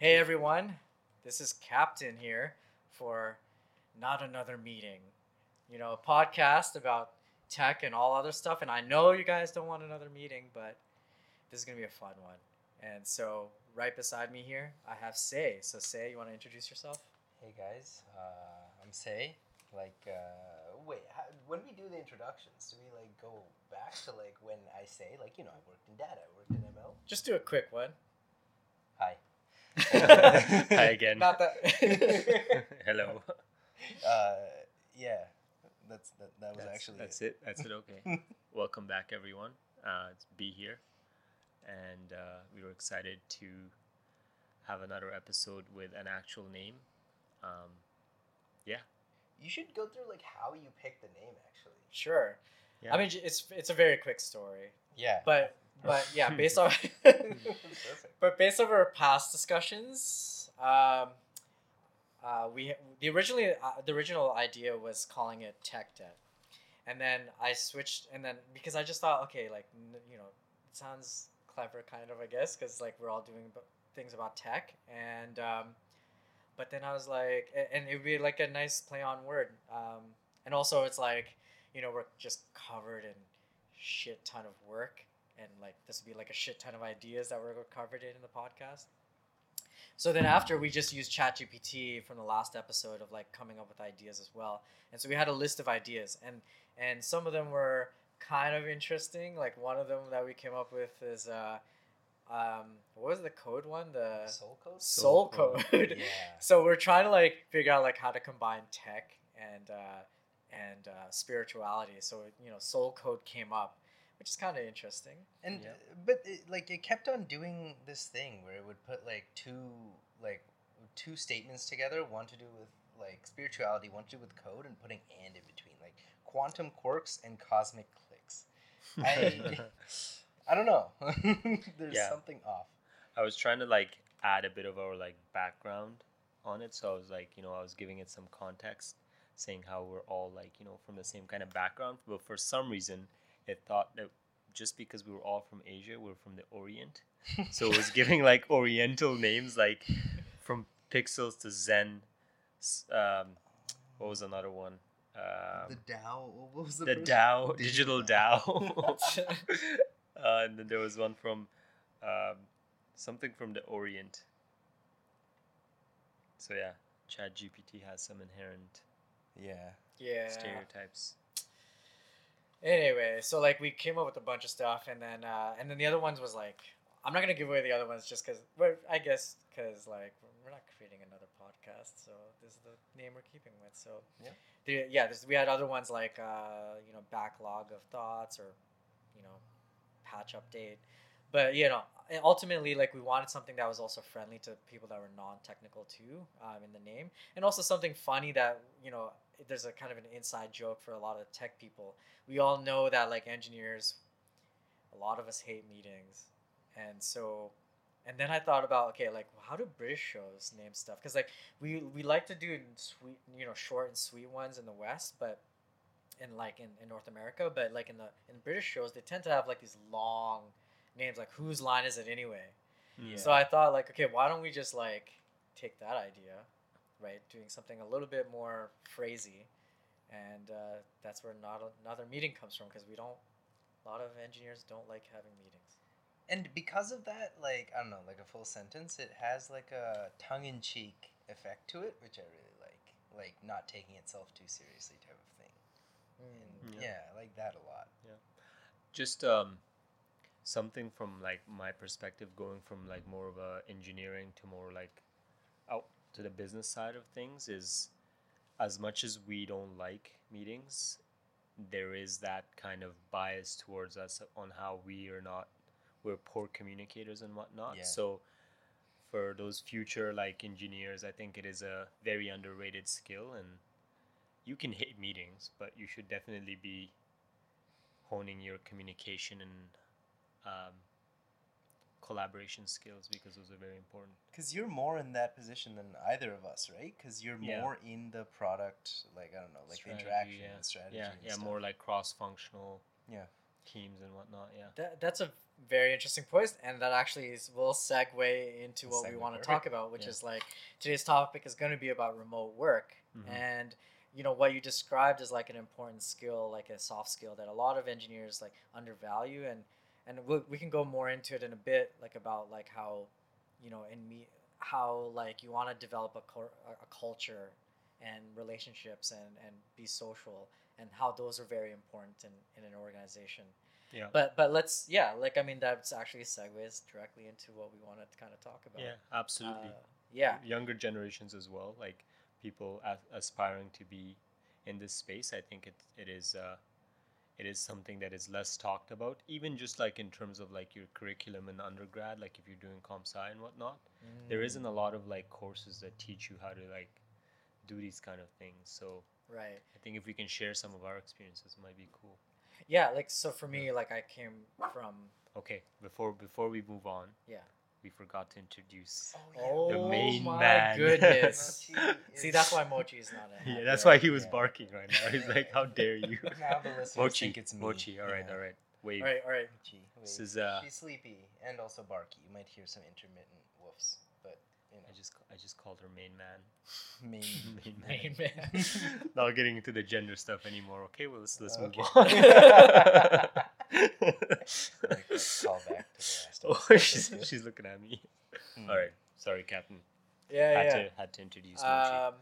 Hey everyone, this is Captain here for Not Another Meeting. You know, a podcast about tech and all other stuff. And I know you guys don't want another meeting, but this is going to be a fun one. And so, right beside me here, I have Say. So, Say, you want to introduce yourself? Hey guys, uh, I'm Say. Like, uh, wait, how, when we do the introductions, do we like go back to like when I say, like, you know, I worked in data, I worked in ML? Just do a quick one. Hi. Hi again. Not that. Hello. Uh, yeah, that's that, that was That's, actually that's it. That's it. Okay. Welcome back, everyone. Uh, it's B here, and uh, we were excited to have another episode with an actual name. Um, yeah. You should go through like how you picked the name actually. sure. Yeah. I mean, it's it's a very quick story, Yeah. but but yeah, based on but based on our past discussions, um, uh, we the originally uh, the original idea was calling it tech debt, and then I switched, and then because I just thought, okay, like n- you know, it sounds clever, kind of, I guess, because like we're all doing b- things about tech, and um, but then I was like, and it would be like a nice play on word, um, and also it's like, you know, we're just covered in shit ton of work and like this would be like a shit ton of ideas that were covered in the podcast. So then after we just used ChatGPT from the last episode of like coming up with ideas as well. And so we had a list of ideas and and some of them were kind of interesting. Like one of them that we came up with is uh um what was the code one? The Soul code. soul Soul code. code. Yeah. so we're trying to like figure out like how to combine tech and uh and uh, spirituality. So you know, soul code came up, which is kind of interesting. And Yeah. but it, like it kept on doing this thing where it would put like two like two statements together, one to do with like spirituality, one to do with code, and putting and in between, like quantum quarks and cosmic clicks. I I don't know. There's Yeah. something off. I was trying to like add a bit of our like background on it, so I was like, you know, I was giving it some context, saying how we're all like, you know, from the same kind of background, but for some reason, it thought that just because we were all from Asia, we're from the Orient, so it was giving like Oriental names, like from pixels to Zen. Um, what was another one? Um, the Tao. What was the the Dao, Digital digital Dao. uh, and then there was one from um, something from the Orient. So yeah, Chat GPT has some inherent Yeah. Yeah. stereotypes. Anyway, so like we came up with a bunch of stuff, and then uh, and then the other ones was like I'm not gonna give away the other ones just because, but I guess because like we're not creating another podcast, so this is the name we're keeping with. So Yeah. the, yeah, this, we had other ones like uh, you know backlog of thoughts or you know patch update, but you know ultimately like we wanted something that was also friendly to people that were non-technical too um, in the name, and also something funny that you know there's a kind of an inside joke for a lot of tech people. We all know that like engineers, a lot of us hate meetings, and so, and then I thought about okay, like how do British shows name stuff? Because like we we like to do sweet, you know, short and sweet ones in the West, but in like in, in North America, but like in the in British shows, they tend to have like these long names, like whose line is it anyway? Mm. So I thought like, okay, why don't we just like take that idea, right? Doing something a little bit more crazy, and uh, that's where not another meeting comes from because we don't. A lot of engineers don't like having meetings. And because of that, like I don't know, like a full sentence, it has like a tongue-in-cheek effect to it, which I really like. Like not taking itself too seriously, type of thing. And Yeah. yeah. I like that a lot. Yeah, just um, something from like my perspective, going from like more of a engineering to more like out to the business side of things is as much as we don't like meetings, there is that kind of bias towards us on how we are not we're poor communicators and whatnot. Yeah. So for those future like engineers, I think it is a very underrated skill and you can hate meetings, but you should definitely be honing your communication and um, collaboration skills because those are very important. Because you're more in that position than either of us, right? Because you're Yeah. more in the product, like I don't know, like the Strategy, interaction yeah. and strategy. Yeah, and yeah, stuff. more like cross-functional. Yeah. teams and whatnot. Yeah. That, that's a very interesting point, and that actually is, will segue into what we want to talk about, which Yeah. is like today's topic is going to be about remote work, Mhm. and you know what you described as like an important skill, like a soft skill that a lot of engineers like undervalue, and and we, we can go more into it in a bit, like about like how, you know, in me how like you want to develop a, cul- a culture and relationships and and be social and how those are very important in, in an organization Yeah. but but let's yeah like i mean that's actually segues directly into what we want to kind of talk about Yeah. Absolutely. Uh, yeah Younger generations as well, like people as, aspiring to be in this space. I think it it is. Uh, it is something that is less talked about, even just like in terms of like your curriculum in undergrad, like if you're doing comp sci and whatnot. there isn't a mm. lot of like courses that teach you how to like do these kind of things. So right. I think if we can share some of our experiences it might be cool. Yeah like so for me like i came from okay before before we move on yeah we forgot to introduce oh The main my man. goodness. See that's why mochi is not a yeah that's why he was Yeah. barking right now. He's like how dare you? Now the listeners mochi think it's me. mochi. All right Yeah. all right. Wave. All right all right. Mochi. This is, uh, she's sleepy and also barky. You might hear some intermittent woofs, but you i just i just called her main man. Main. main man. Main man. Not getting into the gender stuff anymore. Okay well let's, let's move on. like a call back to the last oh she's, she's looking at me Hmm. all right sorry captain yeah had yeah to had to introduce. Um,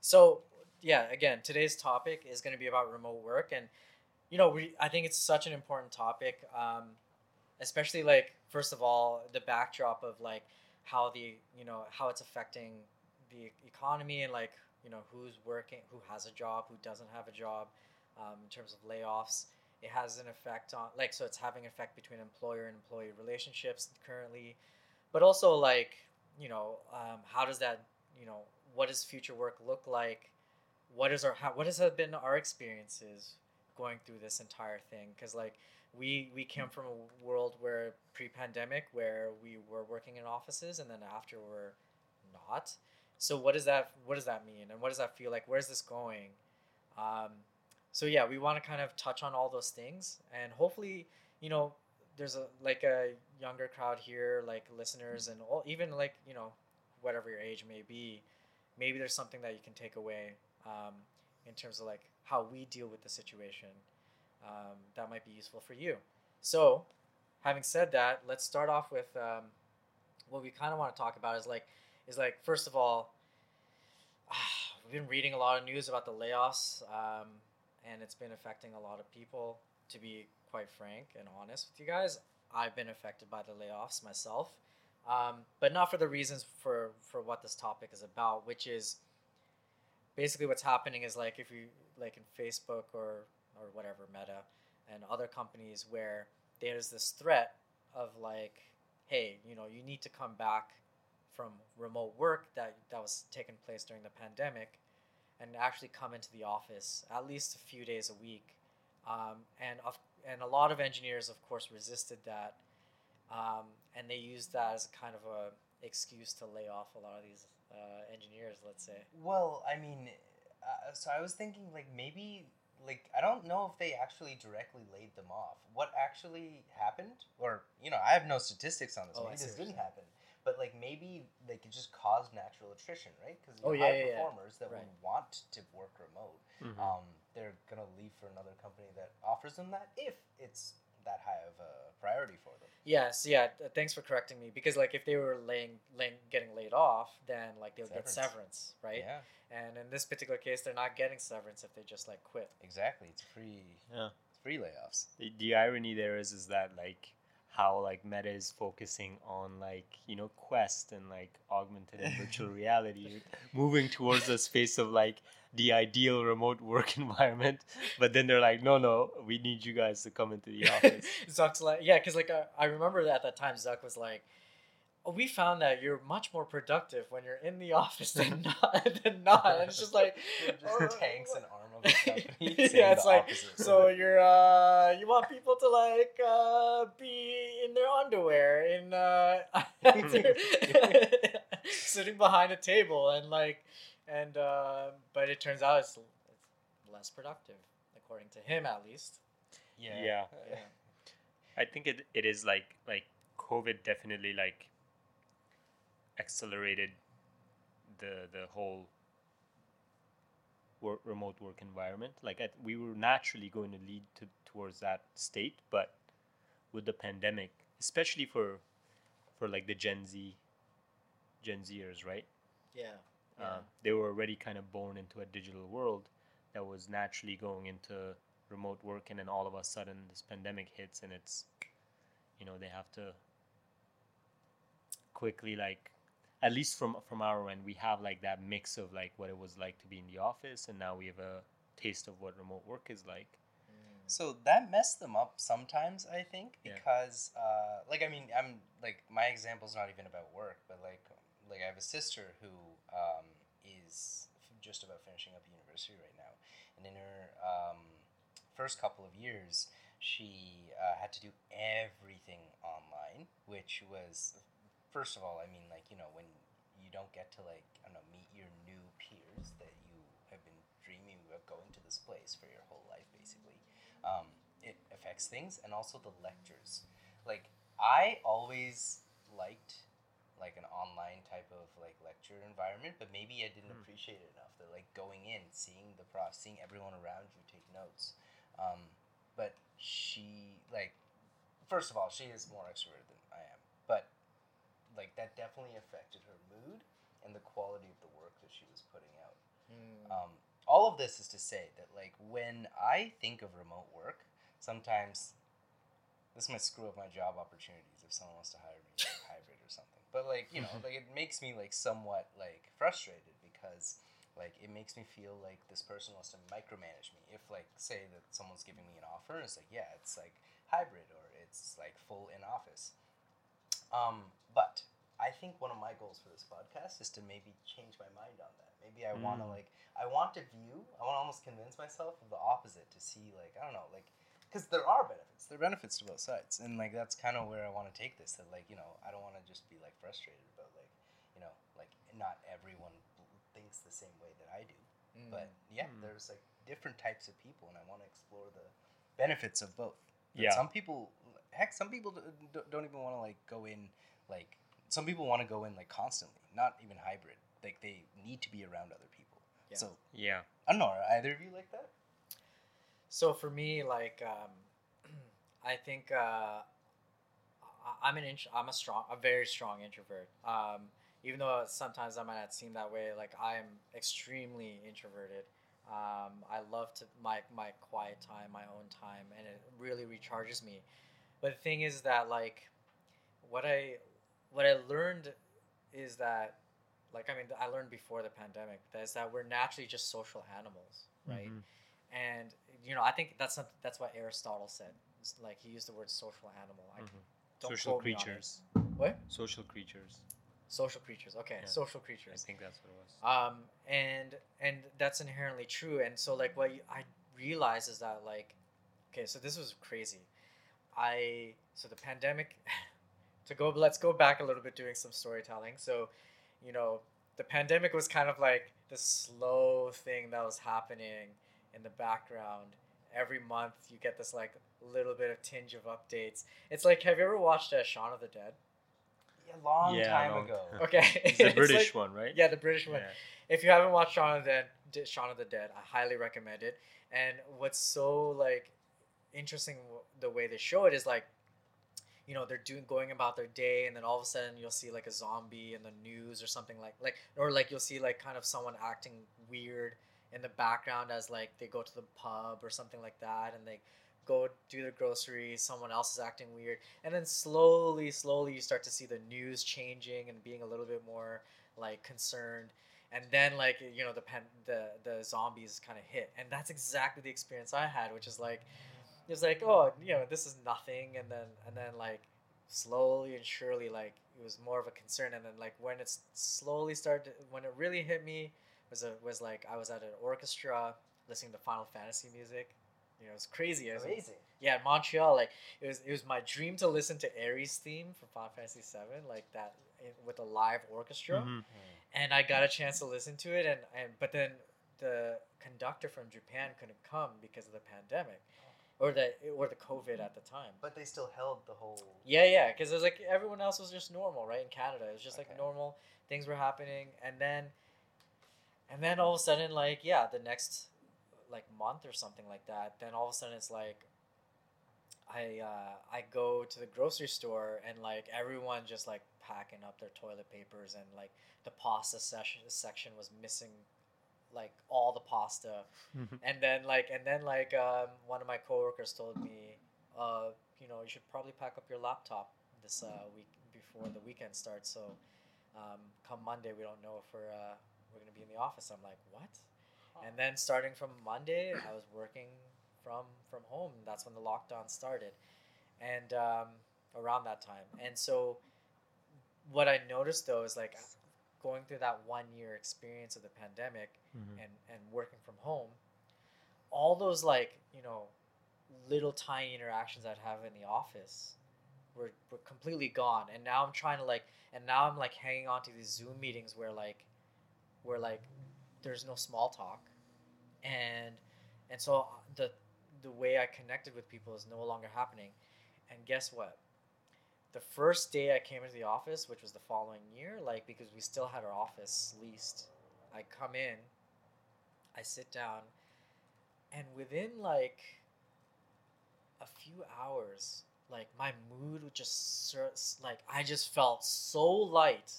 so yeah, again, today's topic is going to be about remote work, and you know, we I think it's such an important topic, um, especially like first of all, the backdrop of like how the you know how it's affecting the economy and like you know who's working, who has a job, who doesn't have a job, um, in terms of layoffs. It has an effect on like so it's having effect between employer and employee relationships currently, but also like you know um, how does that you know what does future work look like? What is our how, what has been our experiences going through this entire thing? Because like we we came from a world where pre-pandemic where we were working in offices and then after we're not. So what does that what does that mean? And what does that feel like? Where's this going? Um, so yeah we want to kind of touch on all those things and hopefully you know there's a like a younger crowd here like listeners and all, even like you know whatever your age may be maybe there's something that you can take away um, in terms of like how we deal with the situation um, that might be useful for you. So having said that let's start off with um, what we kind of want to talk about is like is like first of all we've been reading a lot of news about the layoffs um, and it's been affecting a lot of people to be quite frank and honest with you guys. I've been affected by the layoffs myself um, but not for the reasons for for what this topic is about which is basically what's happening is like if you like in facebook or or whatever meta and other companies where there's this threat of like hey you know you need to come back from remote work that that was taking place during the pandemic and actually come into the office at least a few days a week um, and of, and a lot of engineers of course resisted that um, and they used that as a kind of a excuse to lay off a lot of these uh, engineers let's say Well, I mean, uh, so I was thinking like maybe like I don't know if they actually directly laid them off. What actually happened, or you know, I have no statistics on this. Oh, maybe this didn't happen, but like maybe like it just caused natural attrition, right? Because Oh, yeah, high yeah, yeah. performers that Right. would want to work remote, Mhm. um, they're gonna leave for another company that offers them that if it's that high of a priority for them. Yes, yeah. Thanks for correcting me because like if they were laying, laying getting laid off, then like they'll get Severance. severance, right? Yeah, And in this particular case, they're not getting severance if they just like quit. exactly. It's free. Yeah. It's free layoffs. the, the irony there is is that like how like meta is focusing on like you know quest and like augmented and virtual reality moving towards the space of like the ideal remote work environment but then they're like no no we need you guys to come into the office Zuck's like, yeah, because like uh, I remember that at that time Zuck was like, oh, "We found that you're much more productive when you're in the office than not than not." And it's just like just tanks and arm of the company. yeah, it's like opposite. so you're uh you want people to like uh be in their underwear in uh sitting behind a table and like and uh but it turns out it's, it's less productive according to him at least yeah, Yeah. Yeah. I think it, it is like like COVID definitely like accelerated the the whole work, remote work environment. Like I, we were naturally going to lead to towards that state, but with the pandemic, especially for for like the Gen Z Gen Zers, right? Yeah. Uh, Yeah. they were already kind of born into a digital world that was naturally going into remote work, and then all of a sudden this pandemic hits, and it's, you know, they have to quickly like, at least from from our end, we have like that mix of like what it was like to be in the office, and now we have a taste of what remote work is like. Mm. So that messed them up sometimes, I think, Yeah. because, uh, like, I mean, I'm like my example's not even about work, but like, like I have a sister who um, is just about finishing up university right now, and in her um, first couple of years, she uh, had to do everything online, which was, first of all, I mean, like, you know, when you don't get to like, I don't know, meet your new peers that you have been dreaming about going to this place for your whole life, basically um, it affects things and also the lectures like i always liked like an online type of like lecture environment but maybe i didn't Mm. appreciate it enough that like going in seeing the prof seeing everyone around you take notes um, but she like first of all she is more extroverted than i am but like that definitely affected her mood and the quality of the work that she was putting out Mm. um, all of this is to say that like when I think of remote work, sometimes this might screw up my job opportunities if someone wants to hire me like hybrid or something. But like you know, like it makes me like somewhat like frustrated because like it makes me feel like this person wants to micromanage me. If like say that someone's giving me an offer, and it's like yeah, it's like hybrid or it's like full in office. Um, but I think one of my goals for this podcast is to maybe change my mind on that. Maybe I want to Mm. like I want to view. I want to almost convince myself of the opposite to see like I don't know like because there are benefits. There are benefits to both sides, and like that's kind of where I want to take this. That like you know I don't want to just be like frustrated about like you know like not everyone thinks the same way that I do. Mm. But yeah, Mm. there's like different types of people, and I want to explore the benefits of both. But Yeah. Some people, heck, some people d- d- don't even want to like go in like. Some people want to go in like constantly, not even hybrid. Like they need to be around other people. Yeah. So Yeah. I don't know. Are either of you like that? So for me, like, um, I think uh, I- I'm an int- I'm a strong, a very strong introvert. Um, even though sometimes I might not seem that way, like I am extremely introverted. Um, I love to my my quiet time, my own time, and it really recharges me. But the thing is that like, what I what I learned is that, like, I mean, I learned before the pandemic that is that we're naturally just social animals, right? Mhm. and you know i think that's not, that's what aristotle said it's like he used the word social animal I, Mhm. don't Social creatures. what Social creatures. social creatures okay Yeah. social creatures. I think that's what it was. um and and that's inherently true and so like what you, i realized is that like okay so this was crazy i so the pandemic to go let's go back a little bit doing some storytelling so you know the pandemic was kind of like the slow thing that was happening in the background every month you get this like little bit of tinge of updates it's like have you ever watched uh, Shaun of the Dead Yeah, a long Yeah, time long ago. okay It's the It's British like- one, right? yeah the British one Yeah. if you haven't watched Shaun of the Dead, Shaun of the Dead, I highly recommend it. And what's so like interesting the way they show it is like, you know, they're doing going about their day, and then all of a sudden you'll see like a zombie in the news or something like like, or like you'll see like kind of someone acting weird in the background as like they go to the pub or something like that, and they go do their groceries. Someone else is acting weird, and then slowly, slowly you start to see the news changing and being a little bit more like concerned and then like you know the pen the the zombies kind of hit and that's exactly the experience i had which is like it was like oh you know this is nothing. And then and then like slowly and surely like it was more of a concern. And then like when it slowly started when it really hit me was a was like i was at an orchestra listening to final fantasy music. You know it was crazy. It was, Amazing. yeah, in Montreal, like it was it was my dream to listen to Aeris theme from Final Fantasy VII, like that with a live orchestra, Mhm. and I got a chance to listen to it, and, and but then the conductor from Japan couldn't come because of the pandemic, or the or the COVID at the time. But they still held the whole. Yeah, yeah, because it was like everyone else was just normal, right? In Canada, it was just like normal things were happening, and then, and then all of a sudden, like yeah, the next like month or something like that, then all of a sudden it's like. I uh, I go to the grocery store and like everyone just like packing up their toilet papers and like the pasta section section was missing like all the pasta. And then like and then like um, one of my coworkers told me uh, you know you should probably pack up your laptop this uh, week before the weekend starts so um, come monday we don't know if we're uh, we're gonna be in the office. I'm like what? And then starting from monday i was working from from home. That's when the lockdown started. And um, around that time. And so what i noticed though is like going through that one year experience of the pandemic Mhm. and and working from home all those like you know little tiny interactions i'd have in the office were, were completely gone. And now i'm trying to like and now i'm like hanging on to these zoom meetings where like where like there's no small talk. And and so uh, the the way i connected with people is no longer happening. And guess what the first day i came into the office which was the following year like because we still had our office leased i come in I sit down, and within like a few hours, like my mood would just like I just felt so light,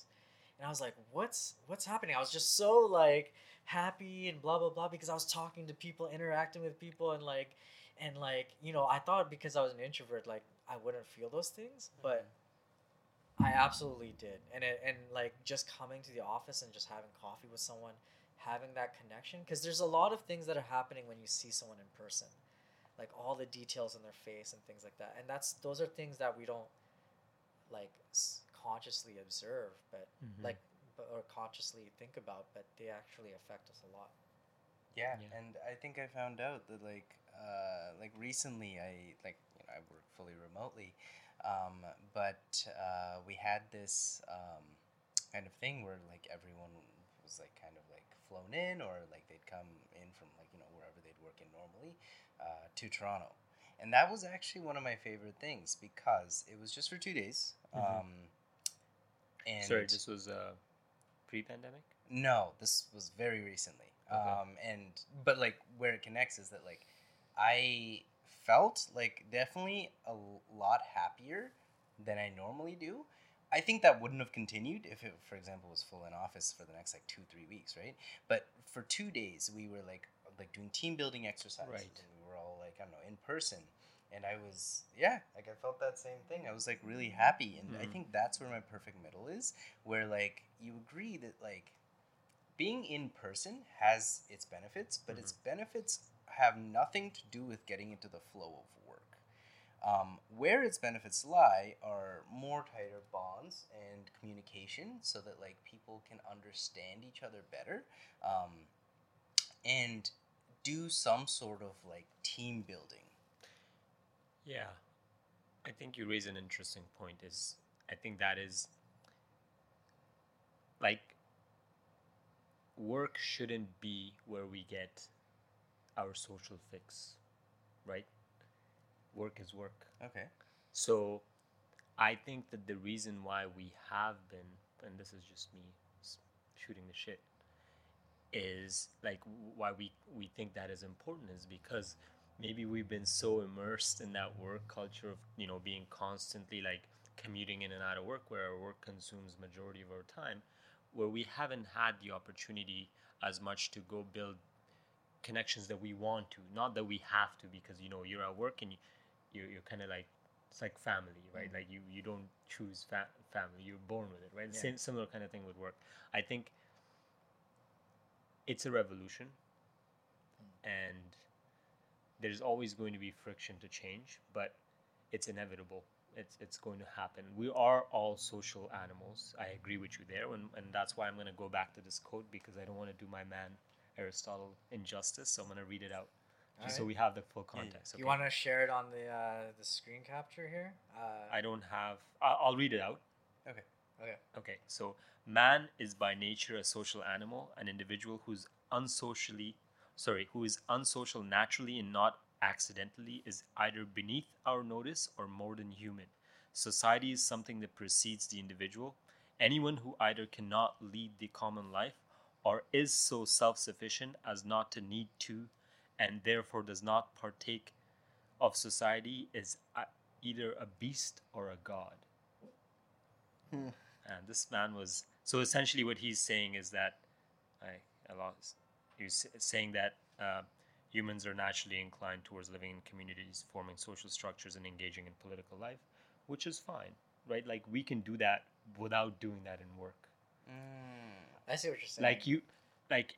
and I was like, "What's what's happening?" I was just so like happy and blah blah blah because I was talking to people, interacting with people, and like and like you know I thought because I was an introvert, like I wouldn't feel those things, but I absolutely did, and it, and like just coming to the office and just having coffee with someone, having that connection, because there's a lot of things that are happening when you see someone in person, like all the details in their face and things like that, and that's those are things that we don't like s- consciously observe, but Mhm. like but, or consciously think about, but they actually affect us a lot. Yeah, Yeah. and I think I found out that like uh, like recently I like you know I work fully remotely, um, but uh, we had this um, kind of thing where like everyone was like kind of like flown in or like they'd come in from like you know wherever they'd work in normally uh, to Toronto, and that was actually one of my favorite things because it was just for two days. Mhm. Um, and Sorry, this was uh, pre-pandemic. no, this was very recently. Okay. Um, and but like where it connects is that like I felt like definitely a lot happier than I normally do. I think that wouldn't have continued if it, for example, was full in office for the next like two, three weeks, right? But for two days, we were like like doing team building exercises, Right. and we were all like I don't know in person, and I was yeah, like I felt that same thing. I was like really happy, and I Mhm. think that's where my perfect middle is, where like you agree that like being in person has its benefits, but its benefits have nothing to do with getting into the flow of work. Um, where its benefits lie are more tighter bonds and communication, so that like people can understand each other better, um, and do some sort of like team building. Yeah, I think you raise an interesting point. Is I think that is like work shouldn't be where we get our social fix, right? Work is work. Okay. So I think that the reason why we have been, and this is just me shooting the shit, is like why we we think that is important is because maybe we've been so immersed in that work culture of you know being constantly like commuting in and out of work where our work consumes majority of our time where we haven't had the opportunity as much to go build connections that we want to not that we have to because you know you're at work and you, you're, you're kind of like it's like family right? Mhm. like you you don't choose fa- family you're born with it right? Yeah. same similar kind of thing with work. I think it's a revolution and there's always going to be friction to change but it's inevitable. It's it's going to happen. We are all social animals. I agree with you there and, and that's why i'm going to go back to this quote because i don't want to do my man aristotle injustice so i'm going to read it out just so we have the full context You want to share it on the uh, the screen capture here? Uh, i don't have i'll read it out Okay. okay. Okay, so man is by nature a social animal, an individual who's unsocially, sorry, who is unsocial naturally and not accidentally is either beneath our notice or more than human. Society is something that precedes the individual. Anyone who either cannot lead the common life or is so self sufficient as not to need to, and therefore does not partake of society, is uh, either a beast or a god. Hmm. And this man was so essentially what he's saying is that I, I lost. He was saying that uh, humans are naturally inclined towards living in communities, forming social structures, and engaging in political life, which is fine, right? Like we can do that without doing that in work. Mm. I see what you're saying. Like you, like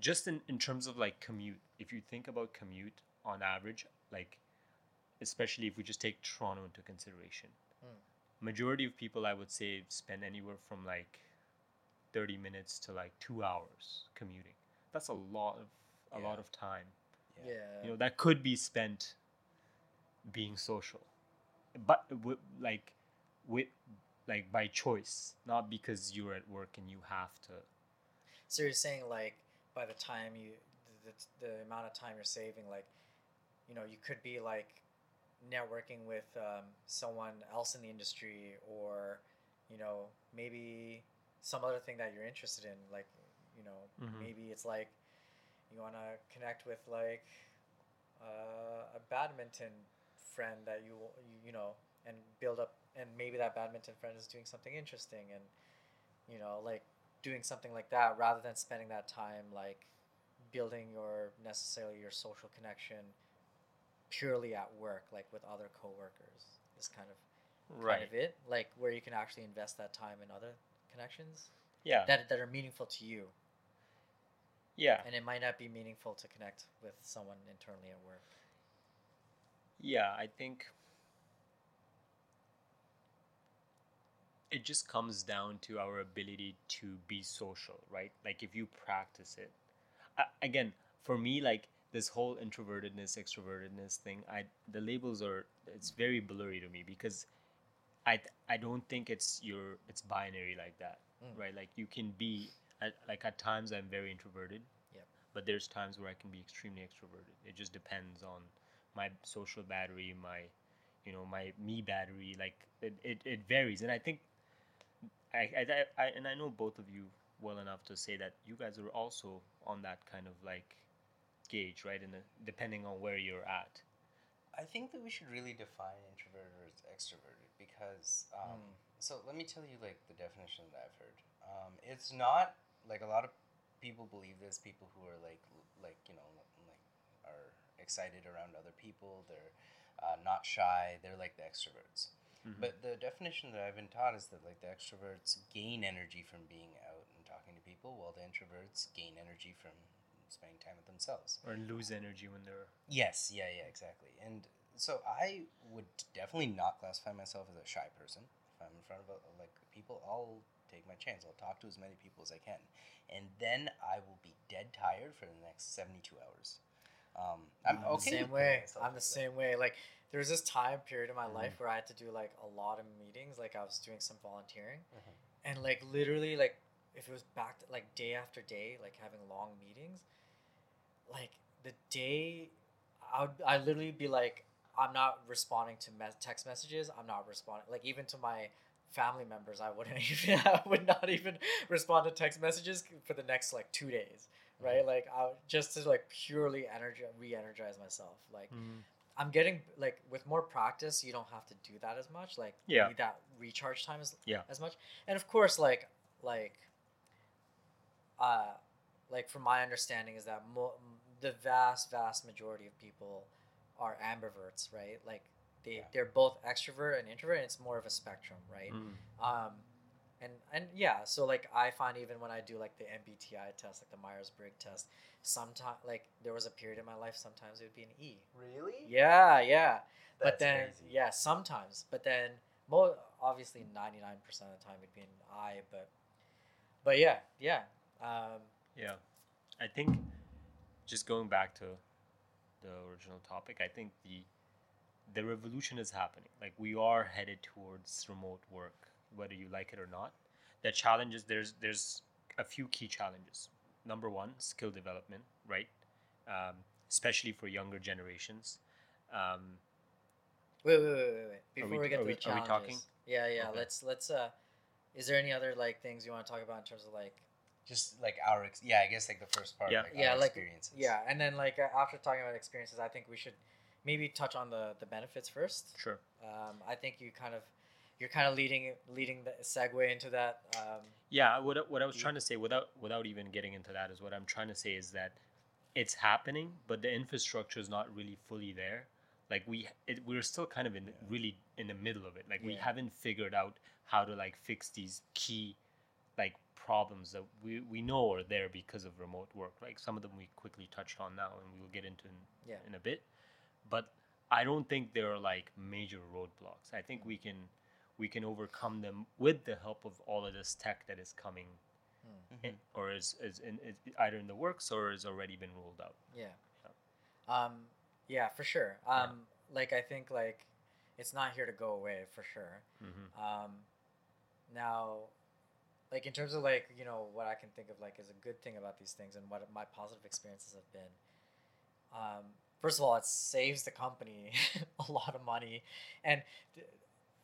just in, in terms of like commute, if you think about commute on average, like especially if we just take Toronto into consideration, Hmm. majority of people I would say spend anywhere from like 30 minutes to like two hours commuting. That's a lot of a Yeah. lot of time. yeah. You know that could be spent being social, but w- like with like by choice, not because you're at work and you have to. So you're saying like by the time you the, the, the amount of time you're saving, like you know, you could be like networking with um, someone else in the industry, or you know, maybe some other thing that you're interested in, like you know, Mhm. maybe it's like you want to connect with like uh, a badminton friend that you you- you know and build up and maybe that badminton friend is doing something interesting and you know like doing something like that rather than spending that time like building your necessarily your social connection purely at work like with other coworkers is kind of kind of it like where you can actually invest that time in other connections Yeah. that, that are meaningful to you yeah. and it might not be meaningful to connect with someone internally at work Yeah, I think it just comes down to our ability to be social, right? Like if you practice it. I, again, for me, like this whole introvertedness, extrovertedness thing, I the labels are it's very blurry to me because I I don't think it's your it's binary like that, Mm. right? Like you can be at, like at times I'm very introverted, Yep. but there's times where I can be extremely extroverted. It just depends on my social battery, my you know my me battery. Like it, it, it varies, and I think I, I, I and I know both of you well enough to say that you guys are also on that kind of like gauge, right? And depending on where you're at. I think that we should really define introverted versus extroverted because, um, Mm. so let me tell you like the definition that I've heard. Um, it's not like a lot of people believe this. People who are like like you know like are excited around other people. They're uh, not shy. They're like the extroverts. Mhm. But the definition that I've been taught is that like the extroverts gain energy from being out and talking to people, while the introverts gain energy from spending time with themselves. or lose energy when they're Yes, yeah, yeah, exactly. And so I would definitely not classify myself as a shy person. If I'm in front of a, like people, I'll take my chance. I'll talk to as many people as I can, and then I will be dead tired for the next seventy-two hours. Um, I'm I'm okay. the same way. I'm the same way. Like there was this time period in my Mhm. life where I had to do like a lot of meetings. Like I was doing some volunteering, Mhm. and like literally like if it was back to, like day after day, like having long meetings, like the day, I would I literally be like I'm not responding to me- text messages. I'm not responding like even to my family members. I wouldn't even I would not even respond to text messages for the next like two days. Right, like I just to like purely energy re-energize myself. Like I'm getting like with more practice, you don't have to do that as much. Like Yeah. need that recharge time as Yeah. as much. And of course, like like uh like from my understanding is that mo- the vast vast majority of people are ambiverts, right? Like they Yeah. they're both extrovert and introvert. And it's more of a spectrum, right? Mm. Um, and and yeah, so like I find even when I do like the MBTI test, like the Myers Briggs test, sometimes like there was a period in my life sometimes it would be an E. Really? Yeah, yeah. but then crazy. yeah, sometimes. But then mo obviously ninety nine percent of the time it'd be an I. But but yeah, yeah. Um, Yeah, I think just going back to the original topic, I think the the revolution is happening. Like we are headed towards remote work, whether you like it or not. The challenges there's there's a few key challenges. Number one, skill development, right? Um, especially for younger generations. Um, Wait, wait, wait, wait, wait. Before we- we, get to we- the are we challenges. talking? Yeah, yeah. Okay. Let's let's. uh Is there any other like things you want to talk about in terms of like Just like our, ex- yeah, I guess like the first part, Yeah. like Yeah, our like- experiences. yeah, and then like uh, after talking about experiences, I think we should maybe touch on the the benefits first. sure. Um, I think you kind of you're kind of leading leading the segue into that. Um, Yeah, what, I- what I was trying to say without without even getting into that is what I'm trying to say is that it's happening, but the infrastructure is not really fully there. Like we it, we're still kind of in Yeah. really in the middle of it. Like we haven't figured out how to like fix these key like problems that we, we know are there because of remote work. Like some of them we quickly touched on now and we will get into in, Yeah. in a bit. But I don't think there are like major roadblocks. I think we can we can overcome them with the help of all of this tech that is coming Mhm. in, or is, is, in, is either in the works or has already been rolled out. yeah. Um, yeah, for sure. Um, like I think like it's not here to go away for sure. Mm-hmm. Um, now, like in terms of like you know what I can think of like is a good thing about these things and what my positive experiences have been. Um, first of all, it saves the company a lot of money, and th-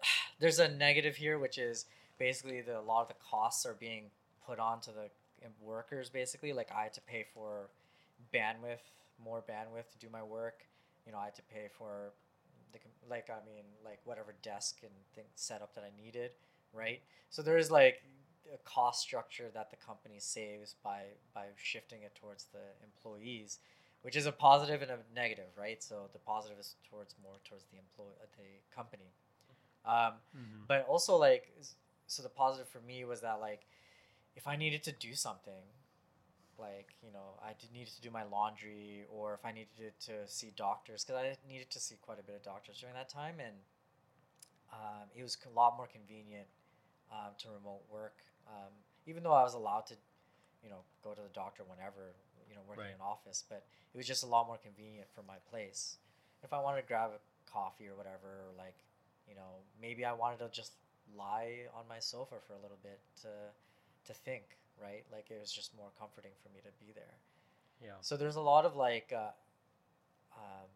there's a negative here, which is basically the a lot of the costs are being put onto the workers. Basically, like I had to pay for bandwidth, more bandwidth to do my work. You know, I had to pay for the like I mean like whatever desk and thing setup that I needed, right? So there is like a cost structure that the company saves by by shifting it towards the employees, which is a positive and a negative, right? So the positive is towards more towards the employee, uh, the company. Um, Mm-hmm. but also like so the positive for me was that like if i needed to do something like you know i did needed to do my laundry or if i needed to see doctors because i needed to see quite a bit of doctors during that time and um, it was a lot more convenient um, to remote work um, even though i was allowed to you know go to the doctor whenever you know working Right. in an office but it was just a lot more convenient for my place if i wanted to grab a coffee or whatever or like you know maybe i wanted to just lie on my sofa for a little bit to to think right like it was just more comforting for me to be there Yeah. so there's a lot of like uh, um,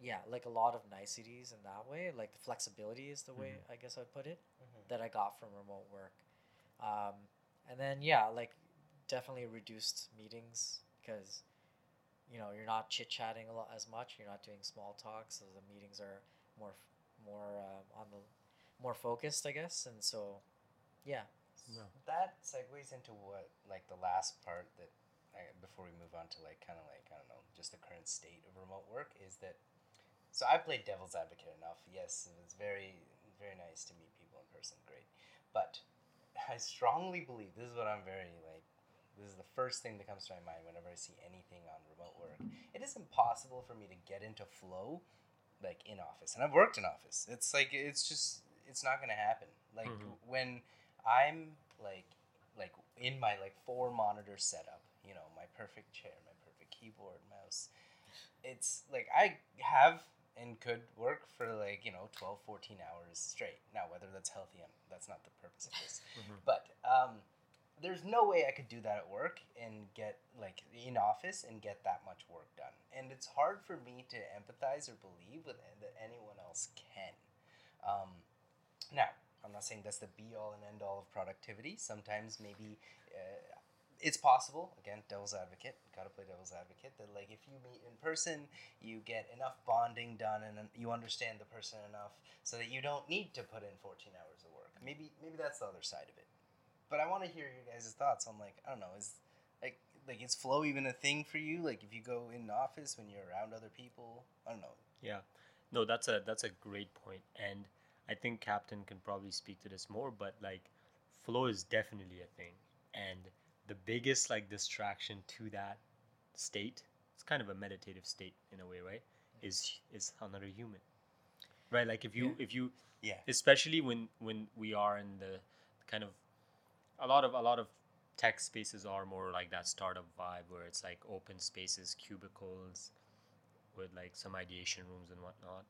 yeah like a lot of niceties in that way like the flexibility is the way i guess i'd put it Mhm. that i got from remote work um, and then yeah like definitely reduced meetings because you know you're not chit chatting a lot as much you're not doing small talks. so the meetings are more f- more uh, on the more focused i guess and so yeah No. That segues into what, like, the last part that, I, before we move on to, like, kind of like, I don't know, just the current state of remote work is that. So I played devil's advocate enough. Yes, it was very, very nice to meet people in person. Great. But I strongly believe this is what I'm very, like, this is the first thing that comes to my mind whenever I see anything on remote work. It is impossible for me to get into flow, like, in office. And I've worked in office. It's like, it's just, it's not to happen. Like, Mhm. when I'm like like in my like four monitor setup, you know, my perfect chair, my perfect keyboard, mouse. It's like I have and could work for like, you know, 12, 14 hours straight. Now whether that's healthy, um, that's not the purpose of this. Mhm. But um there's no way I could do that at work and get like in office and get that much work done. And it's hard for me to empathize or believe with that anyone else can. Um, now, I'm not saying that's the be all and end all of productivity. Sometimes maybe uh, it's possible. Again, devil's advocate. Gotta play devil's advocate. That like if you meet in person, you get enough bonding done and you understand the person enough so that you don't need to put in 14 hours of work. Maybe maybe that's the other side of it. But I want to hear your guys' thoughts on like I don't know is like like is flow even a thing for you? Like if you go in office when you're around other people, I don't know. Yeah, no, that's a that's a great point, and I think Captain can probably speak to this more. But like, flow is definitely a thing, and the biggest like distraction to that state, it's kind of a meditative state in a way, right? Is is another human, right? Like if you Yeah. if you Yeah. especially when when we are in the kind of a lot of a lot of tech spaces are more like that startup vibe where it's like open spaces cubicles with like some ideation rooms and whatnot.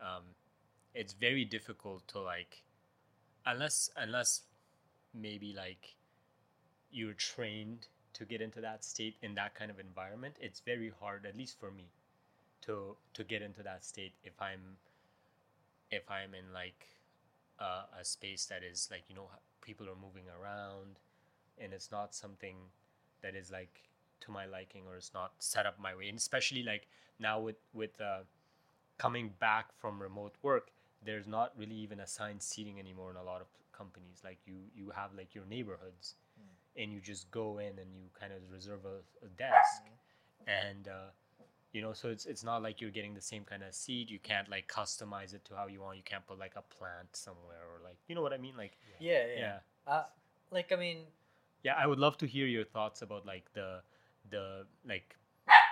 Um, it's very difficult to like unless unless maybe like you're trained to get into that state in that kind of environment, it's very hard, at least for me, to to get into that state if I'm if I'm in like a, a space that is like you know people are moving around, and it's not something that is like to my liking or it's not set up my way, and especially like now with with uh, coming back from remote work, there's not really even assigned seating anymore in a lot of companies. Like you you have like your neighborhoods, and you just go in and you kind of reserve a, a desk, and uh, you know so it's it's not like you're getting the same kind of seed You can't like customize it to how you want. You can't put like a plant somewhere or like you know what I mean. Like Yeah, yeah. yeah Uh, like I mean, yeah i would love to hear your thoughts about like the the like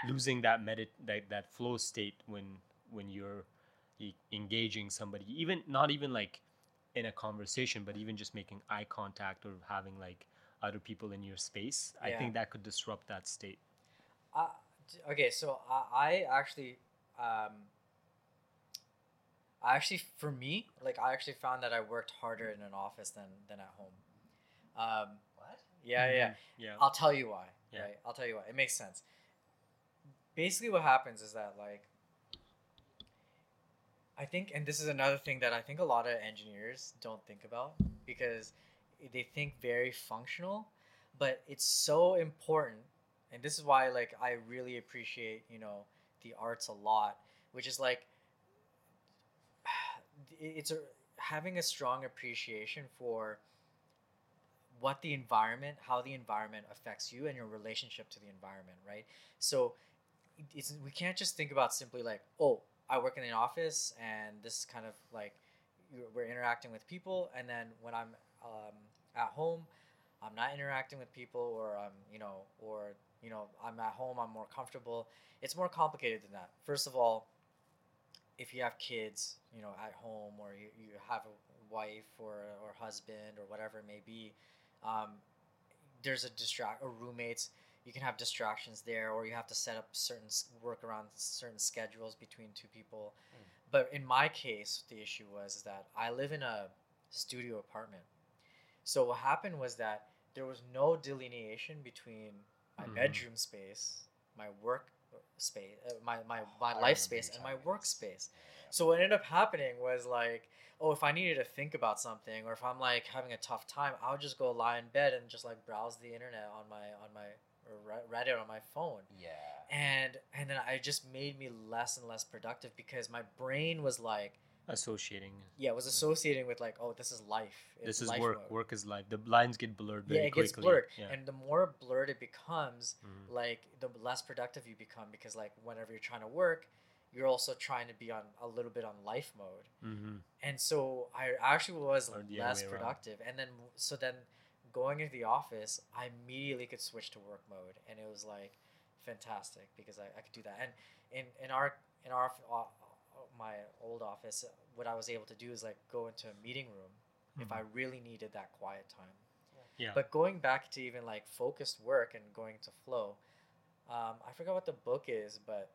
losing that medit that, that flow state when when you're e- engaging somebody even not even like in a conversation but even just making eye contact or having like other people in your space i think that could disrupt that state Uh, okay, so I, I actually, um, I actually, for me, like I actually found that I worked harder in an office than than at home. Um, What? yeah, yeah. Mhm. yeah I'll tell you why. Yeah. Right. I'll tell you why. It makes sense. Basically, what happens is that like. I think, and this is another thing that I think a lot of engineers don't think about because they think very functional, but it's so important, and this is why like I really appreciate you know the arts a lot, which is like it's a having a strong appreciation for what the environment how the environment affects you and your relationship to the environment right? So it's we can't just think about simply like oh i work in an office and this is kind of like we're interacting with people and then when i'm um, at home i'm not interacting with people or i'm you know or you know i'm at home i'm more comfortable. It's more complicated than that. First of all if you have kids you know at home or you, you have a wife or or husband or whatever it may be um, there's a distract or roommates you can have distractions there or you have to set up certain work around certain schedules between two people. Mm. but in my case the issue was is that i live in a studio apartment. So what happened was that there was no delineation between my Mhm. bedroom space my work space uh, my my, my life space and my telling me work space Yeah, yeah. so what ended up happening was like, oh, if I needed to think about something, or if I'm like having a tough time, I would just go lie in bed and just like browse the internet on my on my Reddit on my phone, Yeah. and and then I just made me less and less productive because my brain was like, associating yeah, it was associating with like, oh, this is life. It's this is life work mode. work is life the lines get blurred very Yeah, it quickly gets blurred, yeah. and the more blurred it becomes, Mhm. like the less productive you become because like whenever you're trying to work, you're also trying to be on a little bit on life mode. Mhm. and so I actually was Or the other less way around. productive. And then so then going into the office, I immediately could switch to work mode, and it was like fantastic because I, I could do that. And in in our in our uh, my old office, what I was able to do is like go into a meeting room if I really needed that quiet time. Mm-hmm. Yeah. But going back to even like focused work and going to flow, um, I forgot what the book is, but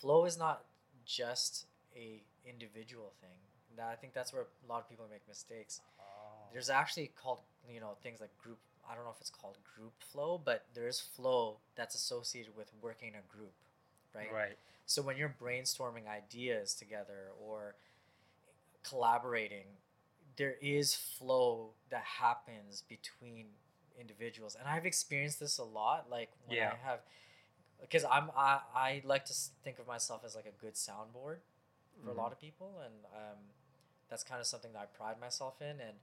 flow is not just a individual thing. That I think that's where a lot of people make mistakes. Oh. There's actually called you know things like group. I don't know if it's called group flow, but there is flow that's associated with working in a group, right? right So when you're brainstorming ideas together or collaborating, there is flow that happens between individuals, and I've experienced this a lot. Like when Yeah. I have, because I'm I, I like to think of myself as like a good soundboard for a Mhm. lot of people, and um, that's kind of something that I pride myself in, and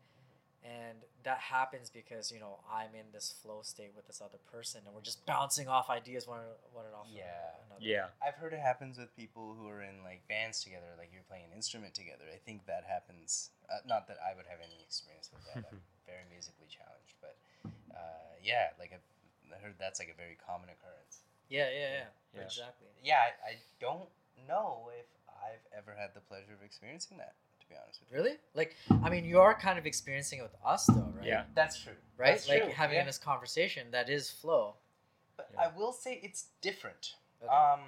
and that happens because you know I'm in this flow state with this other person, and we're just bouncing off ideas one one off Yeah. another. yeah I've heard it happens with people who are in like bands together, like you're playing an instrument together. I think that happens. Uh, not that I would have any experience with that. I'm very musically challenged, but uh, yeah, like I've heard that's like a very common occurrence. Yeah, yeah, yeah, Yeah. exactly. Yeah, I, I don't know if I've ever had the pleasure of experiencing that. To be honest with you, Really? Like, I mean, you are kind of experiencing it with us, though, right? Yeah. that's true. Right? That's like true, having yeah. this conversation that is flow. But Yeah. I will say it's different. Okay. Um,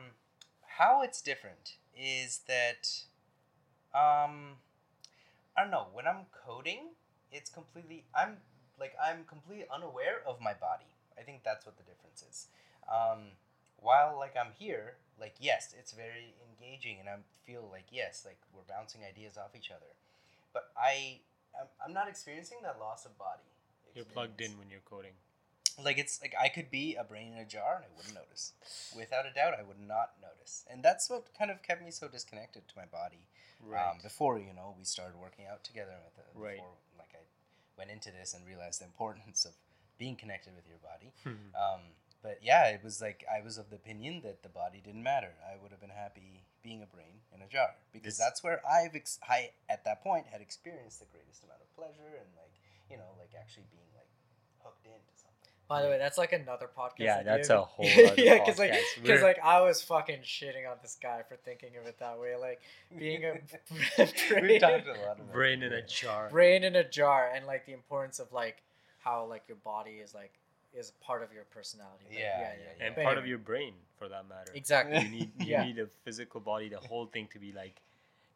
how it's different is that, um, I don't know. When I'm coding, it's completely. I'm like I'm completely unaware of my body. I think that's what the difference is. Um, while like I'm here, like yes, it's very engaging, and I feel like yes, like we're bouncing ideas off each other. But I, I'm, I'm not experiencing that loss of body. You're plugged in when you're coding. Like it's like I could be a brain in a jar and I wouldn't notice. Without a doubt, I would not notice, and that's what kind of kept me so disconnected to my body. Um, before you know, we started working out together with it. Right. Before, like I went into this and realized the importance of being connected with your body. Mhm. Um, but yeah, it was like I was of the opinion that the body didn't matter. I would have been happy being a brain in a jar because This- that's where I've ex- I at that point had experienced the greatest amount of pleasure and like you know like actually being like hooked into something. By the way, that's like another podcast. Yeah, that's a whole other yeah, because like, because like I was fucking shitting on this guy for thinking of it that way, like being a we brain, talked a lot about brain in a jar. brain in a jar, and like the importance of like how like your body is like is part of your personality. Like, Yeah, yeah, yeah. and But part of your brain, for that matter. exactly. You need you Yeah. need a physical body, the whole thing to be like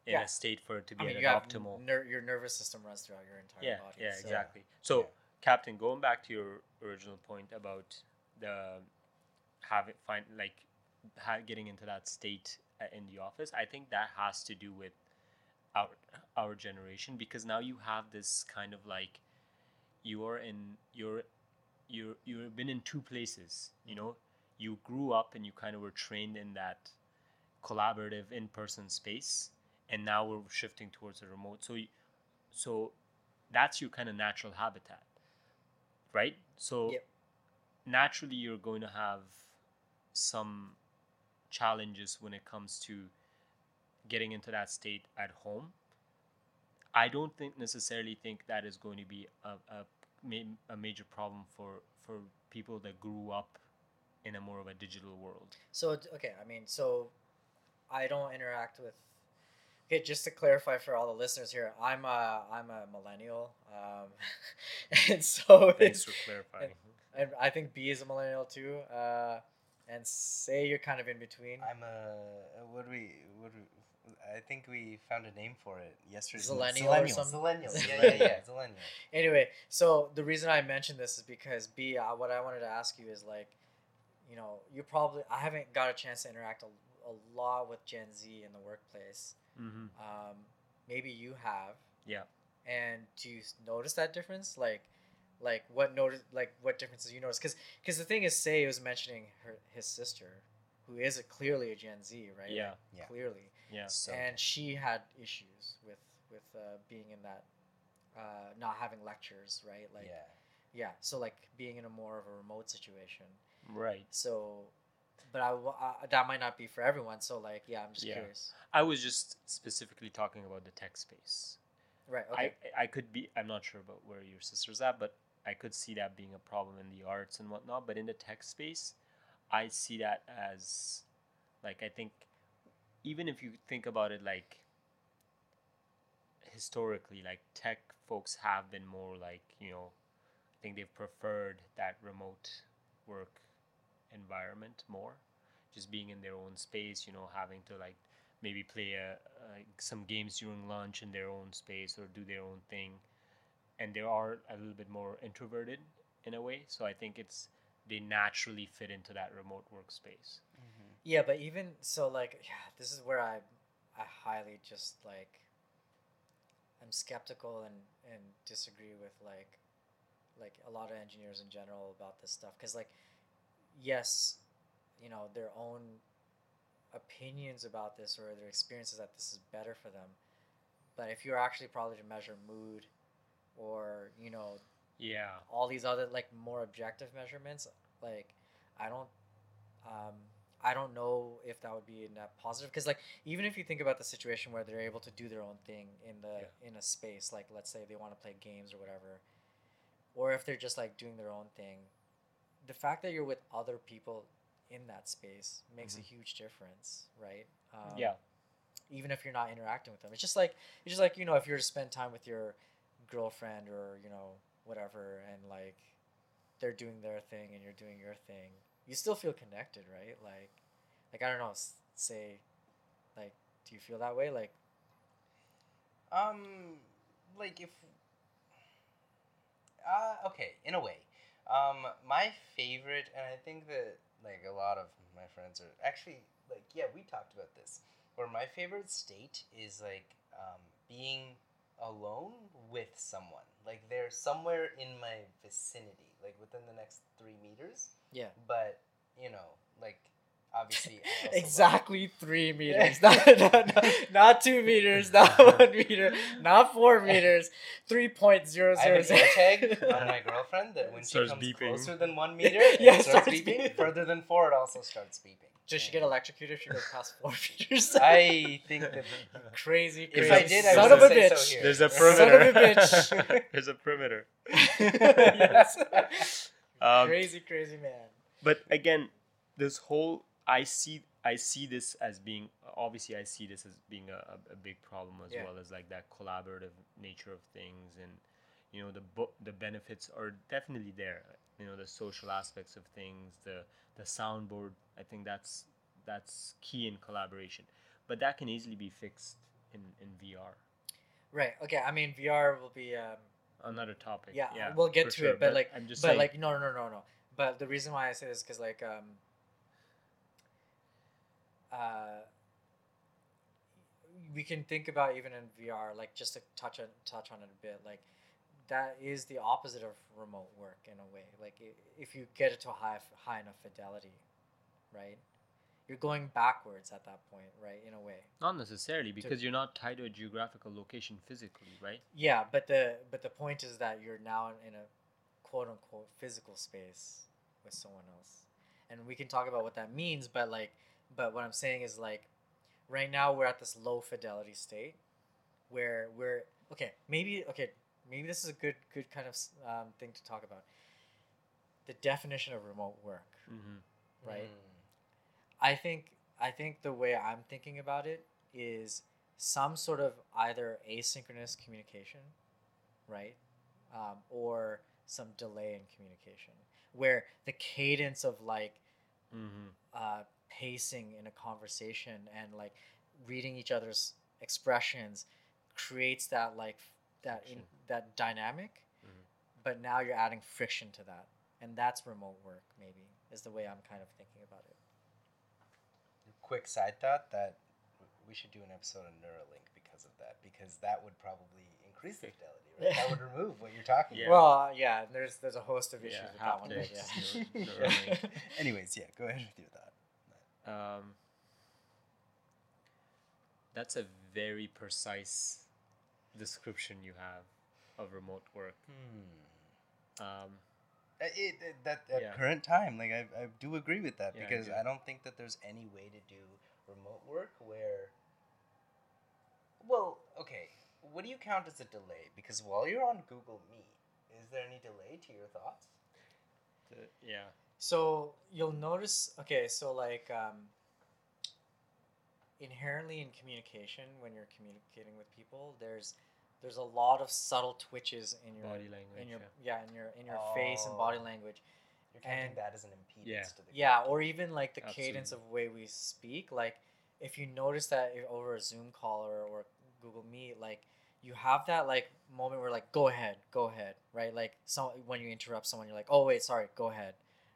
in Yeah. a state for it to I be mean, at an optimal. ner- your nervous system runs throughout your entire yeah, body. yeah, so- exactly. So, Yeah. Captain, going back to your original point about the having find like ha- getting into that state uh, in the office, I think that has to do with our our generation because now you have this kind of like you are in you're you're you've been in two places. You know, you grew up and you kind of were trained in that collaborative in-person space and now we're shifting towards a remote so so that's your kind of natural habitat right so Yep. naturally you're going to have some challenges when it comes to getting into that state at home i don't think necessarily think that is going to be a, a, ma- a major problem for for people that grew up in a more of a digital world So okay, I mean, so I don't interact with. Okay, just to clarify for all the listeners here, I'm a I'm a millennial, um, and so thanks it's, for clarifying and I think B is a millennial too, uh, and say you're kind of in between. I'm a what do we what do we, I think we found a name for it yesterday. Zillennial or something? Zillennial. Yeah, yeah, yeah. Zillennial. Anyway, so the reason I mentioned this is because B, uh, what I wanted to ask you is like, you know, you probably I haven't got a chance to interact a, a lot with Gen Z in the workplace. mm-hmm. Um, maybe you have. Yeah. And do you notice that difference? Like, like what notice? Like what differences you notice? Because because the thing is, Say was mentioning her his sister, who is a, clearly a Gen Z, right? Yeah. Yeah. Clearly, yeah So and she had issues with with uh, being in that, uh, not having lectures, right? Like, yeah. yeah. So like being in a more of a remote situation. right So, but I, wa- uh, that might not be for everyone. So like, yeah, I'm just Yeah. curious. I was just specifically talking about the tech space. Right. Okay. I I could be I'm not sure about where your sister's at, but I could see that being a problem in the arts and whatnot. But in the tech space, I see that as like I think even if you think about it like historically, like tech folks have been more like, you know, I think they've preferred that remote work environment more. Just being in their own space, you know, having to like maybe play a, some games during lunch in their own space or do their own thing. And they are a little bit more introverted in a way. So i think it's they naturally fit into that remote workspace Yeah, but even so, like, yeah, this is where I, I highly just like, I'm skeptical and and disagree with like, like a lot of engineers in general about this stuff. Because like, yes, you know their own opinions about this or their experiences that this is better for them, but if you're actually probably to measure mood, or you know yeah. all these other like more objective measurements like i don't um i don't know if that would be a net positive because like even if you think about the situation where they're able to do their own thing in the in a space like let's say they want to play games or whatever or if they're just like doing their own thing the fact that you're with other people in that space makes a huge difference right? Um, yeah. even if you're not interacting with them. It's just like it's just like you know if you're to spend time with your girlfriend or you know whatever, and like they're doing their thing and you're doing your thing, you still feel connected, right? Like, like I don't know, say, like, do you feel that way? Like, Um, like if, uh, okay, in a way, Um, my favorite, and I think that like a lot of my friends are actually like, yeah, we talked about this. Where my favorite state is like um, being alone with someone. Like they're somewhere in my vicinity, like within the next three meters. Yeah. But you know, like obviously I also love- exactly three meters, not, not, not, not two meters, not one meter, not four meters, three point zero I have zero an zero. tag on my girlfriend that when she comes beeping. closer than one meter, Yeah, it starts starts beeping. beeping. Further than four, it also starts beeping. Does she get electrocuted if she goes past four meters? I think that crazy, if I did, I son would of a say bitch. so here. There's a perimeter. Son of perimeter. a bitch. There's a perimeter. yes. Um, crazy, crazy man. but again this whole i see i see this as being obviously i see this as being a, a- big problem as Yeah. well as like that collaborative nature of things and you know the bo- the benefits are definitely there you know the social aspects of things the the soundboard i think that's that's key in collaboration but that can easily be fixed in in vr Right. Okay. I mean, VR will be. Um, another topic yeah, yeah we'll get to sure, it, but, like, i'm just but saying like, no, no, no, no. But the reason why I say this is because like, um, uh, we can think about even in VR, like just to touch on touch on it a bit, like that is the opposite of remote work in a way. Like if you get it to a high high enough fidelity, right? You're going backwards at that point, right? In a way. not necessarily because you're not tied to a geographical location physically right Yeah, but the but the point is that you're now in a quote unquote physical space with someone else. And we can talk about what that means, but like but what I'm saying is like right now we're at this low fidelity state where we're okay, maybe okay, maybe this is a good good kind of um, thing to talk about. The definition of remote work, mm-hmm. right? Mm. I think I think the way I'm thinking about it is some sort of either asynchronous communication, right, um, or some delay in communication, where the cadence of like Mm-hmm. uh, pacing in a conversation and like reading each other's expressions creates that like that in, that dynamic, Mhm. but now you're adding friction to that, and that's remote work. Maybe is the way I'm kind of thinking about it. Quick side thought that we should do an episode on Neuralink because of that, because that would probably increase the fidelity, right? that would remove what you're talking Yeah. about. Well, uh, yeah, there's there's a host of issues Yeah, with that one. yeah. Yeah. Anyways, yeah, go ahead with your thought. Um, that's a very precise description you have of remote work. Hmm. Um, It, it, that at Yeah. current time, like I, I do agree with that Yeah, I because do. I, don't think that there's any way to do remote work where. Well, okay, what do you count as a delay? Because while you're on Google Meet, is there any delay to your thoughts? the- yeah. So you'll notice. Okay, so like um, inherently in communication, when you're communicating with people, there's there's a lot of subtle twitches in your Body language, in your yeah. yeah, in your in your face and body Oh. language. You're counting And- that as an impedance Yeah. to the Yeah, or even like the cadence Absolutely. of way we speak. Like if you notice that over a Zoom call or, or Google Meet, like you have that like moment where like go ahead, go ahead, right? Like so when you interrupt someone, you're like, oh wait, sorry, go ahead,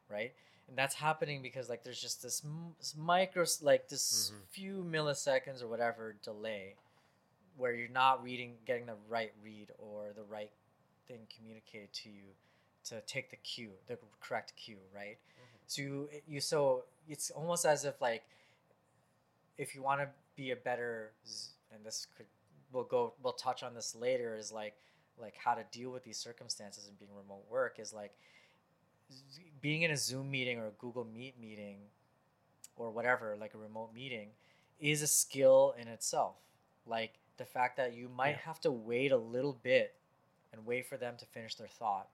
right? And that's happening because like there's just this, m- this micro like this Mhm. few milliseconds or whatever delay where you're not reading, getting the right read or the right thing communicated to you to take the cue, the correct cue, right? Mm-hmm. So you, you so it's almost as if like if you want to be a better and this could we'll go we'll touch on this later is like like how to deal with these circumstances and being remote work is like being in a Zoom meeting or a Google Meet meeting or whatever like a remote meeting is a skill in itself like the fact that you might Yeah. have to wait a little bit and wait for them to finish their thought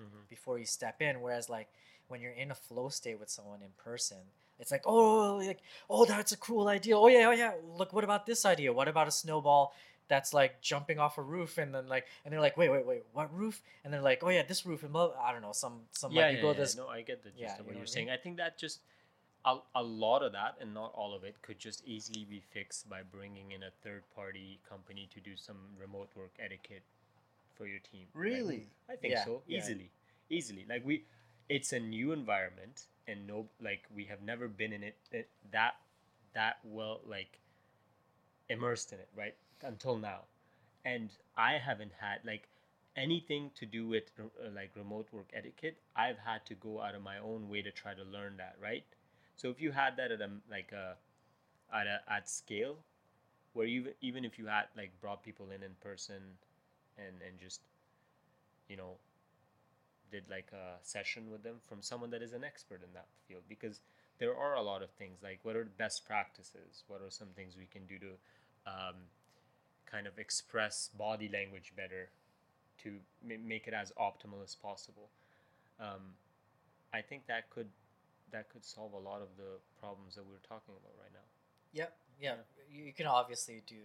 Mm-hmm. before you step in. Whereas like when you're in a flow state with someone in person, it's like, oh, like, oh, that's a cool idea. Oh yeah, oh yeah. Look, what about this idea? What about a snowball that's like jumping off a roof and then like, and they're like, wait, wait, wait, what roof? And they're like, oh yeah, this roof and blah. I don't know, some some yeah, like you yeah, yeah. this. No, I get the gist Yeah, of you what know you're what I saying. I think that just a, a lot of that, and not all of it, could just easily be fixed by bringing in a third party company to do some remote work etiquette for your team. Like, Really? I think Yeah, so. yeah. Easily, easily. Like we, it's a new environment and no like we have never been in it, it that that well like immersed in it right until now and i haven't had like anything to do with uh, like remote work etiquette i've had to go out of my own way to try to learn that right so if you had that at a like a at a at scale where even even if you had like brought people in in person and and just you know did like a session with them from someone that is an expert in that field because there are a lot of things like what are the best practices? What are some things we can do to um, kind of express body language better to ma- make it as optimal as possible? Um, i think that could that could solve a lot of the problems that we're talking about right now Yep. Yeah. You, you can obviously do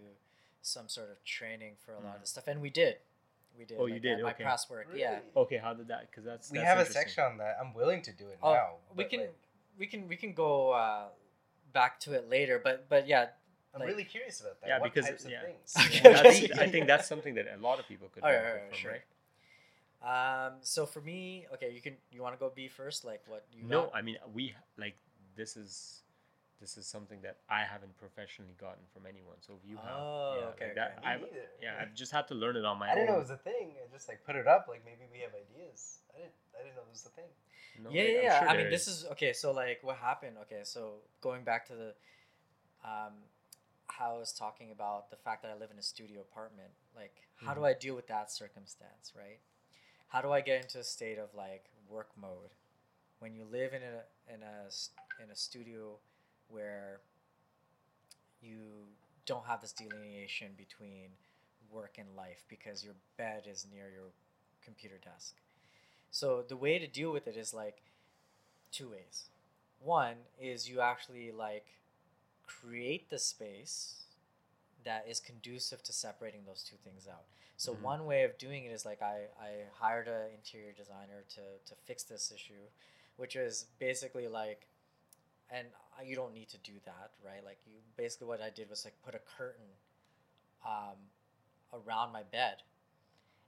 some sort of training for a lot of this stuff, and we did. We did. Oh, you did? at My Okay. past work. Yeah. okay how did that because that's we that's have a section on that. I'm willing to do it Oh, now. we can like, we can we can go uh, back to it later, but but yeah. I'm like- really curious about that. Yeah, what because- types of yeah. things? Okay, Yeah, I think that's something that a lot of people could Alright, benefit alright, from, sure. right? Um. So for me, okay, you can you want to go B first? Like what you No, got? I mean we like this is this is something that I haven't professionally gotten from anyone. So if you have, Oh, yeah, okay, like that, okay. Me I've, yeah, I've just had to learn it on my own. I didn't know it was a thing. I just like put it up. Like maybe we have ideas. I didn't. I didn't know it was a thing. No, yeah, I- yeah, I'm yeah. sure I there mean, this is okay. So like, what happened? Okay, so going back to the, um, how I was talking about the fact that I live in a studio apartment. Like, how do Mhm. I deal with that circumstance, right? How do I get into a state of like work mode when you live in a in a in a studio where you don't have this delineation between work and life because your bed is near your computer desk. So the way to deal with it is like two ways. One is you actually like create the space that is conducive to separating those two things out. So Mhm. one way of doing it is like I, I hired an interior designer to, to fix this issue, which is basically like and you don't need to do that, right? Like you basically what I did was like put a curtain um, around my bed.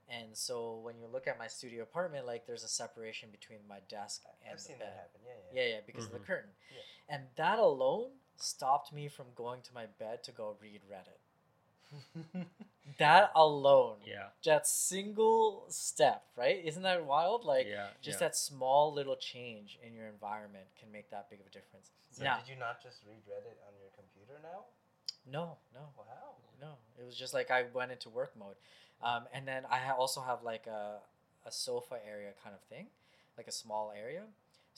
And so when you look at my studio apartment, like there's a separation between my desk and I've the seen bed. that happen. Yeah, yeah. Yeah, yeah, because of Mhm. the curtain. Yeah. And that alone stopped me from going to my bed to go read Reddit. That alone, Yeah, that single step, right? Isn't that wild? Like yeah, just yeah. that small little change in your environment can make that big of a difference. so now, did you not just read Reddit on your computer now? no, no, Wow. no. It was just like I went into work mode, um, and then I also have like a a sofa area kind of thing, like a small area.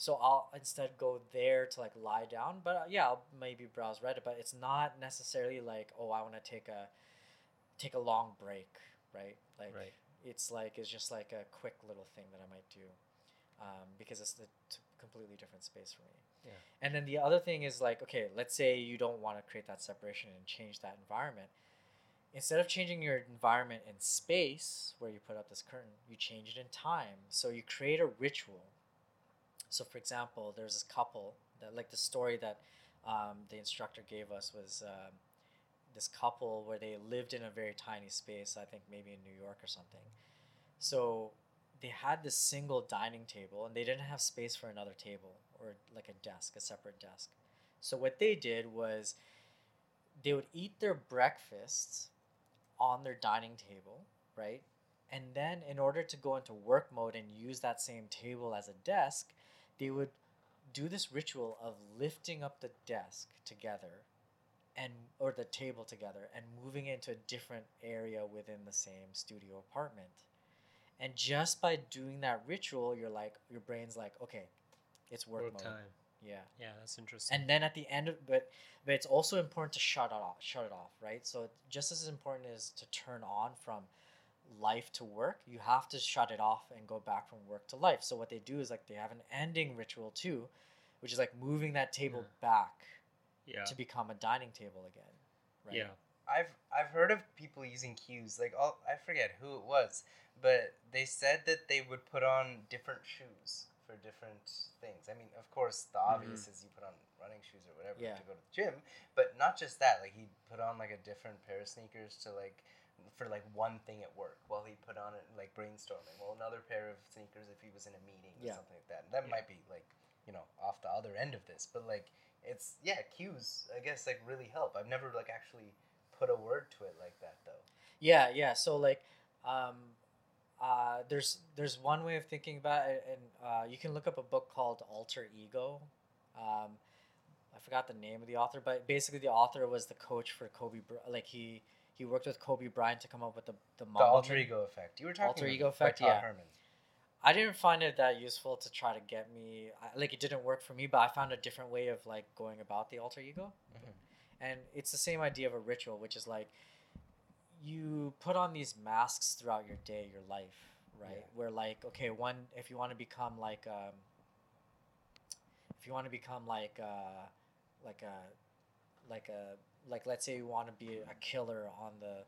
So I'll instead go there to like lie down. But uh, yeah, I'll maybe browse Reddit. But it's not necessarily like oh I want to take a take a long break, right? Like right. it's like it's just like a quick little thing that I might do, um, because it's a t- completely different space for me. Yeah. And then the other thing is like, okay, let's say you don't want to create that separation and change that environment. Instead of changing your environment in space where you put up this curtain, you change it in time. So you create a ritual. So, for example, there's this couple that, like, the story that um, the instructor gave us was um, this couple where they lived in a very tiny space, I think maybe in New York or something. So they had this single dining table and they didn't have space for another table or like a desk, a separate desk. So what they did was they would eat their breakfasts on their dining table, right? And then in order to go into work mode and use that same table as a desk, they would do this ritual of lifting up the desk together and or the table together and moving it into a different area within the same studio apartment. And just by doing that ritual, you're like your brain's like, okay, it's work, Work mode. time. Yeah. Yeah, that's interesting. And then at the end of but but it's also important to shut it off shut it off, right? So just as important as to turn on from life to work, you have to shut it off and go back from work to life. So what they do is like they have an ending ritual too, which is like moving that table back yeah, to become a dining table again. Right? yeah, I've I've heard of people using cues. Like all I forget who it was, but they said that they would put on different shoes for different things. I mean, of course, the mm-hmm. obvious is you put on running shoes or whatever Yeah. to go to the gym, but not just that. Like he put on like a different pair of sneakers to like for like one thing at work while he put on it like brainstorming. Well, another pair of sneakers if he was in a meeting or something like that. That Yeah. might be like you know off the other end of this, but like it's yeah cues I guess like really help. I've never like actually put a word to it like that though. Yeah, yeah. So like, um, uh, there's there's one way of thinking about it, and uh, you can look up a book called Alter Ego. Um, I forgot the name of the author, but basically the author was the coach for Kobe. Br- Like he he worked with Kobe Bryant to come up with the the, The alter ego effect. You were talking Alter ego effect, yeah. Herman. I didn't find it that useful to try to get me. Like it didn't work for me, but I found a different way of like going about the alter ego. Mhm. And it's the same idea of a ritual, which is like you put on these masks throughout your day, your life, right? Yeah. Where like, okay, one if you want to become like um if you want to become like uh like a like a like let's say you want to be a killer on the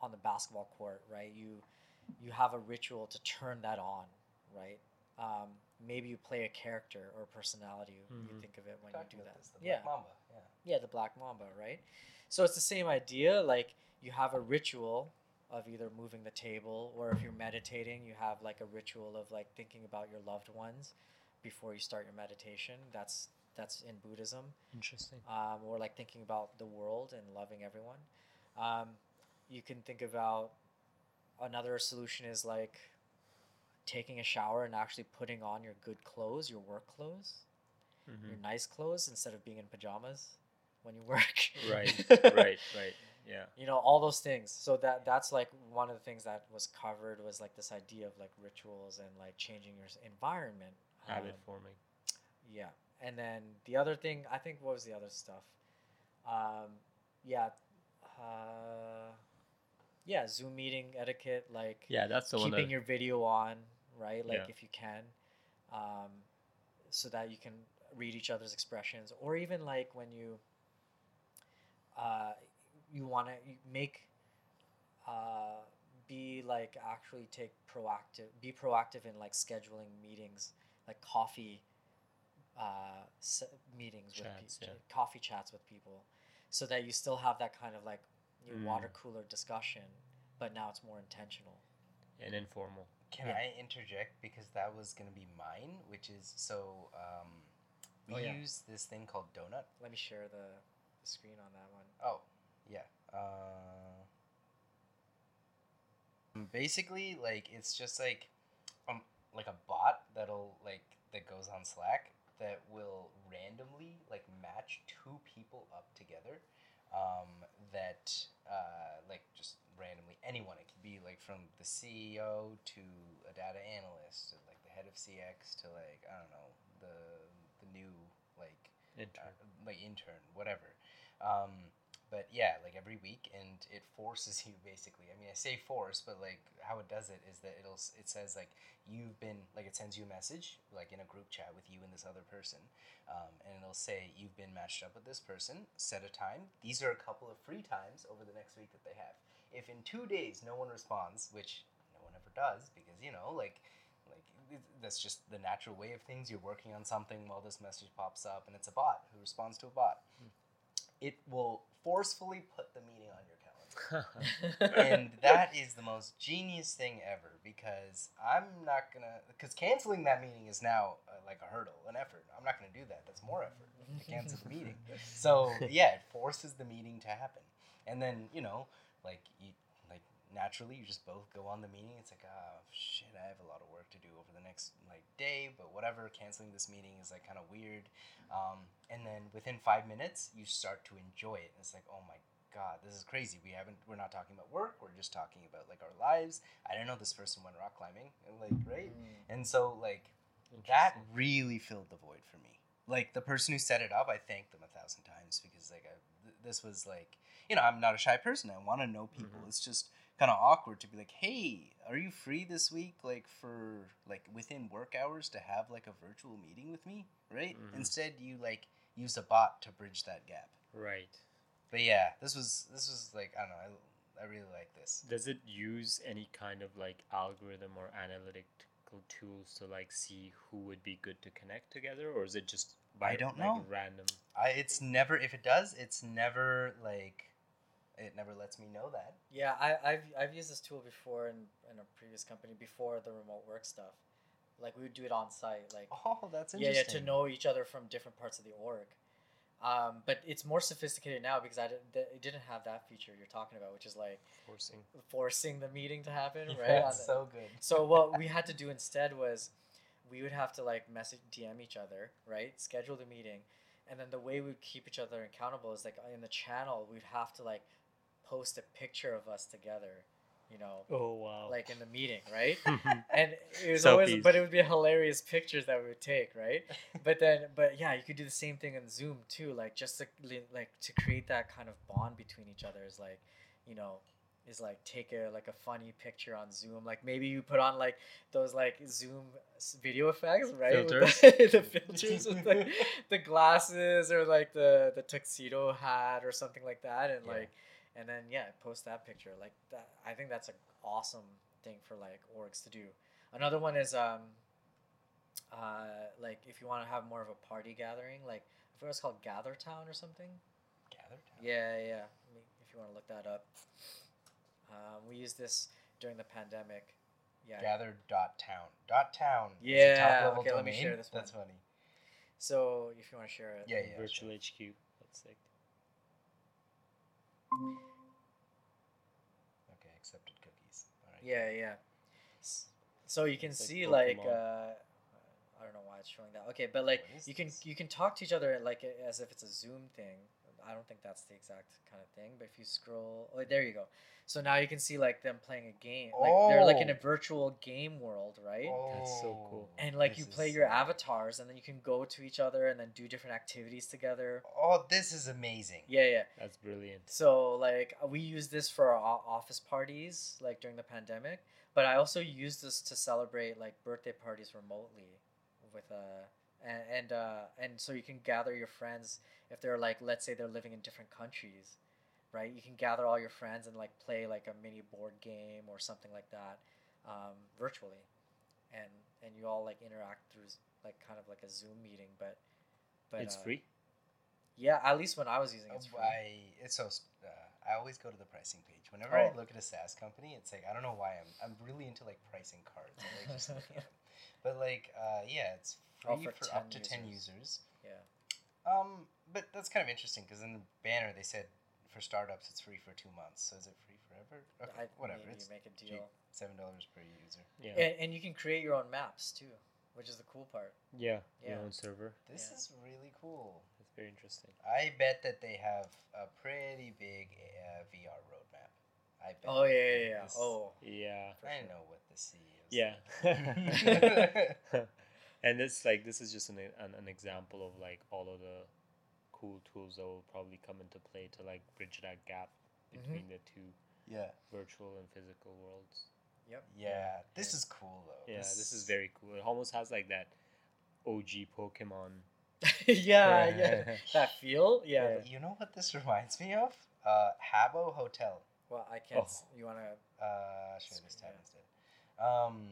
on the basketball court, right? You you have a ritual to turn that on, right? Um, maybe you play a character or a personality. You Mhm. think of it when Talked you do that. this, the yeah, Black Mamba. Yeah. yeah, the black mamba, right? So it's the same idea. Like you have a ritual of either moving the table, or if you're meditating, you have like a ritual of like thinking about your loved ones before you start your meditation. That's that's in Buddhism Interesting. um, or like thinking about the world and loving everyone. Um, you can think about another solution is like taking a shower and actually putting on your good clothes, your work clothes, Mhm. your nice clothes instead of being in pajamas when you work. Right, right, right. Yeah. You know all those things. So that that's like one of the things that was covered was like this idea of like rituals and like changing your environment. Habit Um, forming. yeah, and then the other thing, I think, what was the other stuff? Um, yeah, uh, yeah, Zoom meeting etiquette, like Yeah, that's the one keeping that. your video on, right? Like Yeah. if you can, um, so that you can read each other's expressions, or even like when you, uh, you want to make, uh, be like actually take proactive, be proactive in like scheduling meetings, like coffee, uh, s- meetings with people, yeah. coffee chats with people, so that you still have that kind of like you Mm. water cooler discussion, but now it's more intentional. and informal. Can Yeah. I interject because that was gonna be mine, which is so um, we Oh, yeah. use this thing called Donut. Let me share the, the screen on that one. Oh, yeah. Uh, basically, like it's just like um like a bot that'll like that goes on Slack that will randomly like match two people up together. Um, that uh, like just randomly anyone. It could be like from the CEO to a data analyst, to like the head of CX to like I don't know the the new like Intern. uh, like intern, whatever. Um, but yeah, like every week, and it forces you basically. I mean, I say force, but like how it does it is that it'll it says like you've been like it sends you a message like in a group chat with you and this other person, um, and it'll say you've been matched up with this person. Set a time. These are a couple of free times over the next week that they have. If in two days no one responds, which no one ever does, because you know like like that's just the natural way of things you're working on something while this message pops up and it's a bot who responds to a bot it will forcefully put the meeting on your calendar. And that is the most genius thing ever because i'm not gonna because canceling that meeting is now uh, like a hurdle an effort. I'm not gonna do that. That's more effort. To cancel the meeting. So yeah it forces the meeting to happen. And then you know like you like naturally you just both go on the meeting it's like oh shit i have a lot of work to do over the next like day but whatever canceling this meeting is like kind of weird um, and then within five minutes you start to enjoy it and it's like oh my god this is crazy we haven't we're not talking about work we're just talking about like our lives i didn't know this person went rock climbing and like right Mm. and so like that really filled the void for me. Like the person who set it up, I thanked them a thousand times because like I, th- this was like you know I'm not a shy person. I want to know people. Mhm. It's just kind of awkward to be like, hey, are you free this week? Like for like within work hours to have like a virtual meeting with me, right? Mhm. Instead, you like use a bot to bridge that gap. Right. But yeah, this was this was like I don't know. I, I really like this. Does it use any kind of like algorithm or analytical tools to like see who would be good to connect together, or is it just by I don't like, know. random? I it's never if it does, it's never like it never lets me know that. Yeah, I, I've I've used this tool before in in a previous company before the remote work stuff. Like we would do it on site, like Oh, that's yeah, interesting. yeah, to know each other from different parts of the org. Um, but it's more sophisticated now because I didn't, th- it didn't have that feature you're talking about, which is like Forcing. forcing the meeting to happen, right? That's so good. So what we had to do instead was we would have to like message DM each other, right? Schedule the meeting. And then the way we would keep each other accountable is like in the channel we'd have to like post a picture of us together, you know, Oh wow. like in the meeting, right? And it was Selfies. always but it would be hilarious pictures that we would take, right? But then but yeah, you could do the same thing in Zoom too, like just to like to create that kind of bond between each other is like, you know, is like take a like a funny picture on Zoom. Like maybe you put on like those like Zoom video effects, right? Filters. The, the filters with like the glasses or like the the tuxedo hat or something like that, and Yeah. like and then yeah, post that picture. Like that, I think that's an awesome thing for like orgs to do. Another one is um, uh, like if you want to have more of a party gathering, like I think it's called Gather Town or something. Gather town. Yeah, yeah. If you want to look that up, um, we used this during the pandemic. Yeah. Gather dot town. Dot town. is a Yeah, top level okay, let me domain. share this one. That's funny. So if you want to share it, Yeah, yeah. Virtual sure. HQ. That's sick. Okay, accepted cookies. All right. Yeah, yeah. So you can like see like uh, I don't know why it's showing that. Okay, but like you can you can talk to each other like as if it's a Zoom thing. I don't think that's the exact kind of thing, but if you scroll, oh, there you go. So now you can see like them playing a game. Like they're like in a Oh. virtual game world, right? Oh. That's so cool. And like this you play your so- avatars, and then you can go to each other and then do different activities together. Oh, this is amazing. Yeah, yeah. That's brilliant. So like we use this for our office parties, like during the pandemic. But I also use this to celebrate like birthday parties remotely, with uh and and uh and so you can gather your friends if they're like let's say they're living in different countries, right? You can gather all your friends and like play like a mini board game or something like that, um, virtually, and and you all like interact through like kind of like a Zoom meeting, but but it's uh, free. Yeah, at least when I was using it, it's Oh, free. I it's so uh, I always go to the pricing page whenever I Oh. look at a SaaS company. It's like I don't know why I'm I'm really into like pricing cards. I like just looking at them. But like uh, yeah, it's free for, for up 10 to ten users. users. yeah. Um, but that's kind of interesting because in the banner they said for startups it's free for two months. So is it free forever? Okay, I, whatever. Maybe It's make a cheap. deal. seven dollars per user. Yeah. And, and you can create your own maps too, which is the cool part. Yeah. Yeah. Your own server. This Yeah. is really cool. That's very interesting. I bet that they have a pretty big uh, VR roadmap. I bet. Oh yeah, yeah, yeah. Oh, Yeah. I sure. know what the C is. Yeah. and this like this is just an, an an example of like all of the cool tools that will probably come into play to like bridge that gap Mhm. between the two yeah. virtual and physical worlds. Yep. Yeah. This is cool though. Yeah, this is very cool. It almost has like that OG Pokemon. yeah, yeah. That feel, yeah. Yeah. You know what this reminds me of? Uh, Habbo Hotel. Well, I can't. Oh. s You wanna? Uh, share this tab Yeah. instead. Um,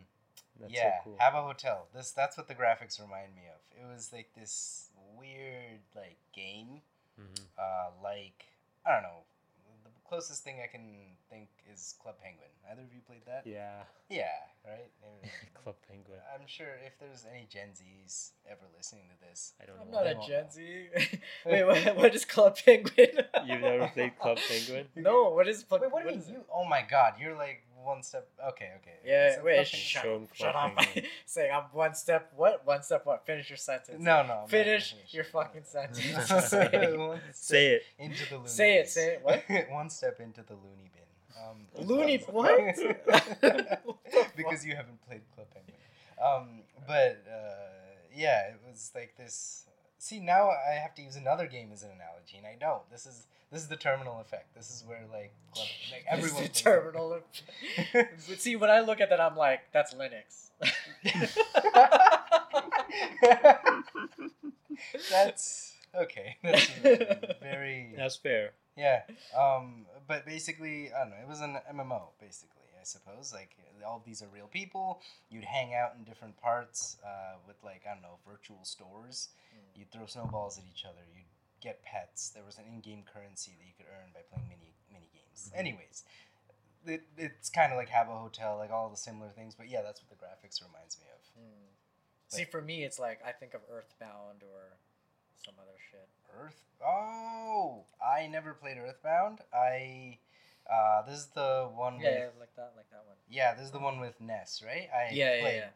That's yeah, so cool. Habbo Hotel. This that's what the graphics remind me of. It was like this weird like game. Mhm. Uh, like I don't know. The closest thing I can think is Club Penguin. Either of you played that? Yeah. Yeah, right. Club Penguin. I'm sure if there's any Gen Zs ever listening to this, I don't know. I'm not a Gen know. Z. Wait, what, what is Club Penguin? You've never played Club Penguin? No, what is Club? Wait, what are it? you? Oh my God, you're like one step. Okay, okay. Yeah, So wait, Club shut, Show 'em shut Club up. Penguin. Saying I'm one step, what? One step, what? Finish your sentence. Penguin. No, no. I'm not gonna Finish finish your fucking sentence. Say Say it. Into the loony Say it, bin. say it, what? one step into the loony bin. Um, Loony- what? because you haven't played Club Penguin. Um, but uh, yeah, it was like this. See, now I have to use another game as an analogy, and I don't. This is this is the terminal effect. This is where like club, like everyone the terminal. it. but see, when I look at that, I'm like, that's Linux. That's okay. That's very That's fair. Yeah. Um, but basically, I don't know. It was an MMO, basically. I suppose like all these are real people. You'd hang out in different parts uh, with like I don't know virtual stores. Mm. You'd throw snowballs at each other. You'd get pets. There was an in-game currency that you could earn by playing mini mini games. games. Anyways, it, it's kind of like Habbo Hotel, like all the similar things. But yeah, that's what the graphics reminds me of. Hmm. See, for me, it's like I think of Earthbound or some other shit. Earth. Oh, I never played Earthbound. I. Uh, this is the one Yeah, with. yeah, like that, like that one. Yeah, this is the one with Ness, right? I Yeah, yeah, played yeah.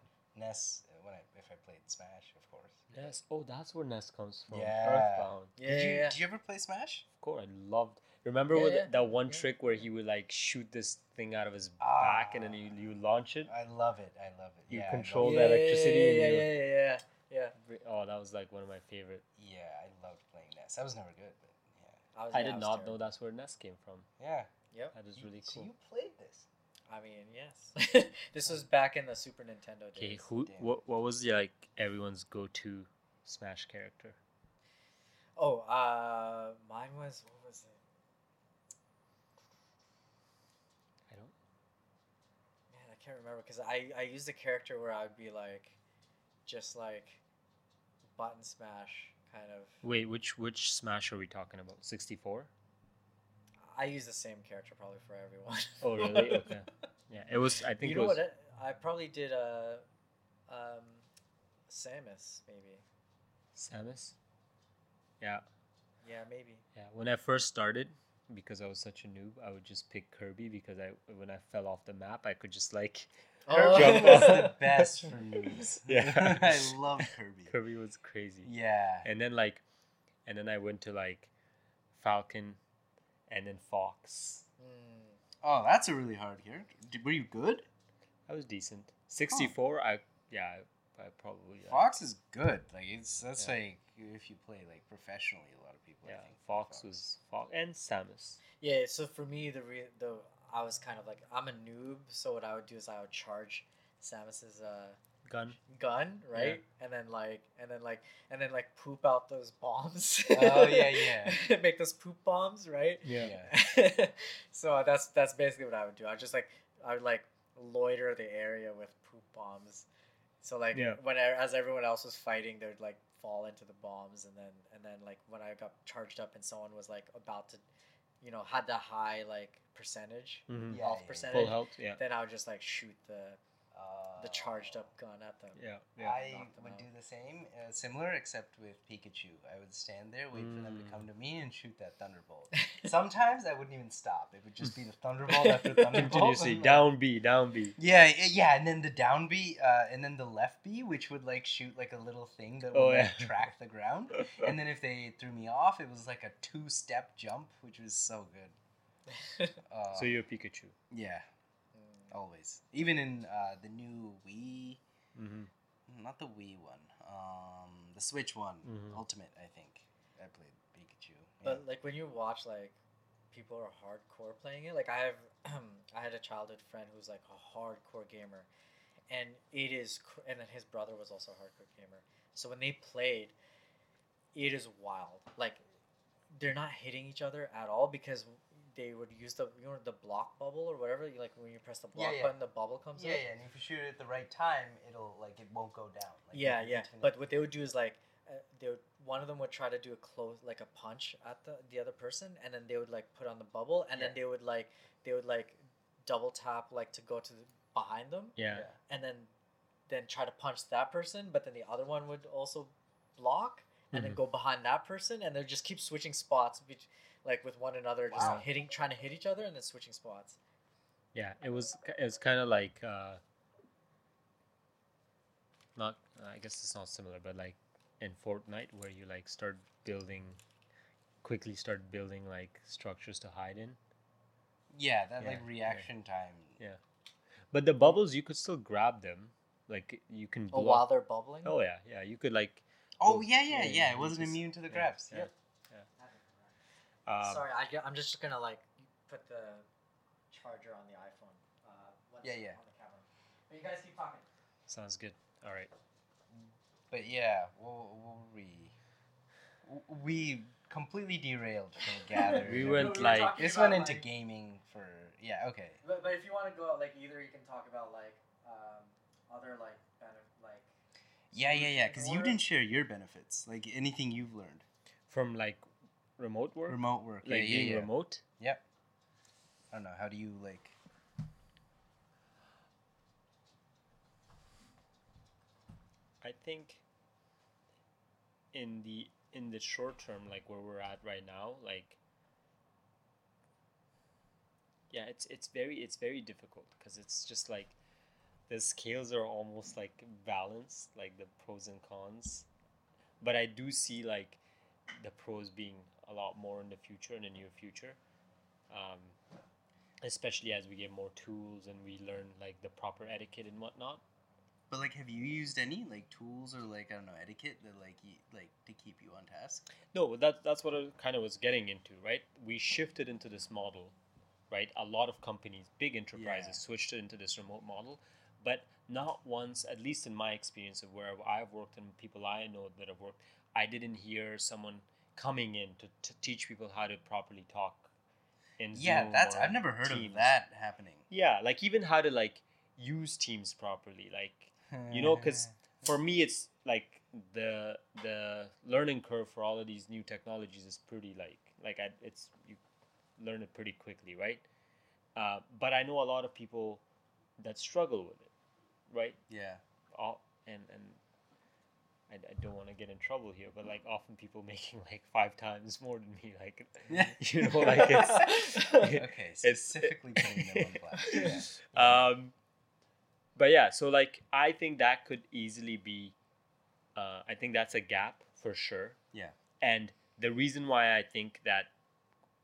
Ness uh, when I if I played Smash, of course. Yes. Oh, that's where Ness comes from. Yeah. Earthbound. Yeah, did you yeah, yeah. did you ever play Smash? Of course, I loved. Remember Yeah, with yeah, that one yeah. trick where he would like shoot this thing out of his back and then you, you launch it? I love it. I love it. You yeah, control the yeah, yeah, electricity Yeah, and yeah, you- yeah, yeah, yeah, yeah. Oh, that was like one of my favorite. Yeah, I loved playing Ness. I was never good, but yeah. was, I yeah, did was not terrible. know that's where Ness came from. Yeah. Yep. That is You- really So cool. you played this? I mean, yes. this was back in the Super Nintendo days. Okay, who? Damn. What? What was like everyone's go-to Smash character? Oh, uh, mine was what was it? I don't. Man, I can't remember because I I used a character where I would be like, just like, button smash kind of. Wait, which which Smash are we talking about? Sixty-four. I use the same character probably for everyone. Oh, really? Okay. Yeah, it was. I think you it know was. what? I, I probably did a, um, Samus maybe. Samus. Yeah, Yeah, maybe. yeah. When I first started, because I was such a noob, I would just pick Kirby because I when I fell off the map, I could just like Kirby Jump was off. the best for noobs. Yeah. I love Kirby. Kirby was crazy. Yeah. And then like, and then I went to like, Falcon, and then Fox. Hmm. Oh, that's a really hard character. Did- Were you good? I was decent. Sixty-four. I yeah. I, I probably uh, Fox is good. Like it's that's Yeah. like if you play like professionally, a lot of people. I Yeah, think, Fox was Fox and Samus. Yeah, so for me, the re- the I was kind of like I'm a noob, so what I would do is I would charge Samus's uh, Gun. gun, right, and then like and then like and then like poop out those bombs. Oh, yeah, yeah. Make those poop bombs, right? Yeah. so that's that's basically what I would do. I just like I would like loiter the area with poop bombs. So like Yeah. when I, as everyone else was fighting, they would like fall into the bombs, and then and then like when I got charged up and someone was like about to, you know, had the high like percentage Mm-hmm. Yeah, health yeah, percentage, Full health. Yeah. then I would just like shoot the Uh, the charged up gun at them. Yeah. Yeah. I them would out. do the same, uh, similar, except with Pikachu. I would stand there, wait for them to Mm. come to me, and shoot that thunderbolt. Sometimes I wouldn't even stop. It would just be the thunderbolt after thunderbolt. Continuously and, like- down B, down B. Yeah, yeah, and then the down B, uh, and then the left B, which would like shoot like a little thing that would Oh, like, track the ground. And then if they threw me off, it was like a two-step jump, which was so good. Uh, So you're a Pikachu. yeah, always. Even in uh, the new Wii, Mm-hmm. not the Wii one, um, the Switch one, Mhm. Ultimate, I think. I played Pikachu. Yeah. But like when you watch like people are hardcore playing it, like I have I had a childhood friend who's like a hardcore gamer, and it is cr- and then his brother was also a hardcore gamer. So when they played, it is wild. Like they're not hitting each other at all because they would use the you know the block bubble or whatever. you- Like when you press the block yeah. button, the bubble comes yeah, up. yeah, and if you shoot it at the right time, it'll like it won't go down. Like, yeah, yeah. But what they would do is like, uh, they would one of them would try to do a close like a punch at the the other person, and then they would like put on the bubble, and then they would like they would like double tap like to go to the, behind them, Yeah. and then then try to punch that person, but then the other one would also block, and then Mhm. go behind that person, and they just keep switching spots, bet- like with one another, just Wow. hitting, trying to hit each other, and then switching spots. Yeah. It was. It was kind of like. Uh, not. I guess it's not similar, but like in Fortnite, where you like start building, quickly start building like structures to hide in. yeah, that Yeah, like yeah. reaction time. Yeah. But the bubbles, you could still grab them. Like you can. Oh, while they're bubbling. Oh yeah, yeah. You could like. Oh Well, yeah, yeah, yeah, yeah. It wasn't just- immune to the yeah, grabs. yeah. Yep. Um, Sorry, I, I'm just gonna like put the charger on the iPhone. Uh, once Yeah, yeah. On the camera. But you guys keep talking. Sounds good. All right. But yeah, what, what were we? w- We completely derailed from gathering. We went were like- This went into like- gaming for yeah. Okay. But, but if you want to go out, like either you can talk about like um, other like benef- like. Yeah, yeah, yeah. Because you didn't share your benefits, like anything you've learned. From like remote work, Remote work. like yeah, yeah, being yeah. remote. Yep. I don't know. How do you like? I think in the in the short term, like where we're at right now, like yeah, it's it's very it's very difficult because it's just like the scales are almost like balanced, like the pros and cons. But I do see like the pros being a lot more in the future in the near future. Um, especially as we get more tools and we learn like the proper etiquette and whatnot. But like, have you used any like tools or like I don't know etiquette that like you, like to keep you on task? No, that that's what I kind of was getting into, right? We shifted into this model, right? A lot of companies, big enterprises, Yeah. switched into this remote model, but not once, at least in my experience of where I've worked and people I know that have worked, I didn't hear someone coming in to, to teach people how to properly talk. In Yeah, Zoom that's I've never heard Teams. of that happening. Yeah, like even how to like use Teams properly, like you know because for me it's like the the learning curve for all of these new technologies is pretty like like I, it's you learn it pretty quickly right uh, but i know a lot of people that struggle with it right yeah, all and and I, I don't want to get in trouble here, but like often people making like five times more than me, like yeah. you know, like it's okay, specifically putting them on blast. Yeah. um but yeah so like i think that could easily be uh, i think that's a gap for sure Yeah. and the reason why i think that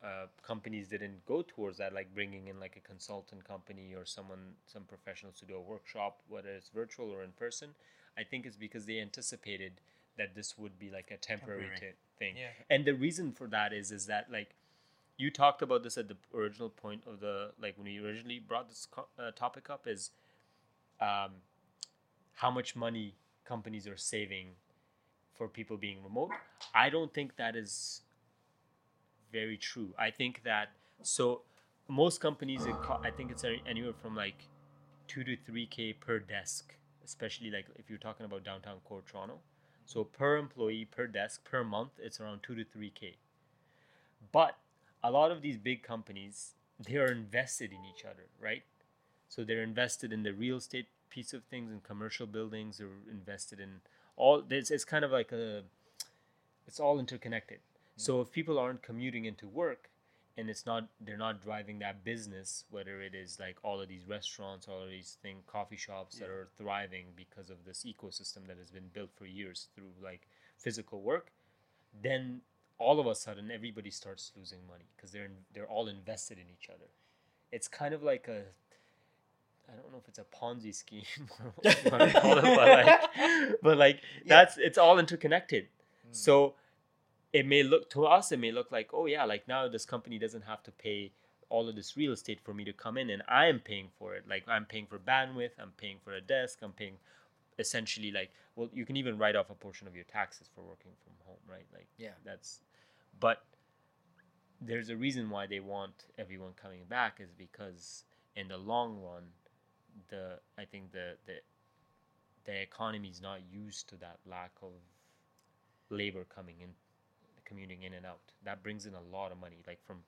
uh, companies didn't go towards that like bringing in like a consultant company or someone some professionals to do a workshop whether it's virtual or in person i think it's because they anticipated that this would be like a temporary, Temporary. ti- thing Yeah. and the reason for that is is that like you talked about this at the original point of the like when you originally brought this co- uh, topic up is um, how much money companies are saving for people being remote. I don't think that is very true. I think that so most companies co- i think it's anywhere from like 2 to 3k per desk especially like if you're talking about downtown core toronto. So per employee per desk per month it's around 2 to 3k but a lot of these big companies they are invested in each other right so they're invested in the real estate piece of things and commercial buildings they're invested in all it's, it's kind of like a it's all interconnected. Mm. So if people aren't commuting into work and it's not they're not driving that business whether it is like all of these restaurants all of these thing coffee shops that are thriving because of this ecosystem that has been built for years through like physical work then all of a sudden everybody starts losing money because they're in, they're all invested in each other. It's kind of like a I don't know if it's a Ponzi scheme or what you call it, but like, but like Yeah. that's it's all interconnected. Mm. So it may look to us, it may look like, oh yeah, like now this company doesn't have to pay all of this real estate for me to come in, and I am paying for it. Like I'm paying for bandwidth, I'm paying for a desk, I'm paying essentially like well, you can even write off a portion of your taxes for working from home, right? Like Yeah. that's, but there's a reason why they want everyone coming back is because in the long run, the I think the the the economy is not used to that lack of labor coming in, commuting in and out. That brings in a lot of money, like from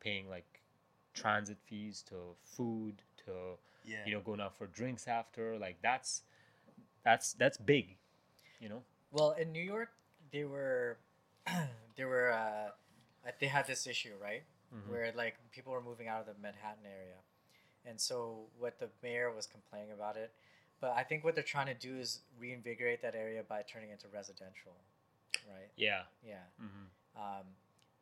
paying like transit fees to food to Yeah. you know going out for drinks after. Like that's that's that's big, you know. Well, in New York, they were, they were, uh, they had this issue, right? Mhm. Where like people were moving out of the Manhattan area, and so what the mayor was complaining about it, but I think what they're trying to do is reinvigorate that area by turning it into residential, right? Yeah. Yeah. hmm um,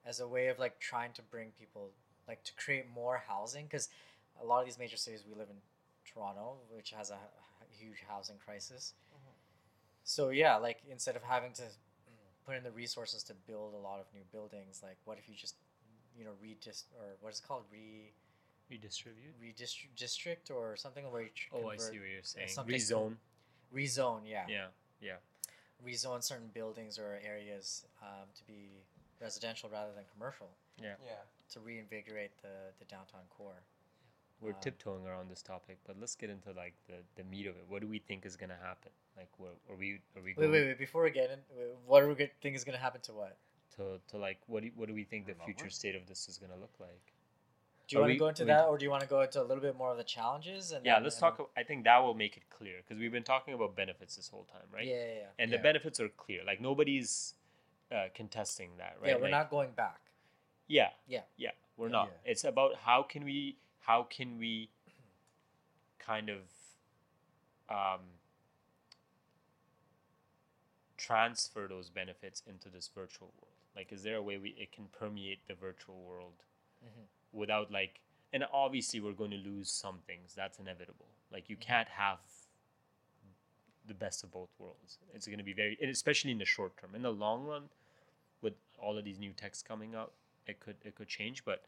as a way of like trying to bring people like to create more housing because a lot of these major cities we live in toronto which has a huge housing crisis so yeah like instead of having to put in the resources to build a lot of new buildings like what if you just you know redist or what is it called re Redistribute. redistrict district or something where you tr- Oh, I see what you're saying. something- Rezone. rezone yeah Yeah. Yeah. rezone certain buildings or areas um, to be residential rather than commercial Yeah. Yeah. to reinvigorate the, the downtown core. We're Um, tiptoeing around this topic, but let's get into like the, the meat of it. What do we think is gonna happen? Like, what are we are we Wait, going wait, wait! Before we get in, what do we think is going to happen to what? to to like what do what do we think the future state of this is gonna look like? Do you want to go into we- that, or do you want to go into a little bit more of the challenges? And Yeah, then- let's and talk. I think that will make it clear because we've been talking about benefits this whole time, right? Yeah, yeah, yeah. And Yeah. the benefits are clear. Like nobody's uh, contesting that, right? Yeah, we're Like, not going back. Yeah. Yeah. Yeah, we're not. Yeah. It's about how can we how can we kind of um, transfer those benefits into this virtual world. Like, is there a way we it can permeate the virtual world Mhm. Without like? And obviously, we're going to lose some things. That's inevitable. Like, you Mhm. can't have the best of both worlds. It's going to be very, and especially in the short term. In the long run, with all of these new techs coming up it could it could change. But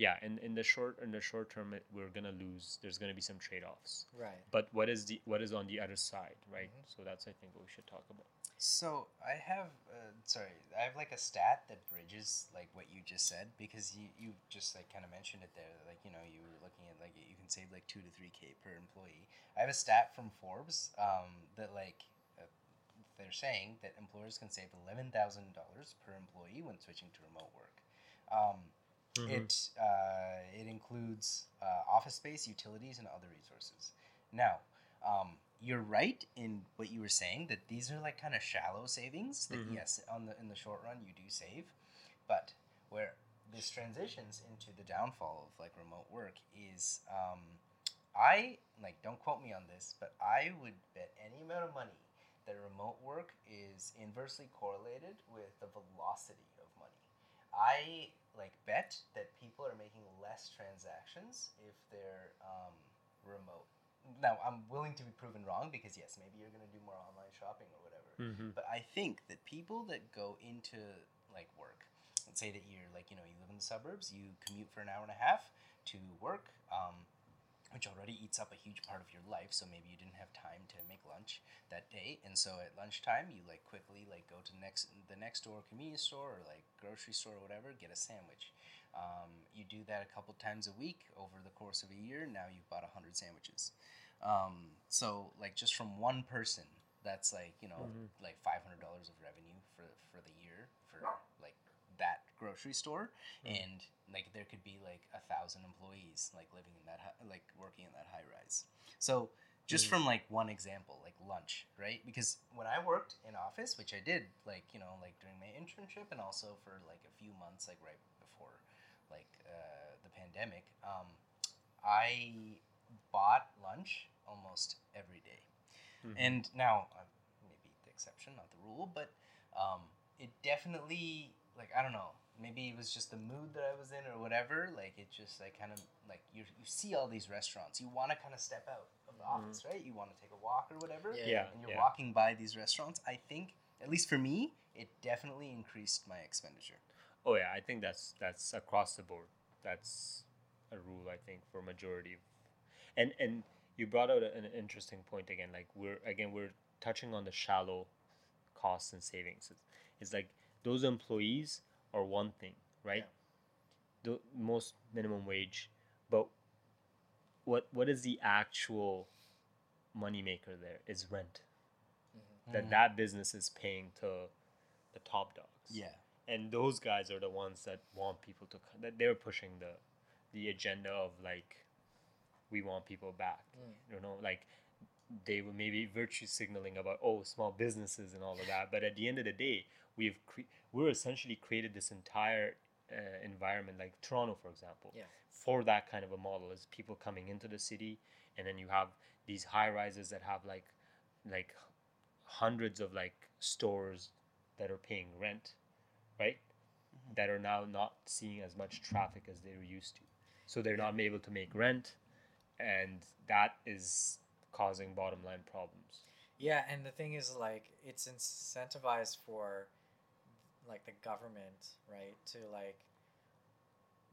yeah, in, in the short in the short term, it, we're gonna lose. There's gonna be some trade offs. Right. But what is the what is on the other side, right? Mhm. So that's I think what we should talk about. So I have, uh, sorry, I have like a stat that bridges like what you just said because you, you just like kind of mentioned it there. Like you know you were looking at like you can save like two to three k per employee. I have a stat from Forbes um, that like uh, they're saying that employers can save eleven thousand dollars per employee when switching to remote work. Um, It uh, it includes uh, office space, utilities, and other resources. Now, um, you're right in what you were saying that these are like kind of shallow savings. That Mhm. yes, on the in the short run you do save, but where this transitions into the downfall of like remote work is, um, I like don't quote me on this, but I would bet any amount of money that remote work is inversely correlated with the velocity of money. I like bet that people are making less transactions if they're um, remote. Now I'm willing to be proven wrong because yes, maybe you're gonna do more online shopping or whatever. Mm-hmm. But I think that people that go into like work, let's say that you're like you know you live in the suburbs, you commute for an hour and a half to work, um, which already eats up a huge part of your life. So maybe you didn't have time to make lunch that day, and so at lunchtime you like quickly like go to next the next door convenience store or like grocery store or whatever, get a sandwich. Um, you do that a couple times a week over the course of a year. Now you've bought hundred sandwiches. Um, so like just from one person, that's like you know Mhm. like five hundred dollars of revenue for for the year for grocery store, Mhm. and like there could be like a thousand employees like living in that hi- like working in that high rise. So just Mhm. from like one example, like lunch, right? Because when I worked in office, which I did like you know like during my internship and also for like a few months like right before like uh, the pandemic, um, I bought lunch almost every day. Mm-hmm. And now, uh, maybe the exception, not the rule, but um, it definitely, like, I don't know, maybe it was just the mood that I was in or whatever. Like, it just, like, kind of, like, you, you see all these restaurants. You want to kind of step out of the Mhm. office, right? You want to take a walk or whatever. Yeah. yeah, And you're yeah. walking by these restaurants. I think, at least for me, it definitely increased my expenditure. Oh yeah, I think that's that's across the board. That's a rule I think for majority of, and and you brought out an interesting point again. Like we're again we're touching on the shallow costs and savings. It's, it's like those employees are one thing, right? The most minimum wage, but what what is the actual moneymaker there is rent Mhm. that Mhm. that business is paying to the top dogs Yeah. and those guys are the ones that want people to that they're pushing the the agenda of like we want people back Mm. you know like they were maybe virtue signaling about oh small businesses and all of that but at the end of the day we've cre- we're essentially created this entire uh, environment like toronto for example Yeah. for that kind of a model is people coming into the city and then you have these high rises that have like like hundreds of like stores that are paying rent right Mhm. that are now not seeing as much traffic as they were used to so they're not able to make rent and that is causing bottom line problems Yeah, and the thing is, like, it's incentivized for, like, the government, right, to like,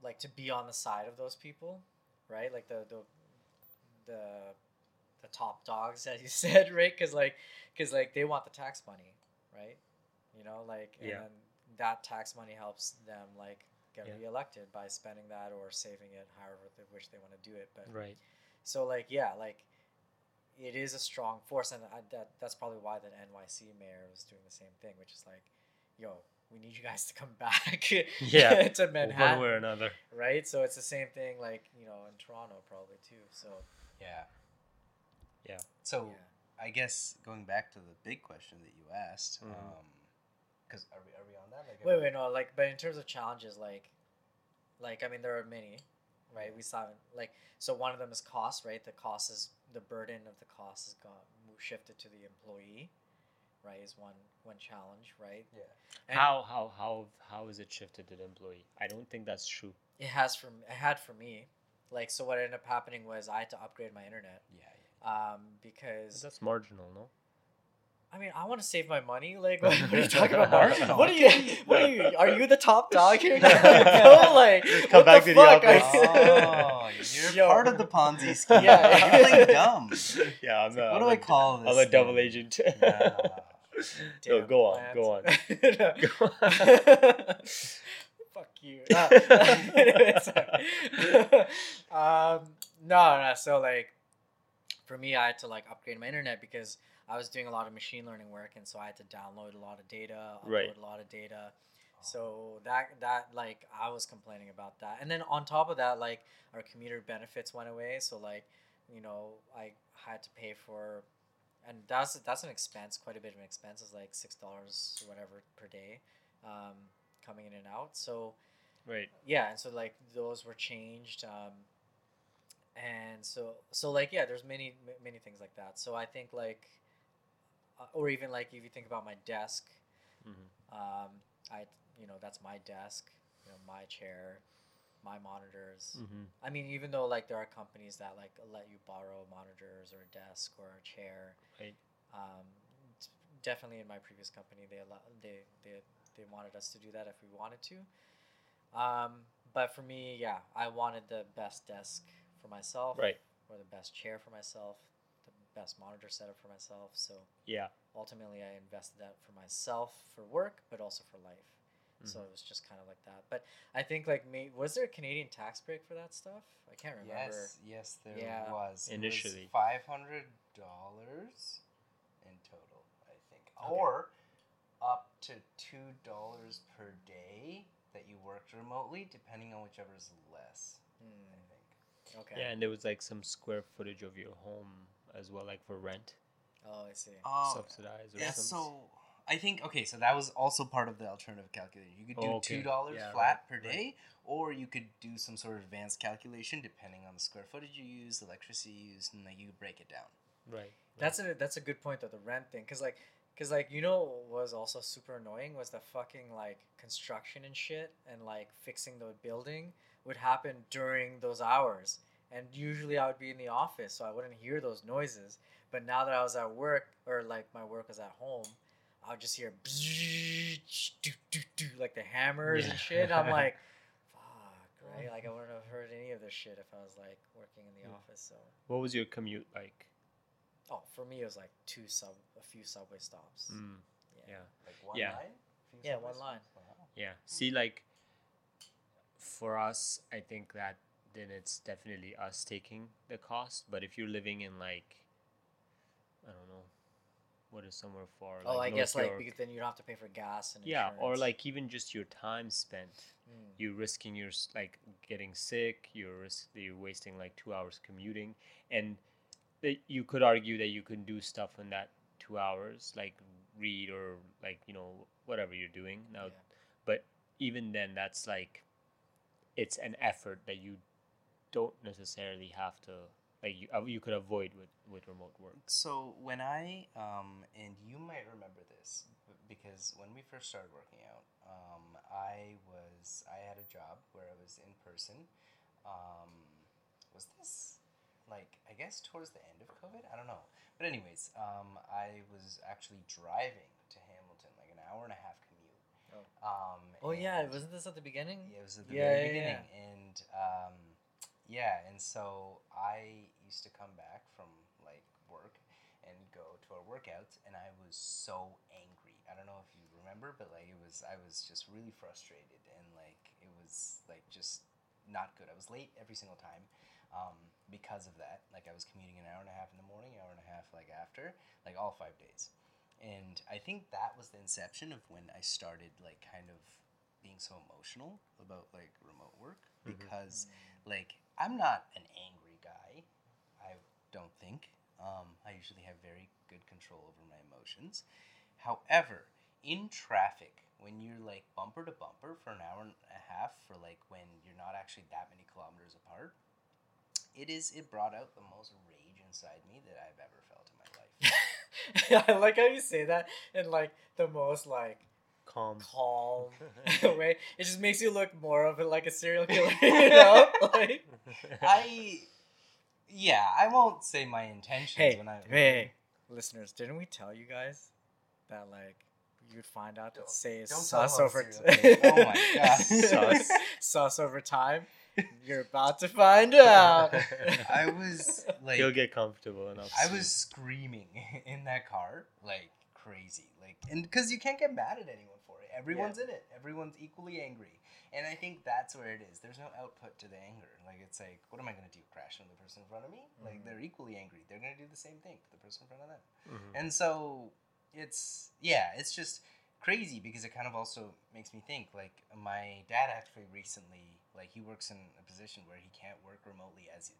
like to be on the side of those people, right, like the the the the top dogs, as you said, right, because like, because like they want the tax money, right, you know, like, and Yeah. that tax money helps them like get Yeah. reelected by spending that or saving it, however they wish they want to do it, but right so like yeah, like it is a strong force, and I, that that's probably why the NYC mayor was doing the same thing, which is like, yo, we need you guys to come back. Yeah, to Manhattan, one way or another. right? So it's the same thing, like you know, in Toronto probably too. So Yeah. Yeah. So yeah. I guess going back to the big question that you asked, Mhm. um, because are we are we on that? Like, Wait, wait, no, like, but in terms of challenges, like, like I mean, there are many, right? We saw like so one of them is cost, right? The cost is the burden of the cost has gone shifted to the employee, right? Is one one challenge, right? Yeah. And how how how how is it shifted to the employee? I don't think that's true. it has for it had for me, like, so what ended up happening was I had to upgrade my internet, Yeah. yeah. um, because That's marginal, no? I mean, I want to save my money. Like, what, what are you talking about? Mark? Marginal. What are you? What are you? Are you the top dog here? Bill? like, come what back the to the fuck? office. Oh, you're Yo. part of the Ponzi scheme. Yeah. You're playing dumb. Yeah, I'm What do I call this? I'm a double thing? agent. Nah. No, go on, go on. Go on. Fuck you. Uh, um, no, no. So like, for me, I had to like upgrade my internet because I was doing a lot of machine learning work, and so I had to download a lot of data, upload Right. a lot of data. So that that like I was complaining about that, and then on top of that, like our commuter benefits went away. So like, you know, I had to pay for, and that's that's an expense, quite a bit of an expense. It's like six dollars or whatever per day, um, coming in and out. So right. yeah, and so like those were changed, um, and so so like yeah, there's many many things like that. So I think like, uh, or even like if you think about my desk, Mhm. um, I you know that's my desk, you know my chair, my monitors. Mm-hmm. I mean, even though like there are companies that like let you borrow monitors or a desk or a chair, Right. um, definitely in my previous company they allow they they they wanted us to do that if we wanted to. Um, but for me, yeah, I wanted the best desk for myself, Right. or the best chair for myself, the best monitor setup for myself. So Yeah. ultimately, I invested that for myself for work, but also for life. So Mhm. it was just kind of like that. But I think like me, was there a Canadian tax break for that stuff? I can't remember. Yes, yes, there Yeah. was. Initially. five hundred dollars in total, I think, Okay. or up to two dollars per day that you worked remotely, depending on whichever is less. I Hmm, think. okay. Yeah, and there was like some square footage of your home as well, like for rent, Oh, I see. Oh, subsidized or yeah. something. So I think okay, so that was also part of the alternative calculation. You could do Oh, okay. two dollars Yeah, flat right, per right. day, or you could do some sort of advanced calculation depending on the square footage you use, the electricity you use, and like you break it down. right. That's a that's a good point though the rent thing because like because like you know what was also super annoying was the fucking like construction and shit and like fixing the building would happen during those hours and usually I would be in the office so I wouldn't hear those noises but now that I was at work or like my work was at home I would just hear do, do, do, like the hammers and shit I'm like fuck right like I wouldn't have heard any of this shit if I was like working in the Yeah. office so What was your commute like? Oh, for me it was like two sub, a few subway stops. Mm, yeah. Like one Yeah. line. Yeah, subway one line. Wow. Yeah. See, like, for us, I think that then it's definitely us taking the cost. But if you're living in like, I don't know, what is somewhere far? oh, I North guess like because then you don't have to pay for gas and yeah, or like even just your time spent. Mm. You're risking your like getting sick. You're risk, you're wasting like two hours commuting, and that you could argue that you can do stuff in that two hours, like read or like you know whatever you're doing now Yeah. but even then that's like it's an effort that you don't necessarily have to like you, uh, you could avoid with with remote work So when I um, and you might remember this because when we first started working out, um, I was I had a job where I was in person. Um, was this like I guess towards the end of COVID? I don't know. But anyways, um, I was actually driving to Hamilton, like an hour and a half commute. Oh. Um, Oh yeah, wasn't this at the beginning? yeah, it was at the Yeah, very yeah, beginning, yeah. and um, yeah, and so I used to come back from like work and go to our workouts, and I was so angry. I don't know if you remember, but like it was, I was just really frustrated, and like it was like just not good. I was late every single time. Um, because of that, like I was commuting an hour and a half in the morning, hour and a half like after, like all five days. and I think that was the inception of when I started like kind of being so emotional about like remote work Mhm. because like I'm not an angry guy. I don't think. Um, I usually have very good control over my emotions. However, in traffic, when you're like bumper to bumper for an hour and a half, for like when you're not actually that many kilometers apart, it is it brought out the most rage inside me that I've ever felt in my life. I like how you say that in like the most like Calm. calm way. It just makes you look more of it like a serial killer, you know? Like I, yeah, I won't say my intentions hey, when I. hey, listeners, didn't we tell you guys that like you'd find out that Don't- say is sus over I'm serial killer. Oh my God. Sus. sus over time? You're about to find out. I was like, You'll get comfortable enough. I was screaming in that car like crazy, like, and because you can't get mad at anyone Everyone's in it. Everyone's equally angry, and I think that's where it is. There's no output to the anger. Like it's like, what am I gonna do? Crash on the person in front of me? Like Mhm. they're equally angry. They're gonna do the same thing to the person in front of them. Mhm. And so it's yeah, it's just crazy because it kind of also makes me think like my dad actually recently like he works in a position where he can't work remotely as like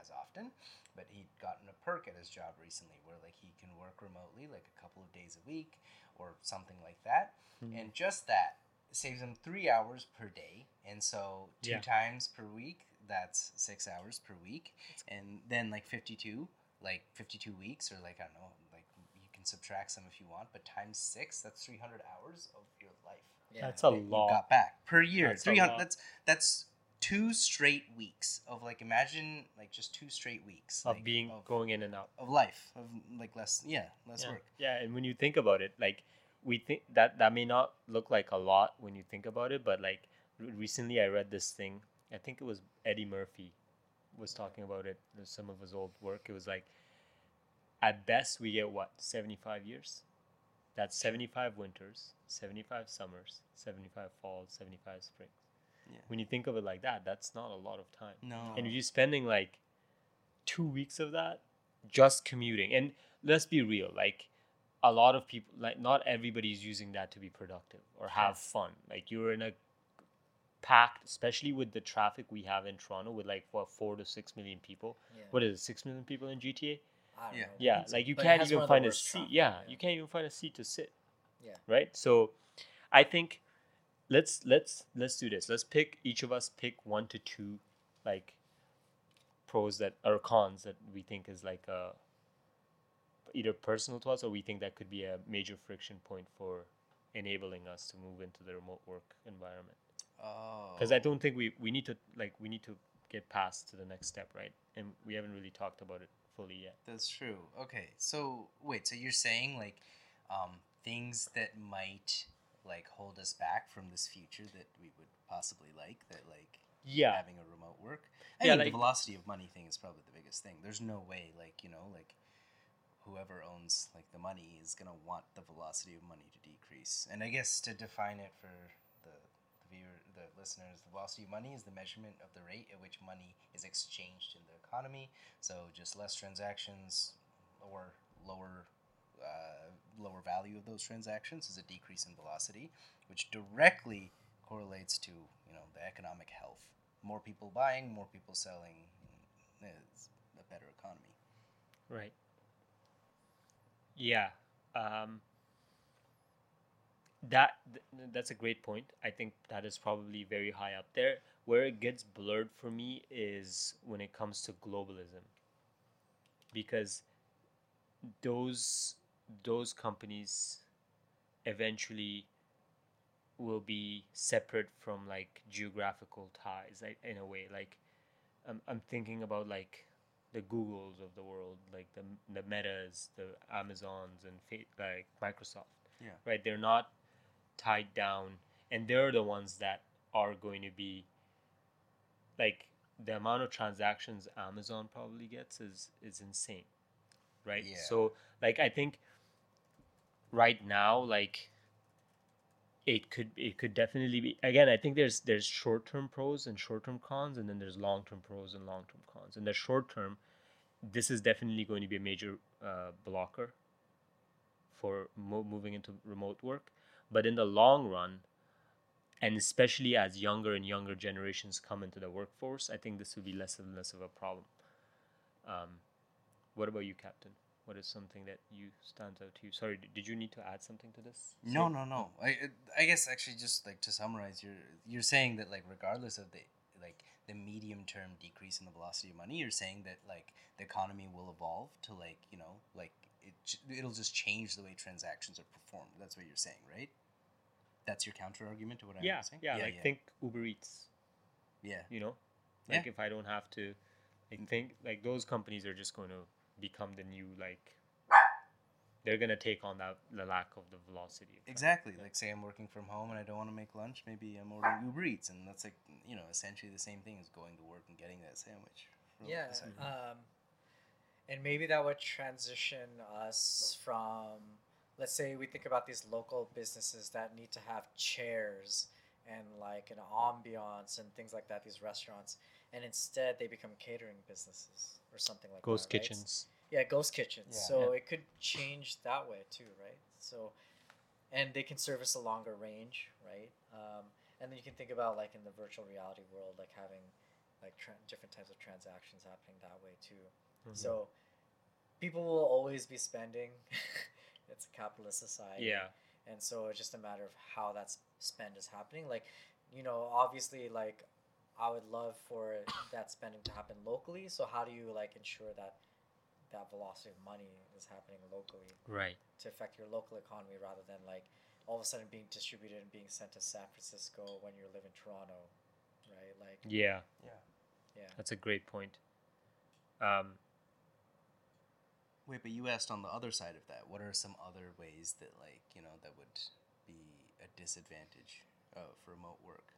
as often, but he'd gotten a perk at his job recently where like he can work remotely like a couple of days a week or something like that. Mhm. And just that saves him 3 hours per day. And so two Yeah. times per week, that's 6 hours per week. And then like 52 like 52 weeks or like I don't know, like you can subtract some if you want, but times 6, that's 300 hours of your life. Yeah. That's a that you lot. got back per year. That's 300 that's that's two straight weeks of like imagine like just two straight weeks of like, being of, going in and out. of life of like less yeah, less yeah. work. Yeah, and when you think about it, like we think that that may not look like a lot when you think about it, but like recently I read this thing. I think it was Eddie Murphy was talking about it. Some of his old work. It was like, at best we get what seventy five years. That's seventy five winters, seventy five summers, seventy five falls, seventy five springs. Yeah. When you think of it like that, that's not a lot of time. No. And if you're spending like two weeks of that just commuting, and let's be real, like a lot of people, like not everybody's using that to be productive or have fun. Like you're in a packed, especially with the traffic we have in Toronto, with like what four to six million people. Yeah. What is it, six million people in GTA? Yeah. know. Yeah, like you but can't even one of the find a seat. traffic, Yeah, you can't even find a seat to sit. Yeah. Right. So, I think let's let's let's do this. Let's pick each of us pick one to two, like pros that or cons that we think is like a either personal to us or we think that could be a major friction point for enabling us to move into the remote work environment Oh. because I don't think we we need to like we need to get past to the next step, right? And we haven't really talked about it fully yet. That's true. Okay, so wait, so you're saying like um, things that might like hold us back from this future that we would possibly like that like Yeah, having a remote work. I Yeah, think like- the velocity of money thing is probably the biggest thing. There's no way like you know like whoever owns like the money is gonna want the velocity of money to decrease. And I guess to define it for the the viewer, the listeners, the velocity of money is the measurement of the rate at which money is exchanged in the economy. So just less transactions or lower uh, lower value of those transactions is a decrease in velocity, which directly correlates to you know the economic health. More people buying, more people selling, is a better economy. right. Yeah, um, that th- that's a great point. I think that is probably very high up there. Where it gets blurred for me is when it comes to globalism, because those those companies eventually will be separate from like geographical ties like in a way like I'm, I'm thinking about like the googles of the world like the the metas the amazons and fa- like microsoft Yeah. right they're not tied down and they're the ones that are going to be like the amount of transactions amazon probably gets is is insane right Yeah. so like i think right now like it could it could definitely be again i think there's there's short-term pros and short-term cons and then there's long-term pros and long-term cons in the short term this is definitely going to be a major uh, blocker for mo- moving into remote work. But in the long run, and especially as younger and younger generations come into the workforce, I think this will be less and less of a problem. Um, what about you, Captain? What is something that you stands out to you? Sorry, did you need to add something to this? No, no, no. I I guess actually just like to summarize, you're you're saying that like regardless of the like the medium term decrease in the velocity of money, you're saying that like the economy will evolve to like you know like it it'll just change the way transactions are performed. That's what you're saying, right? That's your counter argument to what I'm Yeah, saying. yeah, yeah, like think Uber Eats. yeah. You know, Yeah. like if I don't have to, I mm. think like those companies are just going to become the new like. They're gonna take on that the lack of the velocity. of. Exactly. Yeah. Like say I'm working from home and I don't want to make lunch, maybe I'm ordering Uber Eats, and that's like you know essentially the same thing as going to work and getting that sandwich. Yeah. Um, and maybe that would transition us from, let's say, we think about these local businesses that need to have chairs and like an ambiance and things like that, these restaurants, and instead they become catering businesses or something like Ghost that. right? kitchens. Yeah, ghost kitchens. Yeah. So it could change that way too, right? So, and they can service a longer range, right? Um, and then you can think about like in the virtual reality world, like having like tra- different types of transactions happening that way too. Mm-hmm. So people will always be spending. it's a capitalist society. Yeah. And so it's just a matter of how that spend is happening. Like, you know, obviously, like, I would love for that spending to happen locally. So how do you like ensure that that velocity of money is happening locally Right. to affect your local economy rather than like all of a sudden being distributed and being sent to San Francisco when you live in Toronto, right? Like, Yeah. Yeah. yeah. That's a great point. Um, Wait, but you asked on the other side of that. What are some other ways that, like, you know, that would be a disadvantage uh, for remote work,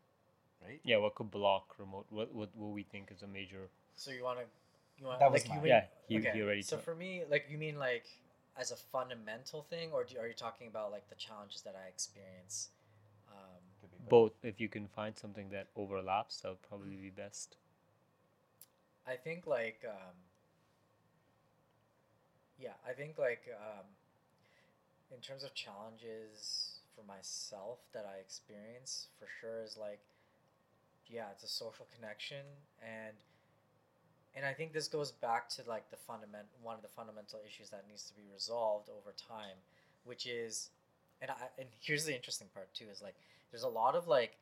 right? yeah. What could block remote? What what what we think is a major? So you want to, you want That was like you mean, Yeah, he- okay. he already So took- for me, like you mean like as a fundamental thing, or do, are you talking about like the challenges that I experience? Um, Both. If you can find something that overlaps, that would probably be best. I think like um, yeah, I think like um, in terms of challenges for myself that I experience for sure is like yeah, it's a social connection and and I think this goes back to like the fundament one of the fundamental issues that needs to be resolved over time, which is and I and here's the interesting part too is like there's a lot of like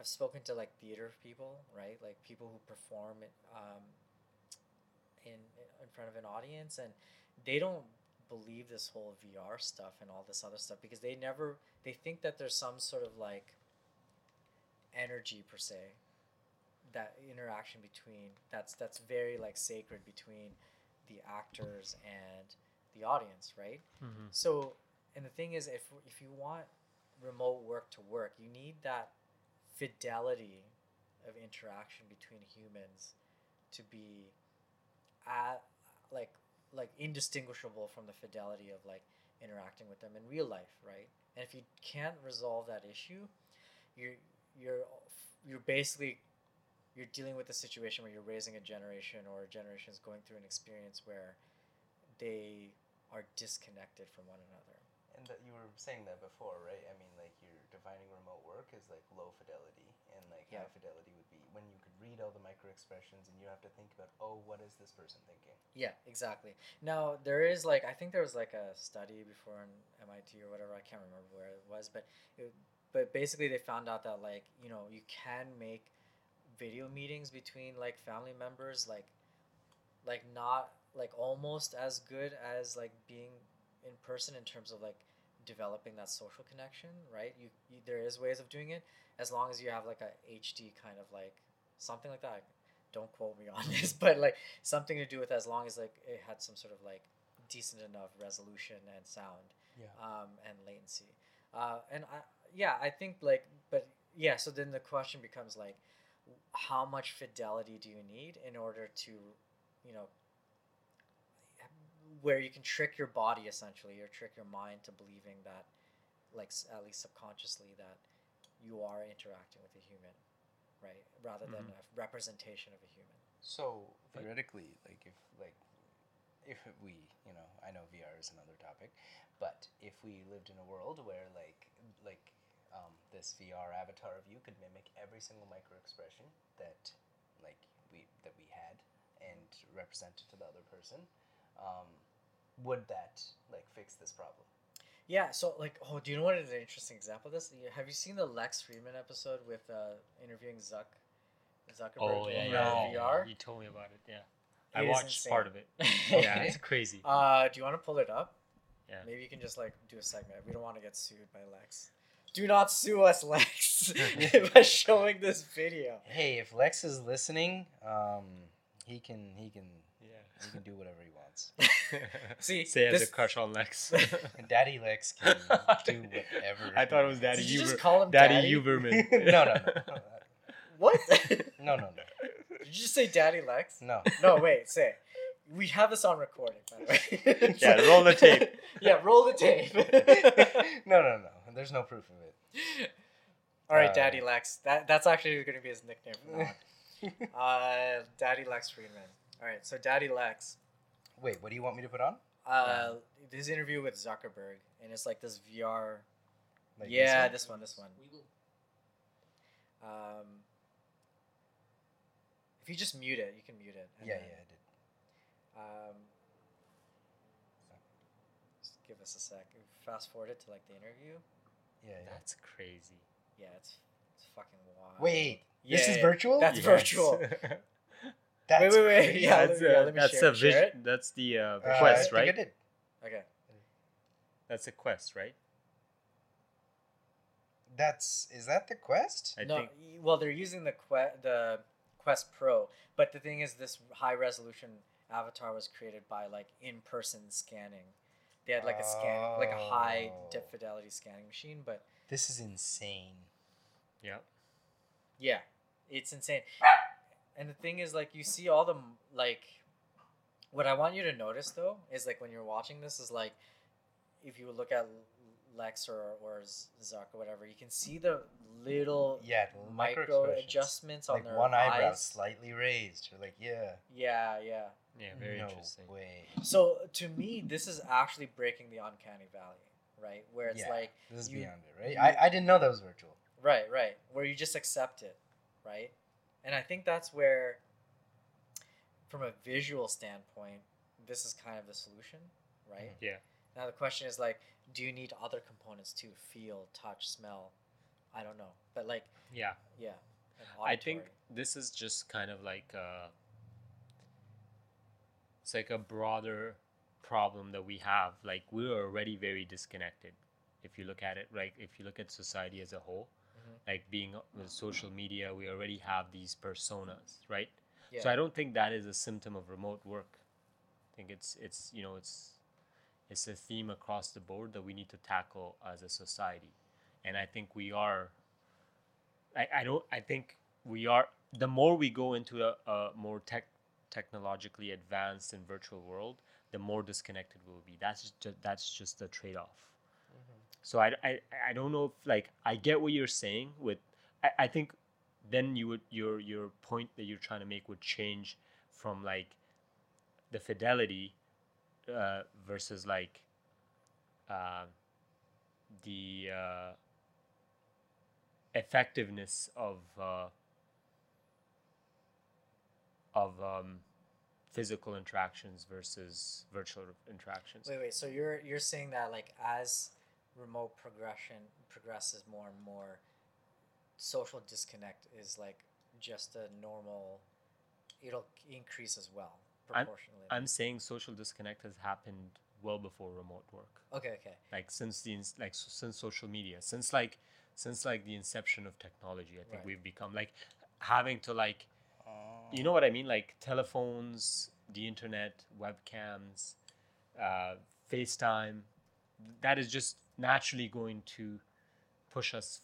I've spoken to like theater people, right? Like people who perform um, in in front of an audience, and they don't believe this whole VR stuff and all this other stuff because they never they think that there's some sort of like energy per se that interaction between that's that's very like sacred between the actors and the audience right Mm-hmm. so, and the thing is, if if you want remote work to work, you need that fidelity of interaction between humans to be at like like indistinguishable from the fidelity of like interacting with them in real life, right? And if you can't resolve that issue, you're you're you're basically you're dealing with a situation where you're raising a generation or a generation is going through an experience where they are disconnected from one another. And that you were saying that before, right? I mean, like you're defining remote work as like low fidelity, and like Yeah. high fidelity would be when you could read all the micro expressions, and you have to think about, oh, what is this person thinking? Yeah, exactly. Now there is like I think there was like a study before in MIT or whatever I can't remember where it was, but it, but basically they found out that like you know you can make video meetings between like family members like like not like almost as good as like being in person in terms of like developing that social connection, right? You, you there is ways of doing it as long as you have like a HD kind of like something like that. Don't quote me on this, but like something to do with as long as like it had some sort of like decent enough resolution and sound Yeah. um, and latency. Uh, and I, yeah, I think like, but yeah, so then the question becomes like, how much fidelity do you need in order to, you know, where you can trick your body essentially or trick your mind to believing that, like at least subconsciously, that you are interacting with a human, right? Rather than Mhm. a representation of a human. So theoretically, like if like if we, you know, I know VR is another topic, but if we lived in a world where like like um, this VR avatar of you could mimic every single micro expression that like we that we had and represent it to the other person, um, would that like fix this problem? Yeah, so like, oh, do you know what is an interesting example of this? Have you seen the Lex Fridman episode with uh, interviewing Zuck, Zuckerberg Oh yeah, over yeah, VR? You told me about it. Yeah, I watched insane. part of it. Yeah. Yeah, it's crazy. Uh, do you want to pull it up? Yeah. Maybe you can just like do a segment. We don't want to get sued by Lex. Do not sue us, Lex, by showing this video. Hey, if Lex is listening, um, he can he can Yeah. he can do whatever he wants. See, Say as this- a crush on Lex. And Daddy Lex can do whatever. I thought it was Daddy Did you just call him Daddy, Daddy? Uberman. no, no, no, What? no, no, no, Did you just say Daddy Lex? no. No, wait, say. We have this on recording, by the way. Yeah, roll the tape. yeah, roll the tape. no, no, no. There's no proof of it. All right, Uh, Daddy Lex. That that's actually going to be his nickname from now on. Uh, Daddy Lex Fridman. All right, so Daddy Lex. Wait, what do you want me to put on? Uh, his interview with Zuckerberg, and it's like this VR. Like yeah, one? this one, this one. Um, if you just mute it, you can mute it. Yeah, then, yeah, I did. Um, just give us a sec. Fast forward it to like the interview. Yeah, yeah. That's crazy. Yeah, it's it's fucking wild. Wait, Yeah, this is virtual. That's Yes. virtual. That's wait, wait, crazy. yeah, that's let me- a, let me that's share- a share vision. it. That's the uh, quest, Uh, I quest, think I right? did. Okay. That's a quest, right? That's is that the quest? I no, think. well, they're using the que- the Quest Pro, but the thing is, this high resolution avatar was created by like in person scanning. They had like a scan, like a high Oh. depth fidelity scanning machine, but This is insane. Yeah. yeah, it's insane. And the thing is, like, you see all the m- like. What I want you to notice though is like when you're watching this is like, if you look at Lex or or Z- Zuck or whatever, you can see the little Yeah, micro micro-expressions. adjustments on Like their one eyebrow eyes. slightly raised. Or like, yeah. Yeah, yeah. Yeah, very no interesting. way. So to me, this is actually breaking the uncanny valley, right? Where it's Yeah, like, This is you- beyond it, right? you- I, I didn't know that was virtual. right, right, where you just accept it, right? And I think that's where, from a visual standpoint, this is kind of the solution, right? Yeah. Now the question is like, do you need other components to Feel, touch, smell? I don't know, but like, Yeah. yeah. I think this is just kind of like uh it's like a broader problem that we have. Like we're already very disconnected. If you look at it, like if you look at society as a whole, Mhm. like being with social media, we already have these personas, right? yeah. So I don't think that is a symptom of remote work. I think it's it's you know it's it's a theme across the board that we need to tackle as a society, and I think we are. I, I don't I think we are the more we go into a, a more tech technologically advanced and virtual world, the more disconnected we'll be. That's just that's just the trade off. So I, I, I don't know if like I get what you're saying with I, I think then you would your your point that you're trying to make would change from like the fidelity uh, versus like uh, the uh, effectiveness of uh, of um, physical interactions versus virtual interactions. Wait, wait. So you're you're saying that like as remote progression progresses more and more, social disconnect is like just a normal. It'll increase as well proportionally. I'm saying social disconnect has happened well before remote work. okay, okay. Like since the like since social media, since like since like the inception of technology, I think Right. we've become like having to like. You know what I mean? Like telephones, the internet, webcams, uh, FaceTime. That is just naturally going to push us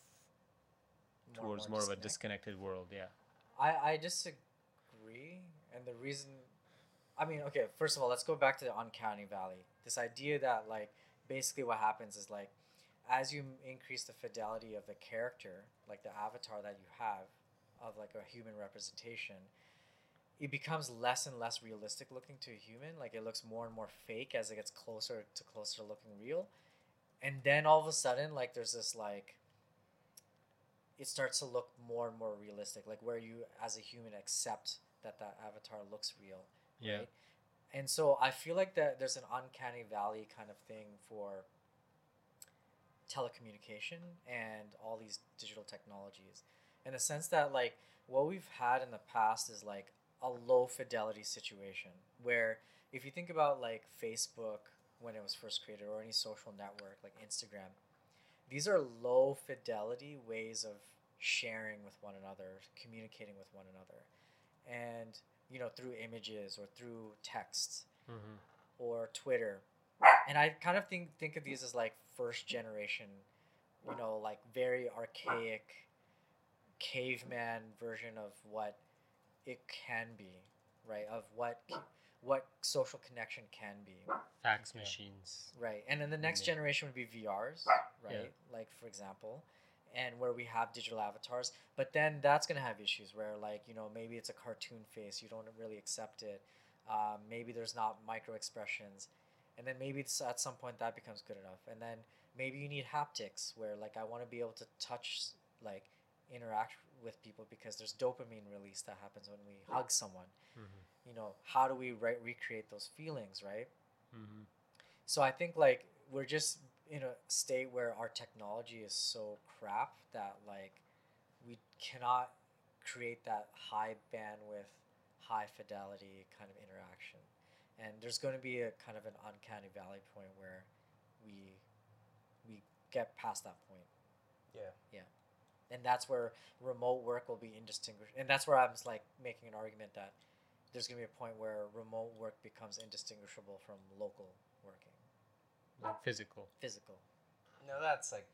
More towards more of a disconnected world. Yeah. I I disagree, and the reason, I mean, okay. First of all, let's go back to the uncanny valley. This idea that like basically what happens is like, as you increase the fidelity of the character, like the avatar that you have, of like a human representation, it becomes less and less realistic looking to a human. Like it looks more and more fake as it gets closer to closer looking real. And then all of a sudden, like there's this like it starts to look more and more realistic, like where you as a human accept that that avatar looks real. Yeah. Right? And so I feel like that there's an uncanny valley kind of thing for telecommunication and all these digital technologies in the sense that like what we've had in the past is like a low fidelity situation where if you think about like Facebook when it was first created or any social network like Instagram these are low fidelity ways of sharing with one another communicating with one another and you know through images or through text Mm-hmm. or Twitter. And I kind of think think of these as like first generation, you know, like very archaic caveman version of what it can be, right? Of what what social connection can be, Fax Yeah. machines. right? And then the next Yeah. generation would be VRs, right? Yeah. Like for example, and where we have digital avatars, but then that's gonna have issues where like you know maybe it's a cartoon face, you don't really accept it. Um, maybe there's not micro expressions, and then maybe it's, at some point that becomes good enough, and then maybe you need haptics where like I want to be able to touch like interact with people because there's dopamine release that happens when we hug someone. Mm-hmm. You know, how do we re- recreate those feelings, right? Mm-hmm. So I think like we're just in a state where our technology is so crap that like we cannot create that high bandwidth, high fidelity kind of interaction. And there's going to be a kind of an uncanny valley point where we we get past that point. Yeah. Yeah. And that's where remote work will be indistinguishable. And that's where I'm like making an argument that there's going to be a point where remote work becomes indistinguishable from local working, Like oh. physical. physical. No, that's like.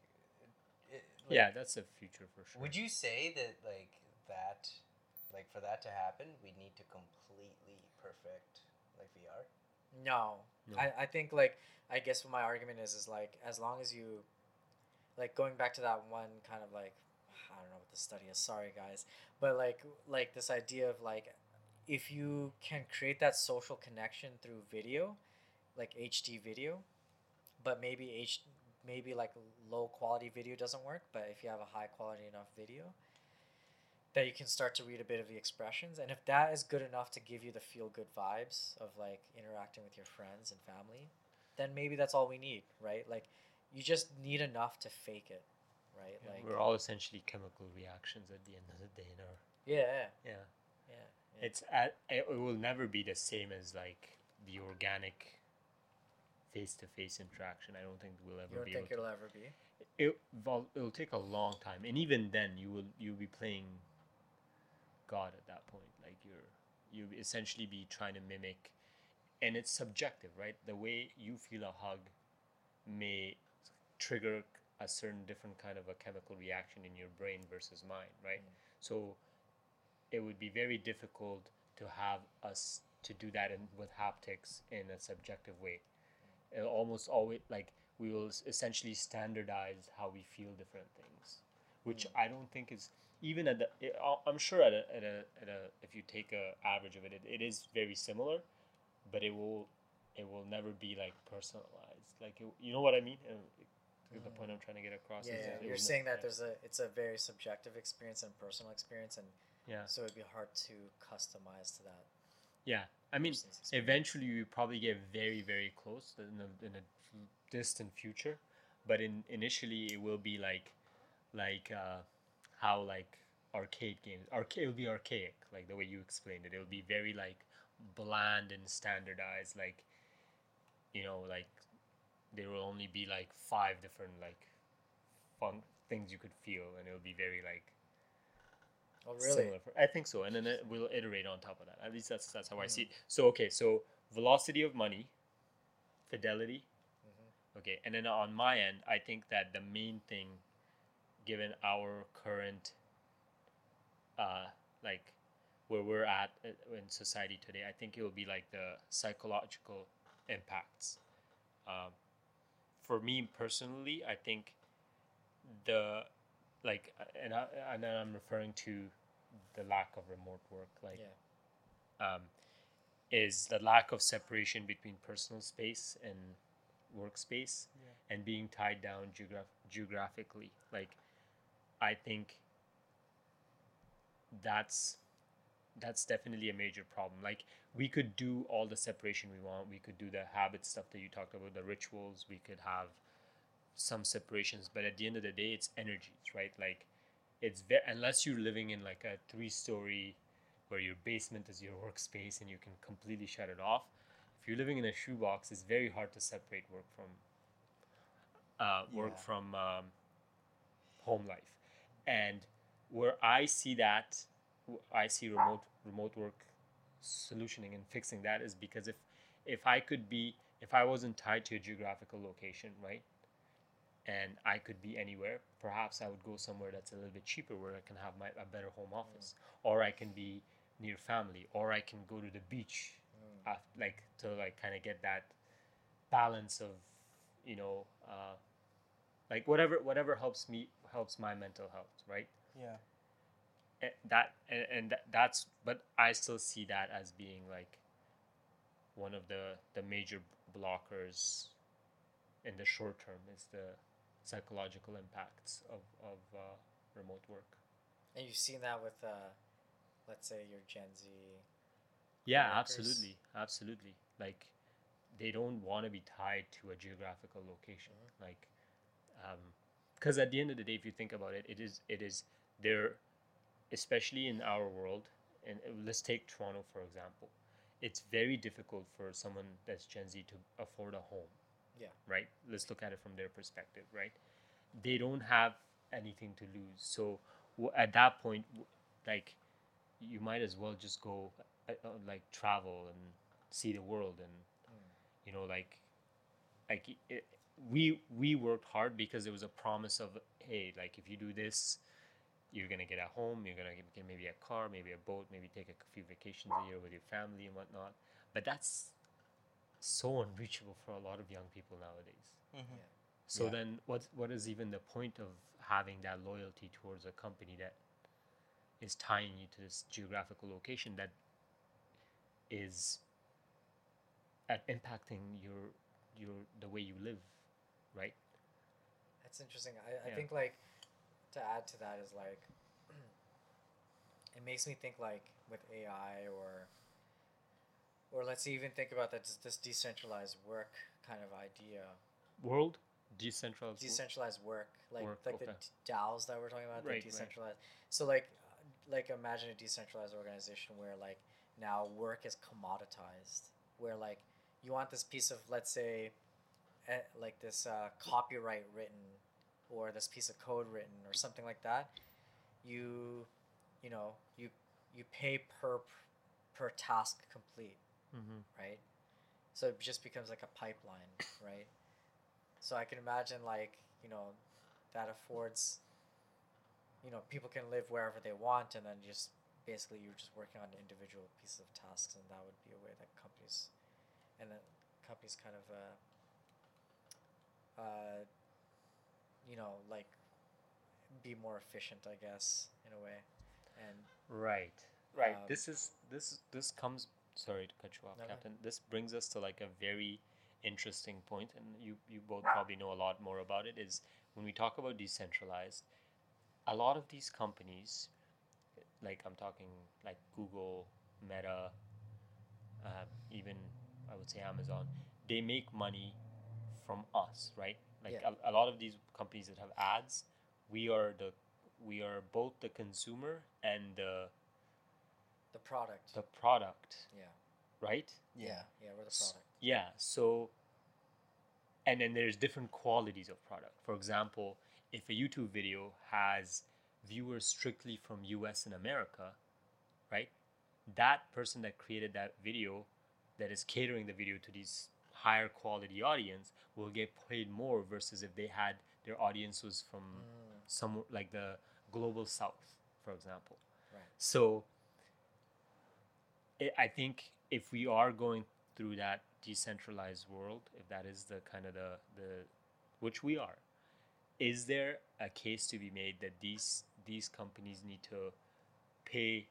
It, like, yeah, that's the future for sure. Would you say that like that, like for that to happen, we need to completely perfect like VR? No. No. I, I think like I guess what my argument is is like as long as you like going back to that one kind of like I don't know what the study is, sorry guys. But like like this idea of like if you can create that social connection through video, like HD video, but maybe H maybe like low quality video doesn't work, but if you have a high quality enough video, that you can start to read a bit of the expressions. And if that is good enough to give you the feel good vibes of like interacting with your friends and family then maybe that's all we need right? Like you just need enough to fake it right Yeah, like we're all essentially chemical reactions at the end of the day in our yeah yeah. yeah, yeah. It's at it will never be the same as like the organic face to face interaction. I don't think we'll ever. you don't be think able it'll ever be. It vol- it'll take a long time, and even then, you will you'll be playing God at that point. Like you're you essentially be trying to mimic, and it's subjective, right? The way you feel a hug may trigger a certain different kind of a chemical reaction in your brain versus mine, right? Mm. So it would be very difficult to have us to do that in, with haptics in a subjective way. It'll almost always like we will essentially standardize how we feel different things, which I don't think is even at the. It, I'm sure at a, at a at a if you take a average of it, it, it is very similar, but it will it will never be like personalized. Like it, you know what I mean? The point I'm trying to get across yeah, is yeah. you're saying that there's a it's a very subjective experience and personal experience and yeah so it'd be hard to customize to that yeah. I mean, eventually you probably get very very close in a, in a distant future but in initially it will be like like uh, how like arcade games arcade will be archaic like the way you explained it it will be very like bland and standardized like you know like there will only be like five different like fun things you could feel and it will be very like oh really similar. For, I think so, and then it will iterate on top of that. At least that's that's how I see it. So okay, so velocity of money, fidelity. Mhm. Okay, and then on my end, I think that the main thing, given our current, uh, like, where we're at uh, in society today, I think it will be like the psychological impacts. Um, for me personally, I think the like, and I, and I'm referring to the lack of remote work, like yeah um, is the lack of separation between personal space and workspace Yeah. and being tied down geograph- geographically like i think that's that's definitely a major problem. Like we could do all the separation we want. We could do the habit stuff that you talked about the rituals. We could have some separations. But at the end of the day it's energies right? Like it's ve- unless you're living in like a three story where your basement is your workspace and you can completely shut it off if you're living in a shoebox it's very hard to separate work from uh, work Yeah. from um, home life. And where i see that i see remote remote work solutioning and fixing that is because if if i could be if i wasn't tied to a geographical location right and i could be anywhere perhaps i would go somewhere that's a little bit cheaper where i can have my a better home office or i can be near family or i can go to the beach Mm. uh, like to like kind of get that balance of you know uh, like whatever whatever helps me helps my mental health right Yeah. Eh, that and, and that's but i still see that as being like one of the the major blockers in the short term is the psychological impacts of of uh, remote work And you've seen that with, uh, let's say, your Gen Z. yeah coworkers. absolutely absolutely like they don't want to be tied to a geographical location Mhm. like because at the end of the day if you think about it it is it is there especially in our world and uh, let's take toronto for example. It's very difficult for someone that's gen z to afford a home. Yeah. right? Let's look at it from their perspective right? They don't have anything to lose. So at that point like you might as well just go uh, uh, like travel and see the world and Mm. you know like like it, we we worked hard because there was a promise of hey like if you do this you're gonna get a home you're gonna get maybe a car maybe a boat maybe take a few vacations a year with your family and whatnot but that's so unreachable for a lot of young people nowadays Mm-hmm. so Yeah. then what what is even the point of having that loyalty towards a company that is tying you to this geographical location that is at impacting your your the way you live, right? That's interesting. I, I Yeah. think like to add to that is like it makes me think like with AI or or let's even think about that this decentralized work kind of idea. World decentralized. Decentralized work, like Work, like okay. the DAOs that we're talking about, Right, right. the decentralized. So like like imagine a decentralized organization where like now work is commoditized, where like you want this piece of let's say eh, like this uh, copyright written or this piece of code written or something like that you you know you you pay per per task complete Mhm. right so it just becomes like a pipeline right so i can imagine like you know that affords you know people can live wherever they want and then just basically you're just working on individual pieces of tasks and that would be a way that companies and then companies kind of uh, uh, you know like be more efficient i guess in a way and Right. Right. Um, this is this this comes. Sorry to cut you off, No, no. Captain. This brings us to like a very interesting point, and you you both probably know a lot more about it. Is when we talk about decentralized, a lot of these companies, like I'm talking like Google, Meta, uh, even I would say Amazon, they make money from us, right? Like Yeah. a, a lot of these companies that have ads, we are the we are both the consumer and the the product the product, yeah right? Yeah. yeah we're the product Yeah. So, and then there's different qualities of product. For example, if a YouTube video has viewers strictly from US and America, right? That person that created that video, that is catering the video to these higher quality audience, will get paid more versus if they had their audience was from Mm, some like the global south, for example. right. So I- I think if we are going through that decentralized world, if that is the kind of the the which we are, is there a case to be made that these these companies need to pay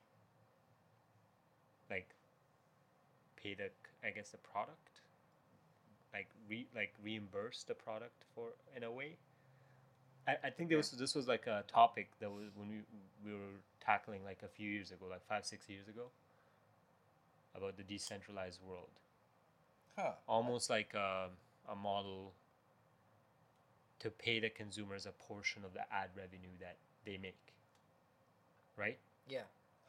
like pay the I guess the product, like re like reimburse the product for in a way. I, I think there was this was like a topic that was when we we were tackling like a few years ago, like five six years ago, about the decentralized world. Huh. Almost like a, a model to pay the consumers a portion of the ad revenue that they make. Right? Yeah.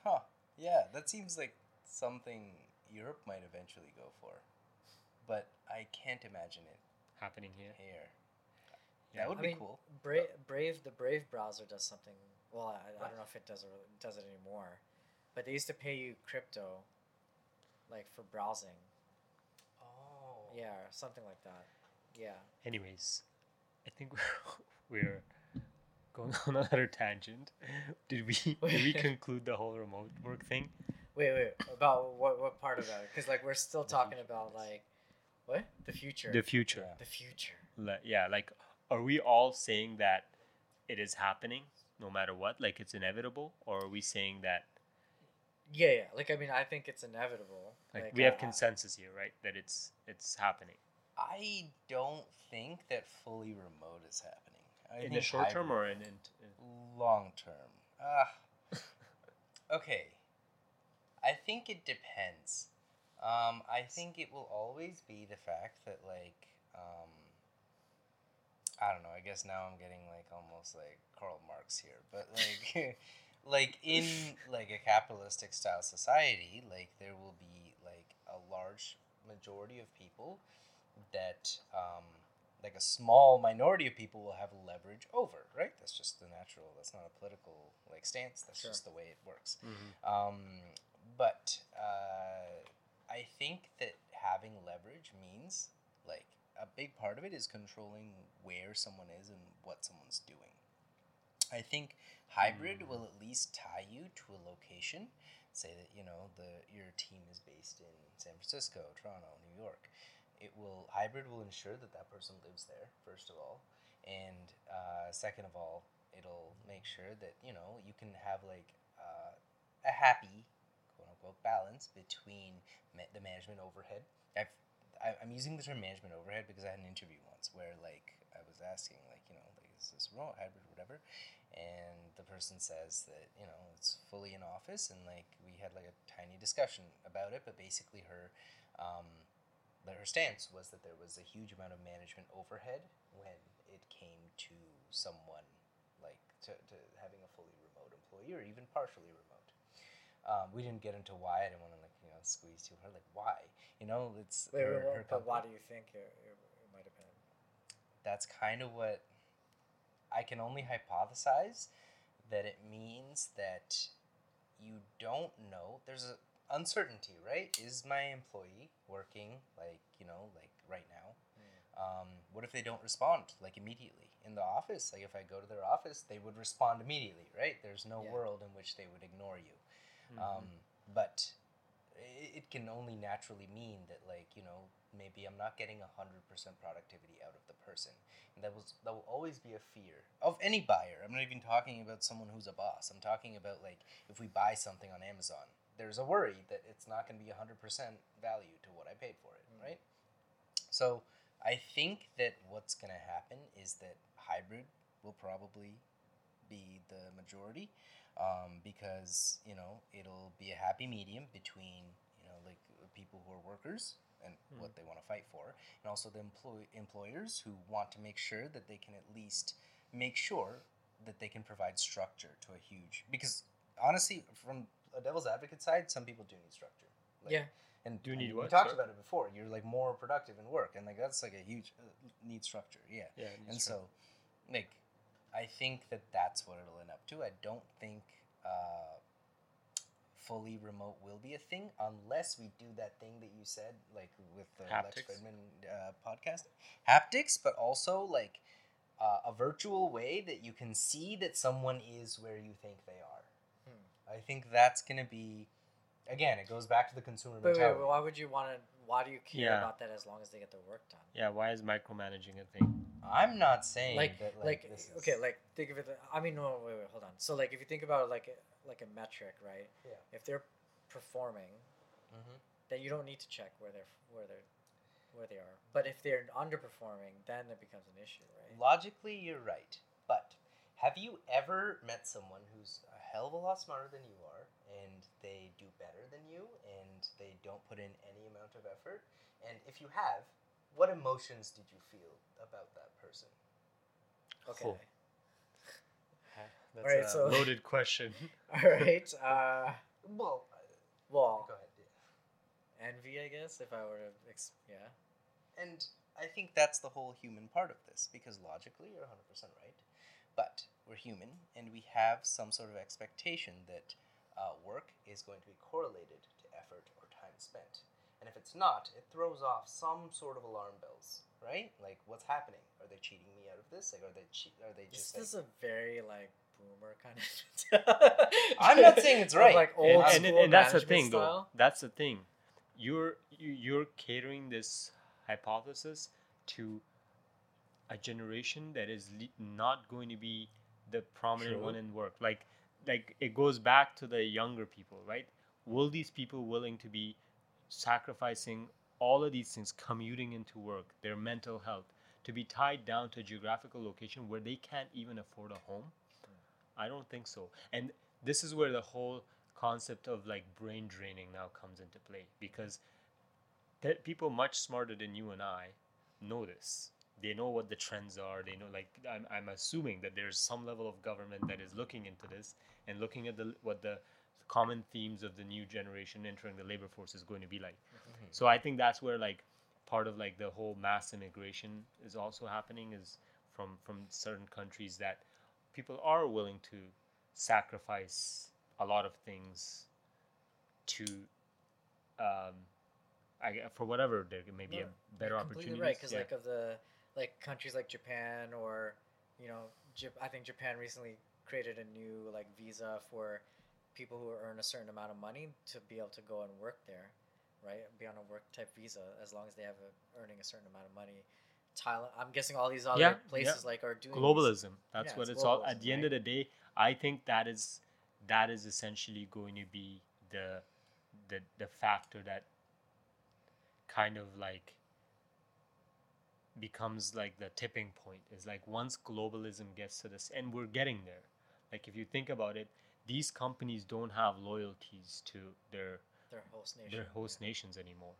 Huh. Yeah, that seems like something Europe might eventually go for. But I can't imagine it Happening here. here. Yeah. That would I be mean, cool. Brave, Brave, the Brave browser does something. Well, I, I don't know if it does it, does it anymore, but they used to pay you crypto, like for browsing. Oh. Yeah, something like that. Yeah. Anyways, I think we're, we're going on another tangent. Did we did we conclude the whole remote work thing? Wait, wait. About what? What part of that? Because like we're still talking about like, what? The future. The future. the future. Like, yeah, like are we all saying that it is happening no matter what? Like it's inevitable, or are we saying that Yeah, yeah. Like I mean, I think it's inevitable. like, we have I- I- consensus here, right? That it's it's happening I don't think that fully remote is happening. I in the think short term or in, in, in long term. Ah. okay. I think it depends. Um, I think it will always be the fact that like um, I don't know. I guess now I'm getting like almost like Karl Marx here, but like like in like a capitalistic style society, like there will be like a large majority of people that um, like a small minority of people will have leverage over, right? That's just the natural. That's not a political like stance. That's Sure. just the way it works. Mhm. Um, but uh, I think that having leverage means like a big part of it is controlling where someone is and what someone's doing. I think hybrid Mm. will at least tie you to a location. Say that you know the your team is based in San Francisco, Toronto, New York. It will hybrid will ensure that that person lives there first of all, and uh, second of all, it'll make sure that you know you can have like uh, a happy unquote balance between ma- the management overhead. I've, I, I'm using the term management overhead because I had an interview once where like I was asking like you know like is this remote hybrid whatever, and the person says that you know it's fully in office and like we had like a tiny discussion about it, but basically her. Um, her stance was that there was a huge amount of management overhead when it came to someone like to, to having a fully remote employee or even partially remote. Um, we didn't get into why. I didn't want to like you know squeeze too hard. Like why? You know, it's Wait, her, wait, her but why do you think it, it, it might have been? That's kind of what I can only hypothesize that it means that you don't know. There's a uncertainty, right? Is my employee working like you know like right now? Um, what if they don't respond like immediately in the office? Like if I go to their office, they would respond immediately, right? There's no Yeah. world in which they would ignore you. Mhm. Um, but it, it can only naturally mean that like you know maybe I'm not getting hundred percent productivity out of the person, and that was that will always be a fear of any buyer. I'm not even talking about someone who's a boss. I'm talking about like if we buy something on Amazon, there's a worry that it's not going to be hundred percent value to what I paid for it, Mm. right? So I think that what's going to happen is that hybrid will probably be the majority um, because you know it'll be a happy medium between you know like people who are workers and Mhm. what they want to fight for, and also the employ- employers who want to make sure that they can at least make sure that they can provide structure to a huge because honestly, from a devil's advocate side, some people do need structure. Like, Yeah. And Do I need mean, what, We talked sorry? about it before. You're like more productive in work, and like that's like a huge uh, need structure. Yeah yeah, and so like i think that that's what it'll end up to i don't think uh, fully remote will be a thing unless we do that thing that you said like with the lex Haptics. Fridman, uh, podcast haptics but also like uh, a virtual way that you can see that someone is where you think they are Hmm. i think that's going to be again it goes back to the consumer But mentality wait, why would you want to? Why do you care Yeah. about that as long as they get their work done? yeah. Why is micromanaging a thing? I'm not saying Like, that like, like, is, okay, like think of it. I mean, no, wait, wait, hold on. So, like, if you think about it like like a metric, right? Yeah. If they're performing, Mhm. then you don't need to check where they're where they're where they are. But if they're underperforming, then it becomes an issue, right? Logically, you're right. But have you ever met someone who's a hell of a lot smarter than you are, and they do better than you, and they don't put in any amount of effort? And if you have, what emotions did you feel about that person? Okay. Cool. That's Alright, a so- loaded question. All right. Uh, Well, well, go ahead. yeah. envy, I guess. If I were to, ex- yeah. And I think that's the whole human part of this, because logically you're 100% right. But we're human, and we have some sort of expectation that uh, work is going to be correlated to effort or time spent. And if it's not, it throws off some sort of alarm bells, right? Like, what's happening? Are they cheating me out of this? Like, are they che- Are they just? This just is a very like boomer kind of. I'm not saying it's right. Like and, old and, school and that's the management thing, though. That's the thing. You're you, you're catering this hypothesis to a generation that is le- not going to be the prominent True. one in work. Like like it goes back to the younger people, right? Will these people willing to be sacrificing all of these things, commuting into work, their mental health, to be tied down to a geographical location where they can't even afford a home? I don't think so. And this is where the whole concept of like brain draining now comes into play because pe- people much smarter than you and I know this. They know what the trends are. They know, like, I'm, I'm assuming that there's some level of government that is looking into this and looking at the what the common themes of the new generation entering the labor force is going to be like. So I think that's where like part of like the whole mass immigration is also happening is from from certain countries that people are willing to sacrifice a lot of things to um I, for whatever there may be No, a better opportunity right because like of the like countries like Japan or you know Jap- I think Japan recently created a new like visa for people who earn a certain amount of money to be able to go and work there, right? Be on a work type visa as long as they have a, earning a certain amount of money. Thailand, I'm guessing all these other Yeah, places like are doing these- globalism that's Yeah, what it's it's all at the end right? of the day i think that is that is essentially going to be the the the factor that kind of like becomes like the tipping point is like once globalism gets to this and we're getting there like if you think about it these companies don't have loyalties to their their host nation. their host nations anymore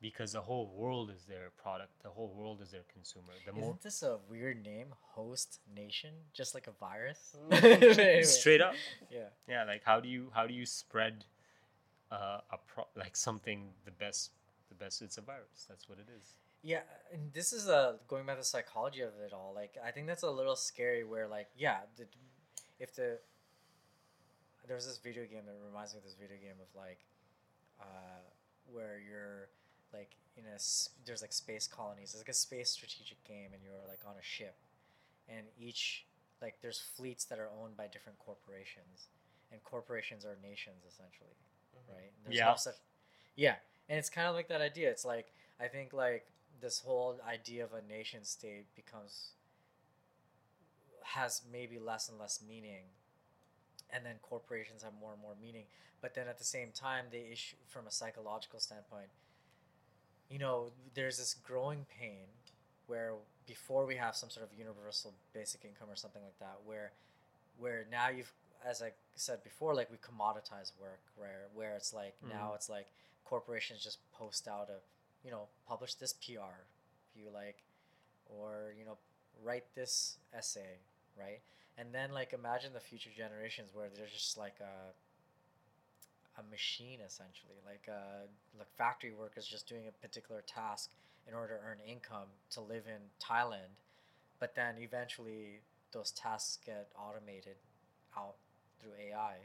because the whole world is their product the whole world is their consumer the Isn't this a weird name? Host nation, just like a virus. Mm. Anyway, straight up Yeah. yeah like how do you how do you spread uh, a pro like something the best the best it's a virus that's what it is Yeah, and this is uh, going back to the psychology of it all. Like, I think that's a little scary. Where, like, yeah, the, if the there was this video game that reminds me of this video game of like, uh, where you're like in a s- there's like space colonies. It's like a space strategic game, and you're like on a ship, and each like there's fleets that are owned by different corporations, and corporations are nations essentially right? There's Yeah. no such, yeah, and it's kind of like that idea. It's like I think like this whole idea of a nation state becomes has maybe less and less meaning, and then corporations have more and more meaning. But then at the same time, they issue from a psychological standpoint. You know, there's this growing pain where before we have some sort of universal basic income or something like that, where where now you've as I said before, like we commoditize work, where where it's like now Mhm. it's like corporations just post out a, you know, publish this PR, if you like, or you know, write this essay, right? And then like imagine the future generations where there's just like a a machine essentially, like a like factory workers just doing a particular task in order to earn income to live in Thailand, but then eventually those tasks get automated out through AI.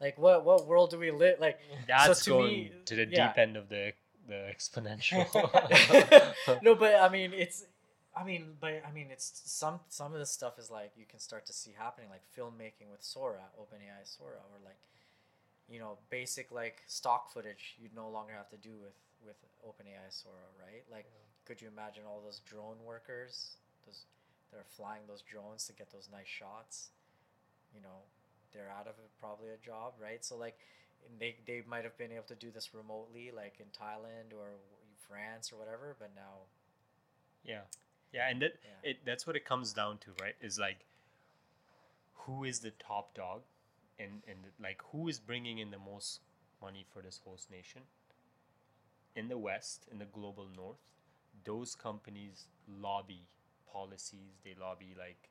Like what what world do we live like that's to going me, to the yeah. deep end of the the exponential no, but I mean it's I mean but I mean it's some some of this stuff is like you can start to see happening like filmmaking with Sora, OpenAI Sora or like you know, basic like stock footage you'd no longer have to do with with OpenAI Sora, right? Like could you imagine all those drone workers, those they're flying those drones to get those nice shots? You know, they're out of probably a job, right? So like they they might have been able to do this remotely, like in Thailand or France or whatever. But now, Yeah, yeah, and that Yeah. it that's what it comes down to, right? Is like who is the top dog, and and like who is bringing in the most money for this host nation. In the West, in the global North, those companies lobby policies. They lobby like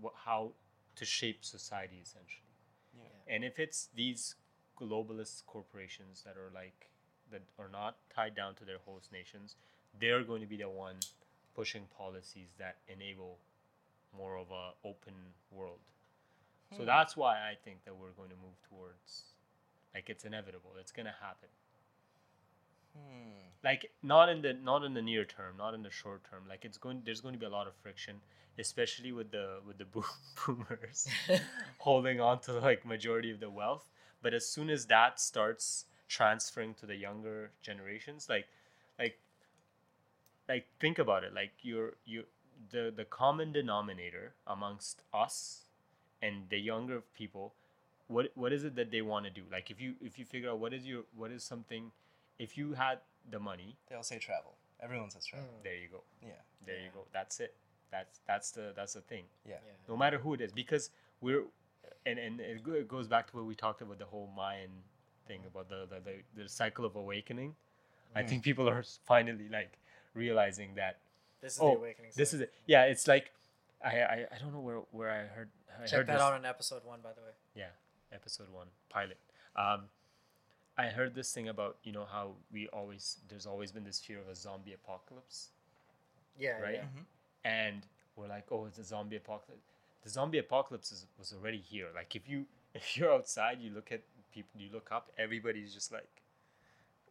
what how to shape society essentially. Yeah. And if it's these globalist corporations that are like that are not tied down to their host nations, they're going to be the one pushing policies that enable more of a open world. So Hmm. that's why I think that we're going to move towards like it's inevitable. It's going to happen. Hmm. Like not in the not in the near term, not in the short term. Like it's going there's going to be a lot of friction, especially with the with the boom, boomers holding on to like majority of the wealth but as soon as that starts transferring to the younger generations like like like think about it like you're you the the common denominator amongst us and the younger people what what is it that they want to do like if you if you figure out what is your what is something if you had the money they'll say travel. Everyone says travel. Mm. there you go Yeah. there you go that's it that's that's the that's the thing Yeah. yeah. no matter who it is because we're and and it it goes back to what we talked about the whole mayan thing about the the, the, the cycle of awakening i Mm. think people are finally like realizing that This is Oh, the awakening. this Zone. is it yeah it's like i i, I don't know where where i heard I Check heard that this, out in episode one, by the way. yeah episode one pilot um i heard this thing about you know how we always there's always been this fear of a zombie apocalypse Yeah, Right? yeah. Mhm. and we're like, oh, it's a zombie apocalypse. The zombie apocalypse is, was already here. Like if you if you're outside, you look at people, you look up, everybody's just like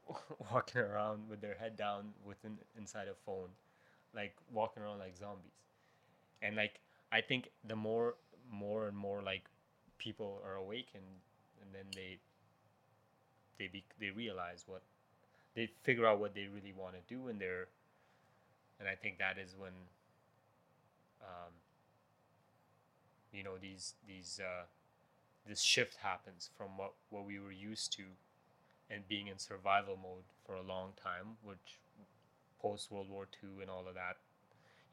walking around with their head down within inside a phone, like walking around like zombies. And like I think the more more and more like people are awakened, and then they they be, they realize what they figure out what they really want to do, and they're and I think that is when um, you know these these uh, this shift happens from what what we were used to and being in survival mode for a long time which post world war ii and all of that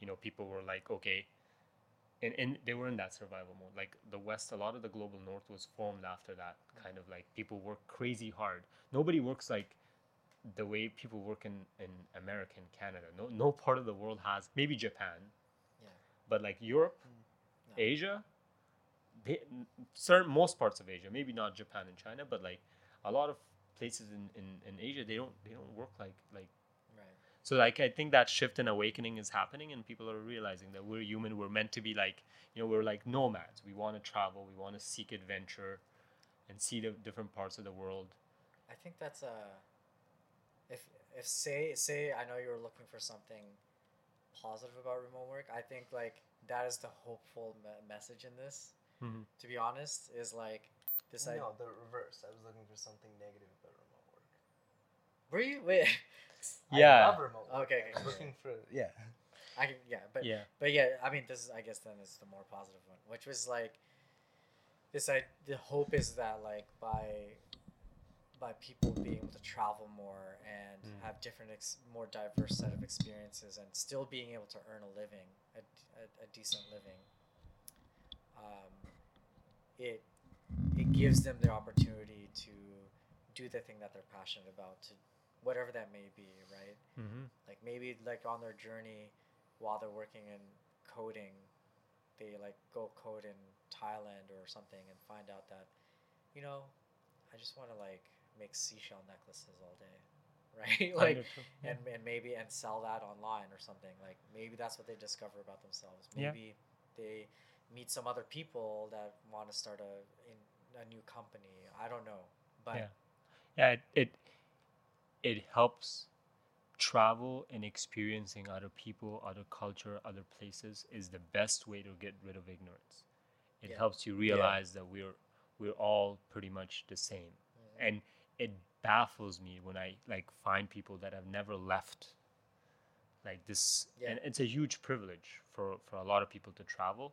you know people were like okay and, and they were in that survival mode like the west a lot of the global north was formed after that kind of like people work crazy hard nobody works like the way people work in, in america and canada no no part of the world has maybe japan Yeah. but like europe mm, No. asia they, certain most parts of asia maybe not japan and china but like a lot of places in, in, in asia they don't they don't work like like Right. so like I think that shift and awakening is happening and people are realizing that we're human, we're meant to be like, you know, we're like nomads. We want to travel, we want to seek adventure and see the different parts of the world. I think that's a. If if say say I know you were looking for something positive about remote work, I think like that is the hopeful me- message in this. Mhm. To be honest, is like this. I no, the reverse. I was looking for something negative about remote work. Were you wait. Yeah. I love remote work. Okay, okay. looking for yeah. I can yeah, but yeah. But yeah, I mean, this is I guess then is the more positive one, which was like this. I the hope is that like by by people being able to travel more and Mm. have different, ex- more diverse set of experiences, and still being able to earn a living, a, a, a decent living. Um, it it gives them the opportunity to do the thing that they're passionate about, to whatever that may be, right? Mm-hmm. like maybe like on their journey while they're working in coding they like go code in thailand or something and find out that you know i just want to like make seashell necklaces all day right like and, and maybe and sell that online or something like maybe that's what they discover about themselves Yeah. maybe they meet some other people that want to start a in a new company i don't know but Yeah. yeah, it, it it helps travel and experiencing other people, other culture, other places is the best way to get rid of ignorance. It Yeah. helps you realize that we're we're all pretty much the same. Mhm. and it baffles me when I like find people that have never left like this Yeah. and it's a huge privilege for for a lot of people to travel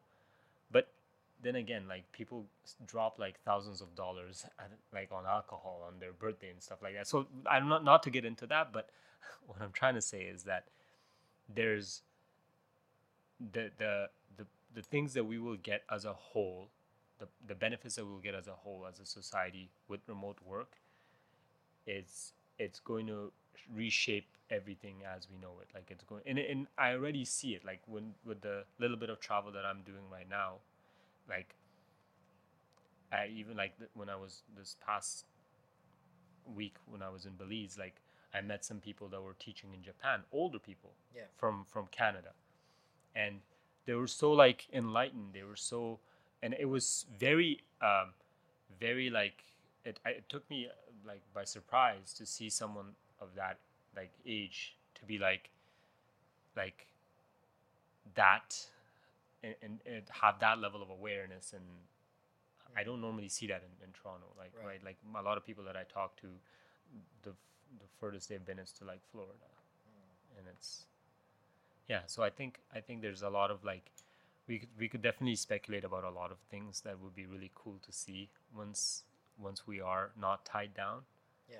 but then again, like people drop like thousands of dollars at, like on alcohol on their birthday and stuff like that. So I'm not not to get into that, but what I'm trying to say is that there's the the the, the things that we will get as a whole, the, the benefits that we'll get as a whole as a society with remote work, it's it's going to reshape everything as we know it. Like it's going, and, and I already see it. Like when with the little bit of travel that I'm doing right now, like I even like th- when I was this past week when I was in Belize, like I met some people that were teaching in Japan, older people, Yeah. from from Canada, and they were so like enlightened. They were so, and it was very, um, very like it. It took me like by surprise to see someone of that like age to be like, like that, and, and, and have that level of awareness and. I don't normally see that in, in Toronto. Like Right. right. like a lot of people that I talk to, the the furthest they've been is to like Florida, and it's yeah. So I think I think there's a lot of like we could we could definitely speculate about a lot of things that would be really cool to see once once we are not tied down. Yeah.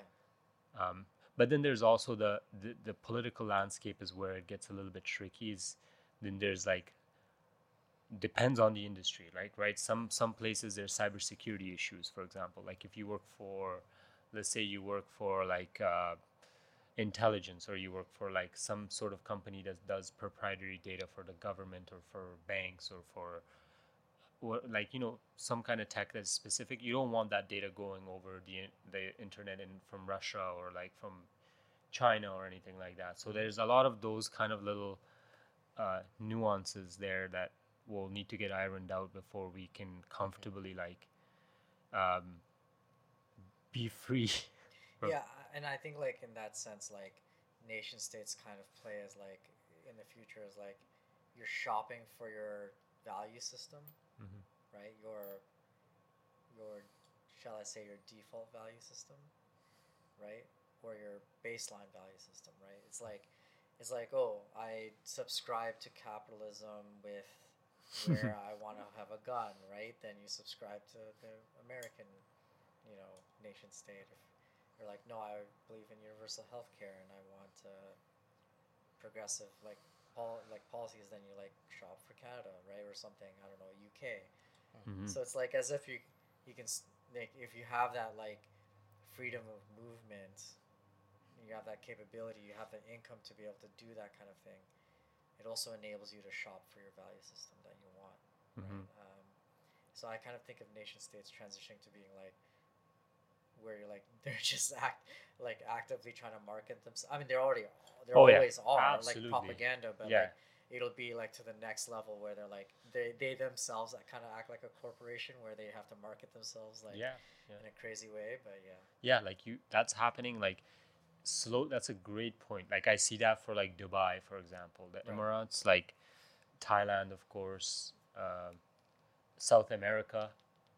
Um, but then there's also the, the the political landscape is where it gets a little bit tricky. Is then there's like depends on the industry, like right. Some some places there's cybersecurity issues, for example. Like if you work for, let's say you work for like uh, intelligence, or you work for like some sort of company that does proprietary data for the government or for banks or for or like you know some kind of tech that's specific you don't want that data going over the the internet and from Russia or like from China or anything like that so there's a lot of those kind of little uh, nuances there that will need to get ironed out before we can comfortably like um, be free Yeah, and I think like in that sense, like nation states kind of play as like in the future is like you're shopping for your value system, Mhm. right? Your your shall I say your default value system, right? Or your baseline value system, right? It's like it's like oh, I subscribe to capitalism with where I want to have a gun, right? Then you subscribe to the American, you know, nation state. If you're like, no, I believe in universal health care and I want uh, progressive like pol- like policies, then you like shop for Canada, right, or something. I don't know, UK. Mhm. So it's like as if you you can like if you have that like freedom of movement, you have that capability, you have the income to be able to do that kind of thing. It also enables you to shop for your value system that you want. Mhm. Um, so I kind of think of nation states transitioning to being like where you're like they're just act like actively trying to market themselves. I mean, they're already they Oh, yeah. always are Absolutely. like propaganda, but Yeah. like it'll be like to the next level where they're like they they themselves kind of act like a corporation where they have to market themselves like yeah in a crazy way. But yeah, yeah like you that's happening like slow that's a great point. Like i see that for like dubai for example the Right. emirates like thailand of course um south america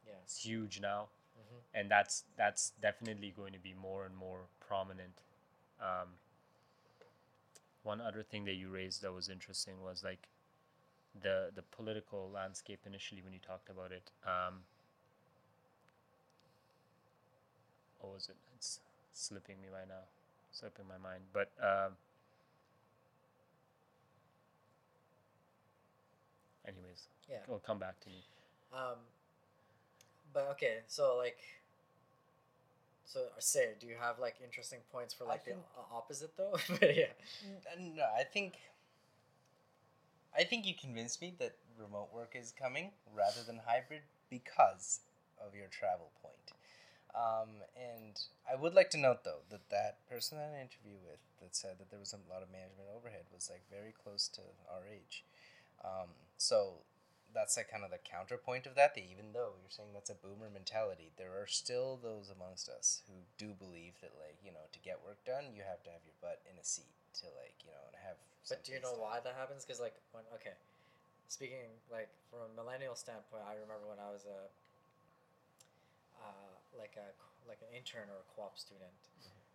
yeah, it's huge now. Hmm and that's that's definitely going to be more and more prominent. Um, one other thing that you raised that was interesting was like the the political landscape initially when you talked about it um, what was it? It's slipping me right now slipping my mind but um, anyways yeah. it'll come back to me Um, but okay, so like, so say, do you have like interesting points for I like the think- opposite though? but yeah, No, I think. I think you convinced me that remote work is coming rather than hybrid because of your travel point. Um, and I would like to note though that that person that I had an interview with that said that there was a lot of management overhead was like very close to our age. Um, so that's like kind of the counterpoint of that. That even though you're saying that's a boomer mentality, there are still those amongst us who do believe that like you know to get work done, you have to have your butt in a seat to like you know and have. but do you know done. why that happens? Because like when okay, speaking like from a millennial standpoint, I remember when I was a like a like an intern or a co-op student,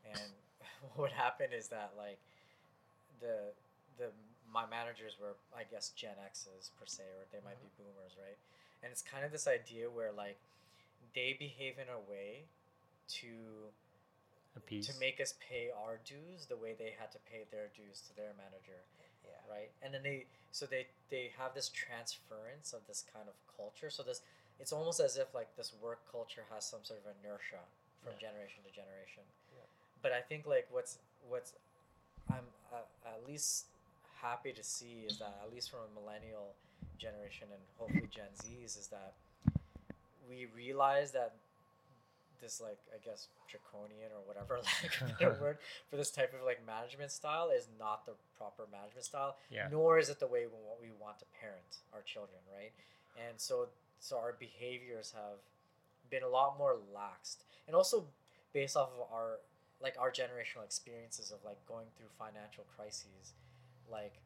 and what happened is that like the the my managers were I guess Gen X's per se, or they might be mm-hmm. boomers, right? and it's kind of this idea where like they behave in a way to to make us pay our dues the way they had to pay their dues to their manager Yeah. right? And then they so they they have this transference of this kind of culture. So this it's almost as if like this work culture has some sort of inertia from Yeah. generation to generation Yeah. but i think like what's what's i'm uh, at least happy to see is that at least from a millennial generation and hopefully gen z's is that we realize that this like i guess draconian or whatever like word for this type of like management style is not the proper management style Yeah. nor is it the way we want, we want to parent our children right and so so our behaviors have been a lot more laxed and also based off of our like our generational experiences of like going through financial crises like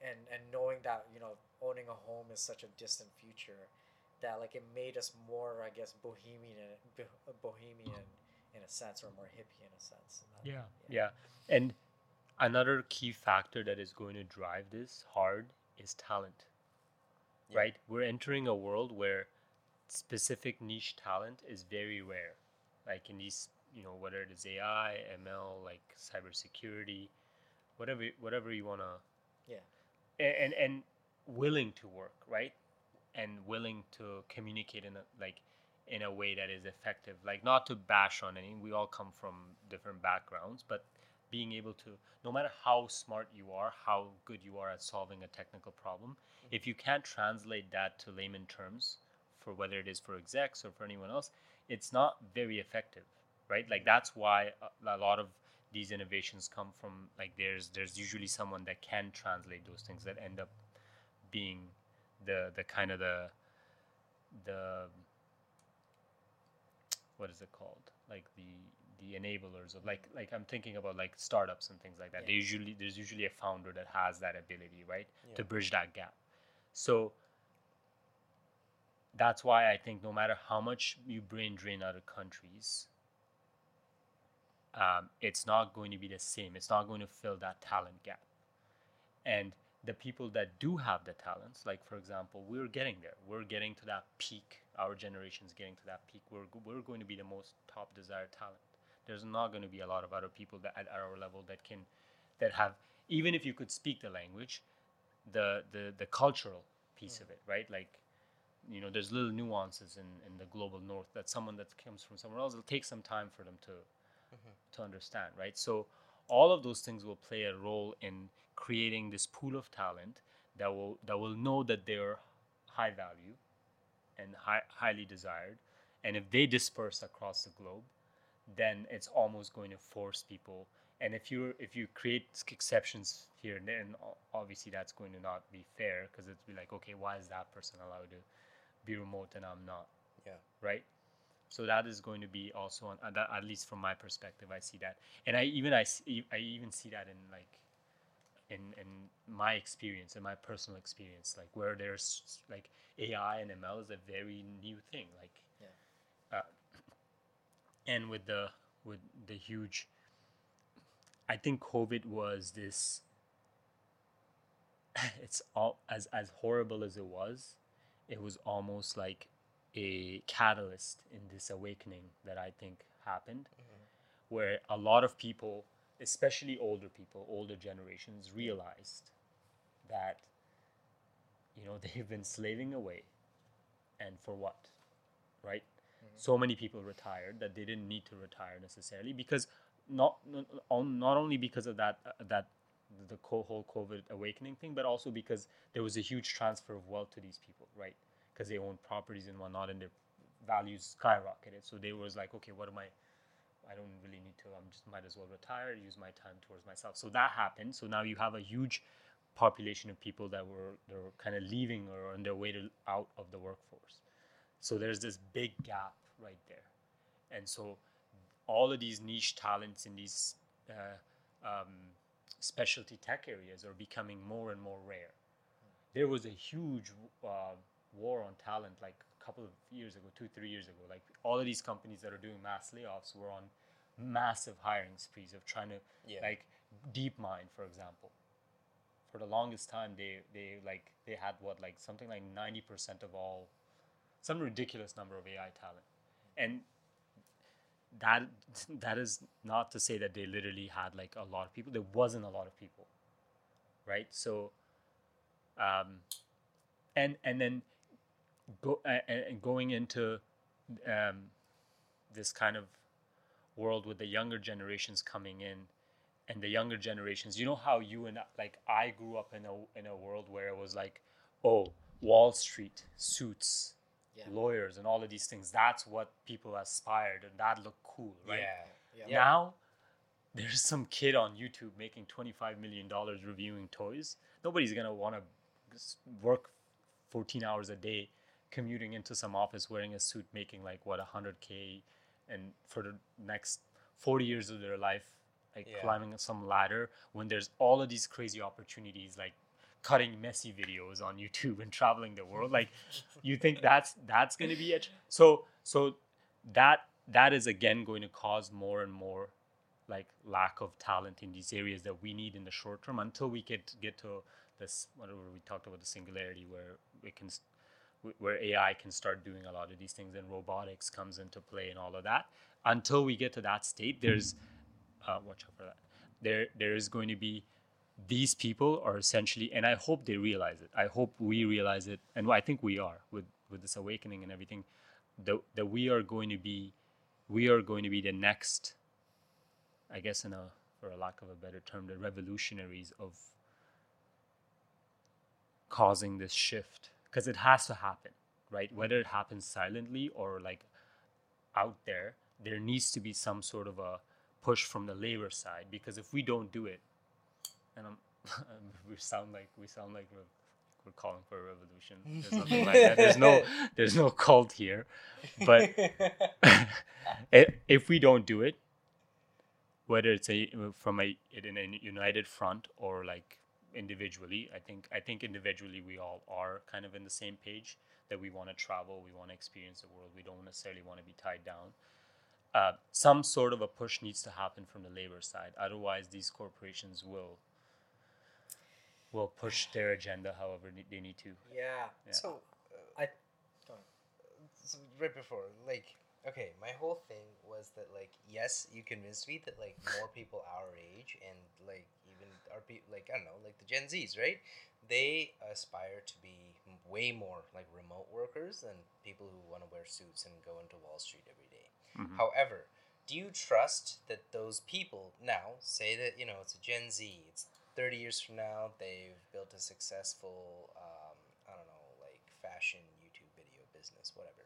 and and knowing that you know owning a home is such a distant future that like it made us more i guess bohemian bohemian in a sense or more hippie in a sense Yeah, yeah. And another key factor that is going to drive this hard is talent. Yeah. Right? We're entering a world where specific niche talent is very rare. Like in these, you know, whether it is AI, ML, like cybersecurity, whatever whatever you wanna Yeah. A- and and willing to work, right? And willing to communicate in a like in a way that is effective. Like not to bash on any, we all come from different backgrounds, but being able to, no matter how smart you are, how good you are at solving a technical problem, mm-hmm. if you can't translate that to layman terms, for whether it is for execs or for anyone else, it's not very effective, right? Like mm-hmm. that's why a, a lot of these innovations come from like there's there's usually someone that can translate those things that end up being the the kind of the the what is it called? Like the the enablers of like like i'm thinking about like startups and things like that. They Yeah. usually there's usually a founder that has that ability right to bridge that gap. So that's why i think no matter how much you brain drain other countries um, it's not going to be the same. It's not going to fill that talent gap. And the people that do have the talents like for example we're getting there. We're getting to that peak. Our generation's getting to that peak. We're, we're going to be the most top desired talent there's not going to be a lot of other people that at our level that can that have even if you could speak the language the the, the cultural piece of mm. it right? Like you know there's little nuances in, in the global north that someone that comes from somewhere else it'll take some time for them to mm-hmm. to understand right? So all of those things will play a role in creating this pool of talent that will that will know that they're high value and high, highly desired. And if they disperse across the globe then it's almost going to force people. And if you if you create exceptions here and then, obviously that's going to not be fair because it's be like okay why is that person allowed to be remote and i'm not? Yeah. right? So that is going to be also on that, at least from my perspective i see that. And i even i see, i even see that in like in in my experience in my personal experience like where there's like ai and ml is a very new thing. Like and with the with the huge i think covid was this it's all as as horrible as it was it was almost like a catalyst in this awakening that i think happened mm-hmm. where a lot of people especially older people older generations realized that you know they've been slaving away and for what? Right so many people retired that they didn't need to retire necessarily because not not, only because of that uh, that the whole covid awakening thing but also because there was a huge transfer of wealth to these people right because they owned properties and whatnot and their values skyrocketed so they was like okay what am i I don't really need to. I'm just might as well retire, use my time towards myself. So that happened. So now you have a huge population of people that were they're kind of leaving or on their way to out of the workforce. So there's this big gap right there, and so all of these niche talents in these uh, um, specialty tech areas are becoming more and more rare. There was a huge uh, war on talent like a couple of years ago, two, three years ago. Like all of these companies that are doing mass layoffs were on massive hiring sprees of trying to Yeah. like DeepMind, for example. For the longest time, they they like they had what like something like ninety percent of all some ridiculous number of AI talent, and that that is not to say that they literally had like a lot of people. There wasn't a lot of people, right? So, um, and and then go uh, and going into um, this kind of world with the younger generations coming in and the younger generations you know how you and like i grew up in a in a world where it was like oh wall street suits Yeah. lawyers and all of these things that's what people aspired and that looked cool right Yeah. Yeah. now there's some kid on youtube making 25 million dollars reviewing toys nobody's gonna want to work 14 hours a day commuting into some office wearing a suit making like what 100k and for the next 40 years of their life like Yeah. climbing some ladder when there's all of these crazy opportunities like cutting messy videos on youtube and traveling the world like you think that's that's going to be it? So so that that is again going to cause more and more like lack of talent in these areas that we need in the short term until we get get to this whatever we talked about the singularity where we can where AI can start doing a lot of these things and robotics comes into play and all of that. Until we get to that state there's uh, watch out for that. There there is going to be these people are essentially and I hope they realize it I hope we realize it and I think we are with with this awakening and everything that, that we are going to be we are going to be the next I guess in a for a lack of a better term, the revolutionaries of causing this shift because it has to happen, right? Whether it happens silently or like out there, there needs to be some sort of a push from the labor side because if we don't do it, and I'm, we sound like we sound like we're, we're calling for a revolution. There's nothing like that. There's no there's no cult here, but if we don't do it, whether it's a from a in a united front or like individually, I think I think individually we all are kind of in the same page that we want to travel, we want to experience the world, we don't necessarily want to be tied down. Uh, some sort of a push needs to happen from the labor side. Otherwise, these corporations will will push their agenda however they need to. Yeah. Yeah. So, I. so right before, like, okay, my whole thing was that, like, yes, you convinced me that, like, more people our age and, like, even our people, like, I don't know, like the Gen Zs, right? They aspire to be way more like remote workers than people who want to wear suits and go into Wall Street every day. Mhm. However, do you trust that those people now say that you know it's a Gen Z, it's thirty years from now they've built a successful, um, I don't know, like fashion YouTube video business, whatever.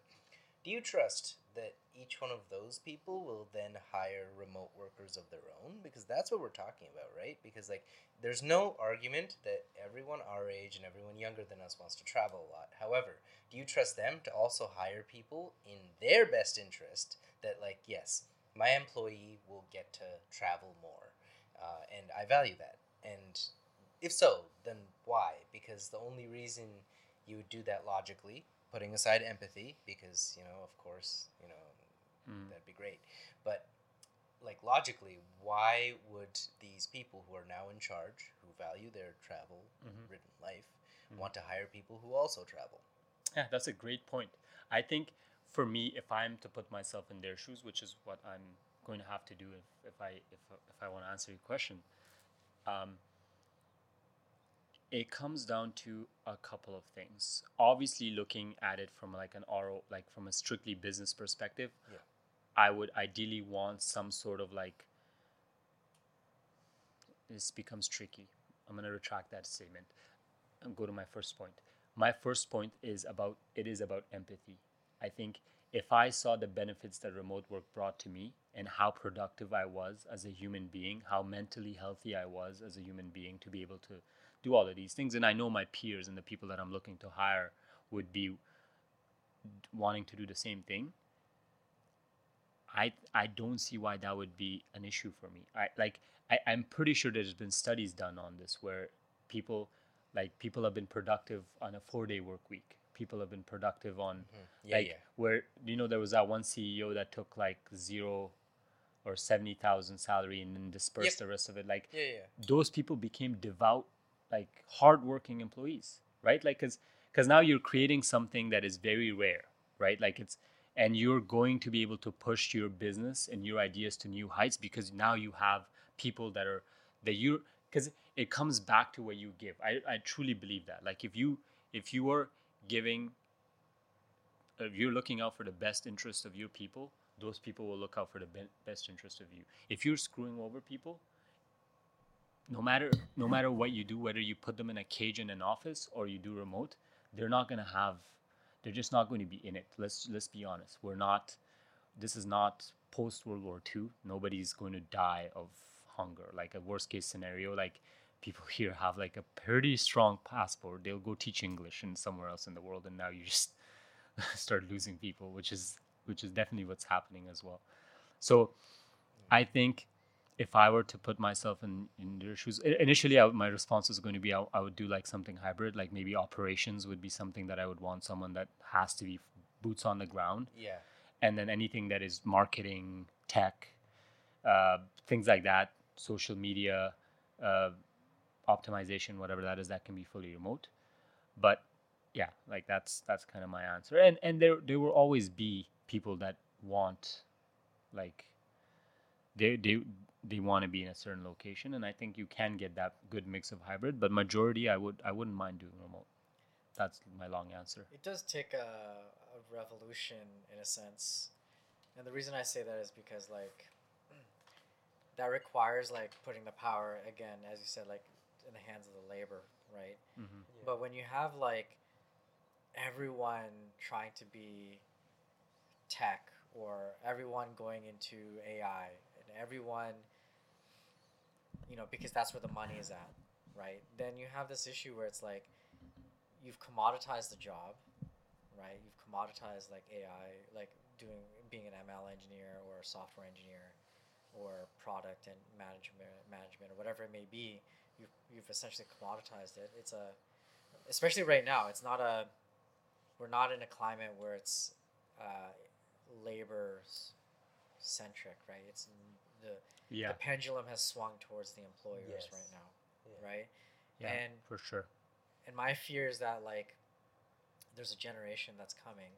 Do you trust that each one of those people will then hire remote workers of their own? Because that's what we're talking about, right? Because like there's no argument that everyone our age and everyone younger than us wants to travel a lot. However, do you trust them to also hire people in their best interest that like yes my employee will get to travel more uh, and i value that and if so then why because the only reason you would do that logically putting aside empathy because you know of course you know Mm. that'd be great but like logically why would these people who are now in charge who value their travel Mhm. ridden life Mhm. want to hire people who also travel Yeah, that's a great point. I think for me, if I'm to put myself in their shoes, which is what I'm going to have to do if, if I if, if I want to answer your question, um, it comes down to a couple of things. Obviously, looking at it from like an RO, like from a strictly business perspective, Yeah. I would ideally want some sort of like. This becomes tricky. I'm gonna retract that statement and go to my first point my first point is about it is about empathy i think if i saw the benefits that remote work brought to me and how productive i was as a human being how mentally healthy i was as a human being to be able to do all of these things and i know my peers and the people that i'm looking to hire would be wanting to do the same thing i i don't see why that would be an issue for me. I like I, i'm pretty sure there's been studies done on this where people like people have been productive on a four day work week people have been productive on. Mm-hmm. Yeah like yeah. where you know there was that one ceo that took like zero or 70000 salary and then dispersed the rest of it. Like yeah yeah those people became devout like hardworking employees right? Like because because now you're creating something that is very rare right? Like it's and you're going to be able to push your business and your ideas to new heights because now you have people that are that you because it comes back to what you give. I, I truly believe that. Like if you if you are giving if you're looking out for the best interest of your people, those people will look out for the be- best interest of you. If you're screwing over people, no matter no matter what you do, whether you put them in a cage in an office or you do remote, they're not gonna have they're just not going to be in it. Let's let's be honest. We're not this is not post World War II. Nobody's going to die of hunger. Like a worst case scenario, like people here have like a pretty strong passport. They'll go teach English in somewhere else in the world and now you just start losing people, which is which is definitely what's happening as well. So I think if I were to put myself in, in their shoes, initially I, my response was going to be I, I would do like something hybrid, like maybe operations would be something that I would want someone that has to be boots on the ground, Yeah. and then anything that is marketing, tech, uh, things like that, social media, uh, optimization, whatever that is, that can be fully remote. But yeah, like that's that's kind of my answer. And and there there will always be people that want like they they they want to be in a certain location and I think you can get that good mix of hybrid, but majority I would I wouldn't mind doing remote. That's my long answer. It does take a, a revolution in a sense, and the reason I say that is because like that requires like putting the power again, as you said, like in the hands of the labor, right? Mm-hmm. But when you have like everyone trying to be tech or everyone going into AI and everyone, you know, because that's where the money is at, right? Then you have this issue where it's like you've commoditized the job, right? You've commoditized like AI, like doing being an ML engineer or a software engineer or product and management management or whatever it may be. You've you've essentially commoditized it. It's a especially right now. It's not a we're not in a climate where it's uh, labor centric, right? It's the Yeah, the pendulum has swung towards the employers Yes. right now, Yeah. right? yeah, And for sure. and my fear is that like there's a generation that's coming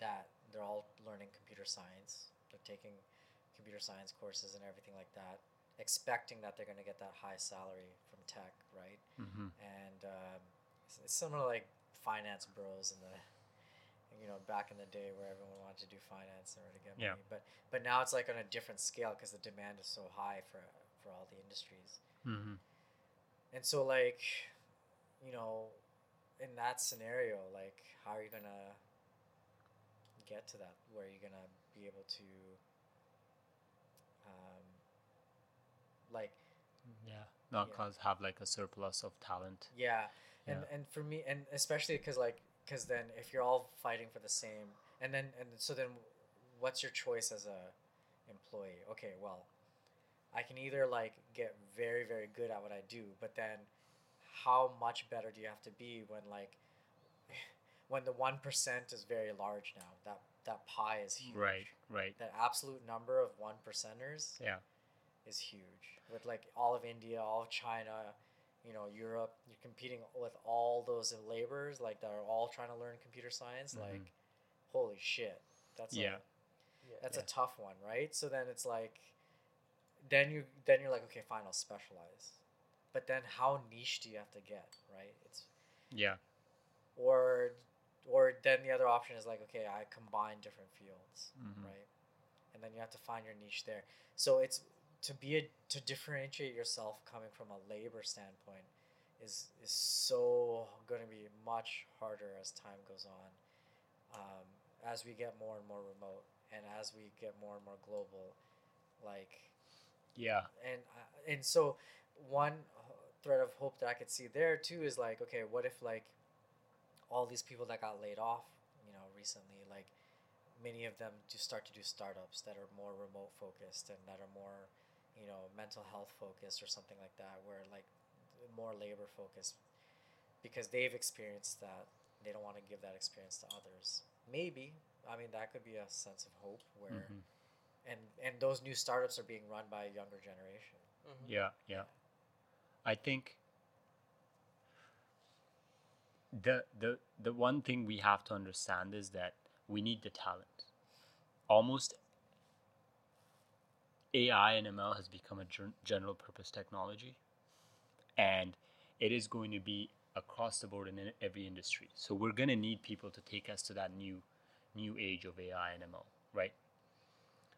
that they're all learning computer science. They're taking computer science courses and everything like that, expecting that they're going to get that high salary from tech, right? hmm and um, it's, it's similar like finance bros in the you know back in the day where everyone wanted to do finance in order to get Yeah. but but now it's like on a different scale because the demand is so high for for all the industries hmm and so like you know in that scenario like how are you gonna get to that where are you're gonna be able to um like Yeah, not Yeah. cause have like a surplus of talent. Yeah, and Yeah. and for me, and especially because like because then if you're all fighting for the same, and then and so then, what's your choice as a employee? Okay, well, I can either like get very very good at what I do, but then how much better do you have to be when like when the one percent is very large now? That that pie is huge. Right, right. That absolute number of one percenters Yeah, is huge with like all of India, all of China, you know, Europe. You're competing with all those laborers like that are all trying to learn computer science. Mhm. Like, holy shit, that's Yeah. a, that's Yeah. a tough one, right? So then it's like, then you then you're like, okay, fine, I'll specialize. But then how niche do you have to get, right? It's yeah, or or then the other option is like, okay, I combine different fields Mhm. right? And then you have to find your niche there. So it's to be a, to differentiate yourself coming from a labor standpoint is is so going to be much harder as time goes on. Um, as we get more and more remote, and as we get more and more global, like yeah, and uh, and so one thread of hope that I could see there too is like, okay, what if like all these people that got laid off, you know, recently, like many of them do start to do startups that are more remote focused and that are more, you know, mental health focused or something like that, where like more labor focused because they've experienced that. They don't want to give that experience to others. Maybe. I mean, that could be a sense of hope where mhm. and and those new startups are being run by a younger generation. Mhm. yeah, yeah. I think the the the one thing we have to understand is that we need the talent. Almost AI and ML has become a gen- purpose technology, and it is going to be across the board in every industry. So we're going to need people to take us to that new new age of AI and ML, right?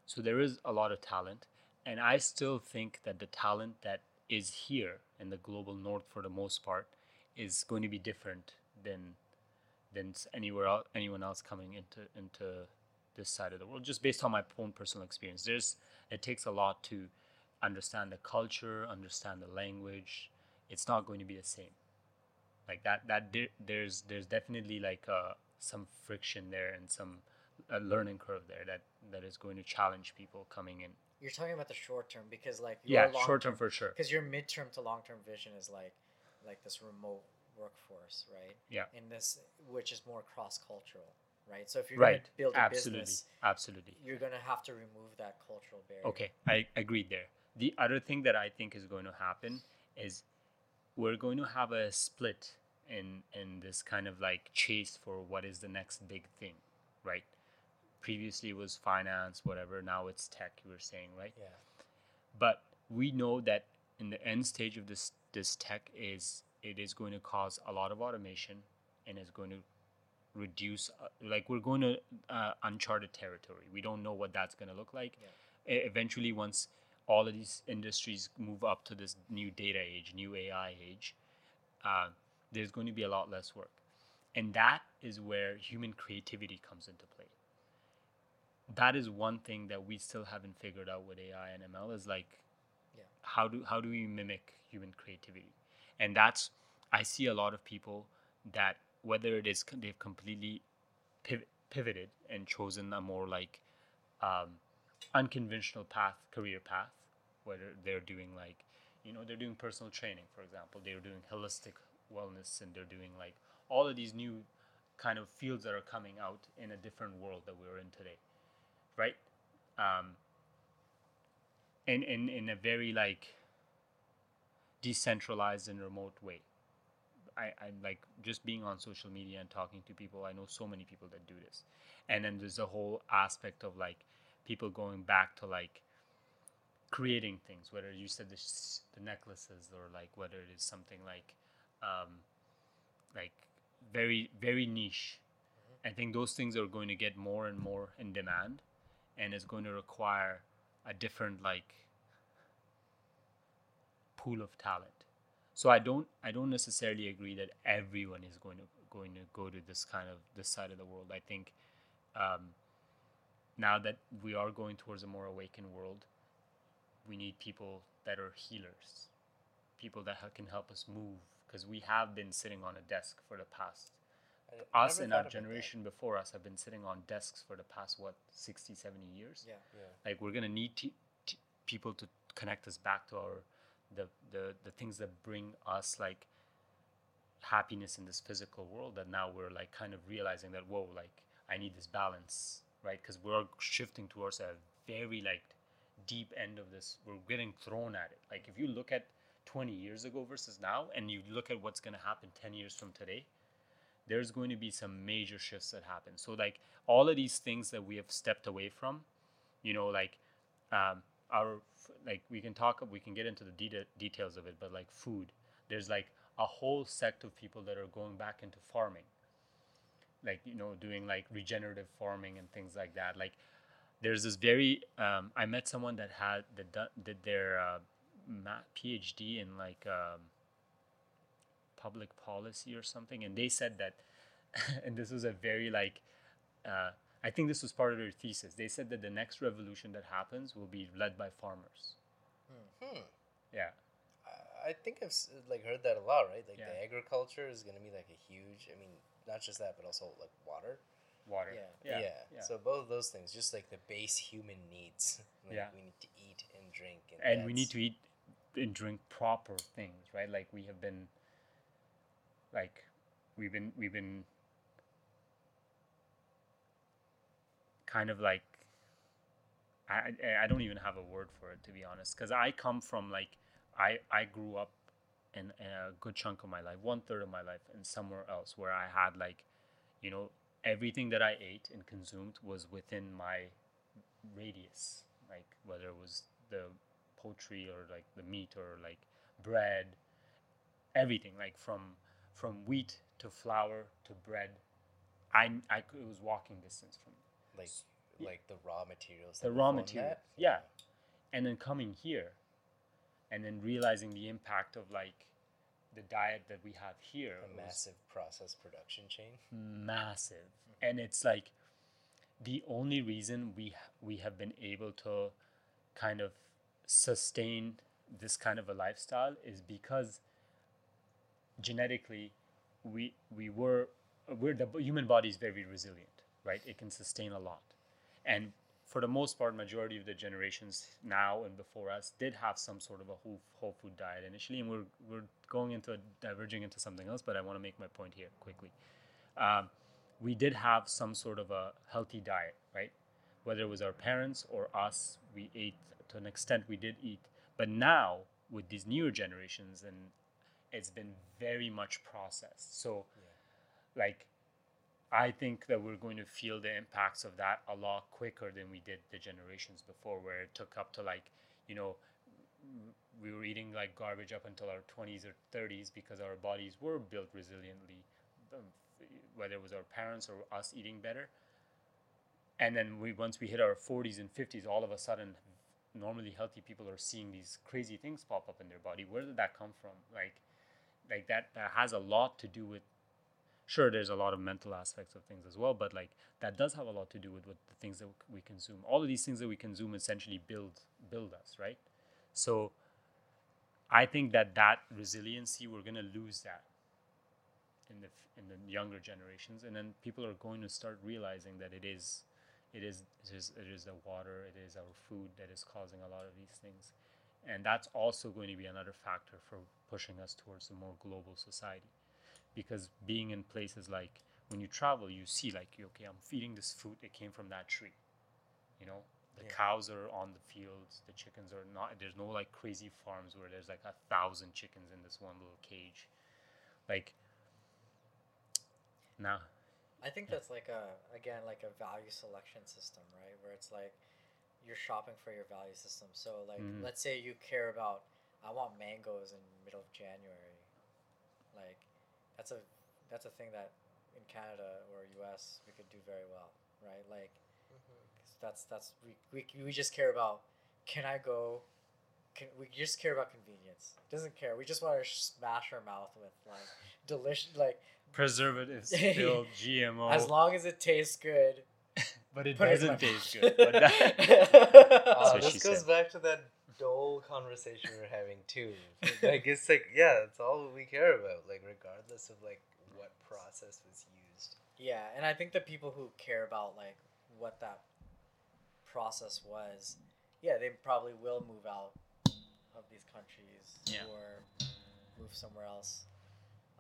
So there is a lot of talent, and I still think that the talent that is here in the global north for the most part is going to be different than than anywhere else, anyone else coming into into this side of the world just based on my own personal experience. There's it takes a lot to understand the culture understand the language. It's not going to be the same. Like that that there's there's definitely like uh, some friction there and some a learning curve there that that is going to challenge people coming in. You're talking about the short term because like yeah short term for sure. because your midterm to long term vision is like like this remote workforce right? Yeah. In this which is more cross cultural right? So if you're right. going to build a absolutely. business absolutely. you're going to have to remove that cultural barrier. Okay i agreed there. The other thing that i think is going to happen is we're going to have a split in in this kind of like chase for what is the next big thing right? Previously it was finance whatever now it's tech you were saying right? Yeah. but we know that in the end stage of this this tech is it is going to cause a lot of automation and is going to reduce uh, like we're going to uh, uncharted territory. We don't know what that's going to look like. Yeah. E- eventually once all of these industries move up to this new data age new ai age uh, there's going to be a lot less work. And that is where human creativity comes into play. That is one thing that we still haven't figured out with ai and ml is like Yeah. how do how do we mimic human creativity? And that's i see a lot of people that whether it is they've completely pivoted and chosen a more like um, unconventional path career path whether they're doing like you know they're doing personal training for example they're doing holistic wellness and they're doing like all of these new kind of fields that are coming out in a different world that we're in today right? Um, in, in in a very like decentralized and remote way I, I like just being on social media and talking to people i know so many people that do this. And then there's a whole aspect of like people going back to like creating things whether you said the, sh- the necklaces or like whether it is something like um, like very very niche. I think those things are going to get more and more in demand and it's going to require a different like pool of talent so i don't i don't necessarily agree that everyone is going to going to go to this kind of this side of the world. I think um, now that we are going towards a more awakened world we need people that are healers people that ha- can help us move because we have been sitting on a desk for the past us and our generation before us have been sitting on desks for the past what 60 70 years? Yeah Yeah. like we're gonna need t- t- people to connect us back to our the, the the things that bring us like happiness in this physical world that now we're like kind of realizing that whoa like i need this balance right? Because we're shifting towards a very like deep end of this we're getting thrown at it. Like if you look at 20 years ago versus now and you look at what's going to happen 10 years from today there's going to be some major shifts that happen. So like all of these things that we have stepped away from you know like um, our like we can talk we can get into the deta- details of it but like food. There's like a whole sect of people that are going back into farming. Like you know doing like regenerative farming and things like that. Like there's this very um, i met someone that had that done, did their uh, phd in like um, public policy or something and they said that and this was a very like uh, i think this was part of their thesis they said that the next revolution that happens will be led by farmers Hmm. yeah I- think I've like heard that a lot, right? Like Yeah. the agriculture is gonna be like a huge. I mean, not just that, but also like water. water Yeah. yeah, yeah. So both of those things, just like the base human needs. Like Yeah. We need to eat and drink, and, and we need to eat and drink proper things right like we have been like we've been we've been kind of like I, I- don't even have a word for it to be honest because I come from like I I grew up in, in a good chunk of my life one third of my life in somewhere else where I had like you know everything that I ate and consumed was within my radius, like whether it was the poultry or like the meat or like bread, everything like from from wheat to flour to bread. I, I it was walking distance from me. Like like the raw materials. the raw form materials. Yeah. And then coming here and then realizing the impact of like the diet that we have here A massive process production chain. massive. And it's like the only reason we we have been able to kind of sustain this kind of a lifestyle is because genetically we we were we're the human body is very resilient right? It can sustain a lot. And for the most part majority of the generations now and before us did have some sort of a whole, whole food diet initially and we're we're going into a, diverging into something else but i want to make my point here quickly. Um, we did have some sort of a healthy diet right? Whether it was our parents or us we ate to an extent we did eat. But now with these newer generations and it's been very much processed. So like i think that we're going to feel the impacts of that a lot quicker than we did the generations before where it took up to like you know we were eating like garbage up until our 20s or 30s because our bodies were built resiliently um, whether it was our parents or us eating better. And then we once we hit our 40s and 50s all of a sudden normally healthy people are seeing these crazy things pop up in their body. Where did that come from? Like like that that has a lot to do with sure there's a lot of mental aspects of things as well but like that does have a lot to do with what the things that we consume. All of these things that we consume essentially build build us right? So i think that that resiliency we're going to lose that in the in the younger generations and then people are going to start realizing that it is it is it is it is the water it is our food that is causing a lot of these things. And that's also going to be another factor for pushing us towards a more global society because being in places like when you travel you see like okay i'm feeding this food it came from that tree you know the Yeah. cows are on the fields the chickens are not there's no like crazy farms where there's like a thousand chickens in this one little cage like now I think that's like a again like a value selection system, right? Where it's like you're shopping for your value system. So like Mhm. let's say you care about I want mangoes in middle of January. Like that's a that's a thing that in Canada or US we could do very well, right? Like 'cause that's that's we, we we just care about can I go can, we just care about convenience. Doesn't care. We just want to smash our mouth with like delicious like preservatives filled gmo as long as it tastes good. but it put it in doesn't taste good but that, Uh, what this she goes said. back to that dole conversation we are having too. like it's like yeah, it's all we care about. Like regardless of like what process was used. yeah, and I think the people who care about like what that process was, yeah, they probably will move out of these countries Yeah. or move somewhere else.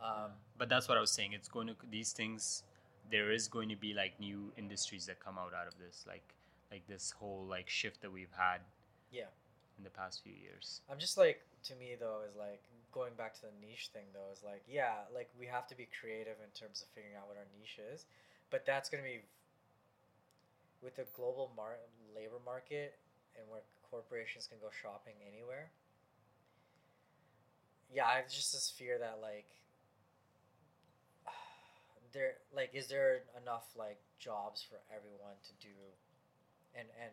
Um, but that's what I was saying. It's going to these things. There is going to be like new industries that come out out of this, like like this whole like shift that we've had yeah, in the past few years. I'm just like to me though is like going back to the niche thing though is like yeah, like we have to be creative in terms of figuring out what our niche is, but that's gonna be with the global mar- labor market and where corporations can go shopping anywhere. Yeah, I have just this fear that like there like is there enough like jobs for everyone to do and and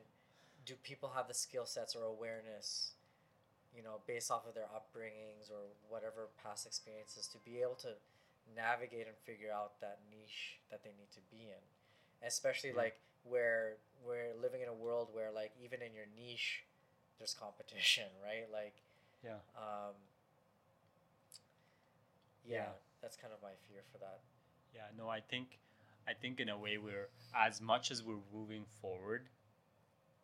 do people have the skill sets or awareness you know based off of their upbringings or whatever past experiences to be able to navigate and figure out that niche that they need to be in especially Yeah. like where we're living in a world where like even in your niche there's competition right like Yeah. um yeah, Yeah. that's kind of my fear for that Yeah, no, I think, I think in a way we're as much as we're moving forward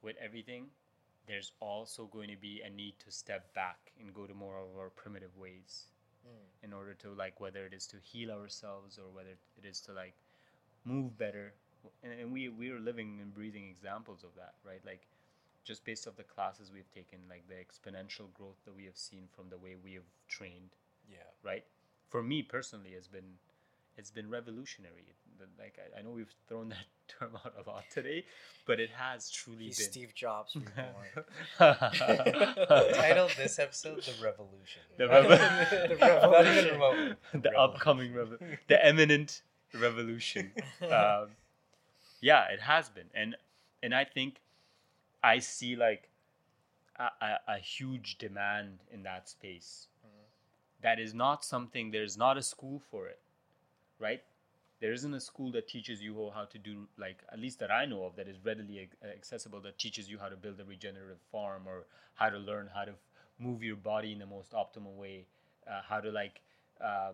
with everything, there's also going to be a need to step back and go to more of our primitive ways mm. in order to like whether it is to heal ourselves or whether it is to like move better. And, and we we are living and breathing examples of that, right? Like just based off the classes we've taken, like the exponential growth that we have seen from the way we have trained Yeah. right? For me personally, has been it's been revolutionary. The, like I, I know we've thrown that term out a lot today, but it has truly He's been. Steve Jobs reborn. Title of this episode: The Revolution. The rev- Not The revolution. remote. the upcoming rev- the imminent revolution. Um, yeah, it has been, and and I think I see like a, a, a huge demand in that space. Mhm. That is not something. There's not a school for it, right? There isn't a school that teaches you how to do like at least that I know of that is readily accessible that teaches you how to build a regenerative farm or how to learn how to move your body in the most optimal way, uh, how to like uh,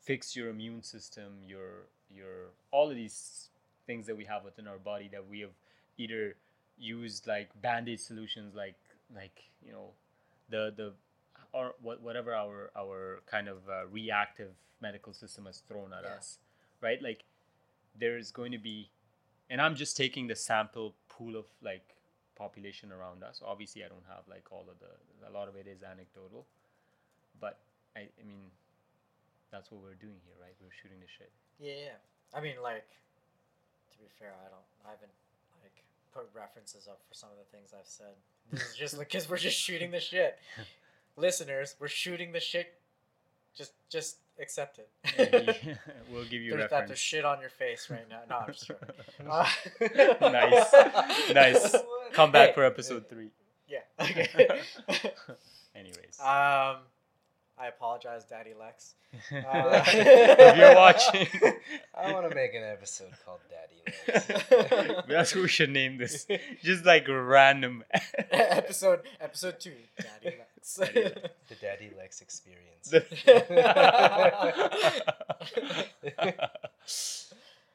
fix your immune system, your your all of these things that we have within our body that we have either used like band-aid solutions like like you know the the or whatever our our kind of uh, reactive medical system has thrown at Yeah. us right like there's going to be and i'm just taking the sample pool of like population around us obviously i don't have like all of the a lot of it is anecdotal but i i mean that's what we're doing here right we're shooting the shit Yeah, yeah. I mean, like, to be fair, I don't, I haven't like put references up for some of the things I've said. This is just because we're just shooting the shit. Listeners, we're shooting the shit. Just, just accept it. we'll give you There's that reference there's shit on your face right now. No, I'm just joking. Nice. Nice. come back Hey. for episode three Yeah. Okay. anyways um, I apologize, Daddy Lex. Uh, if you're watching I want to make an episode called Daddy Legs. that's what we should name this just like random episode episode two, Daddy Lex. Daddy the Daddy Lex experience.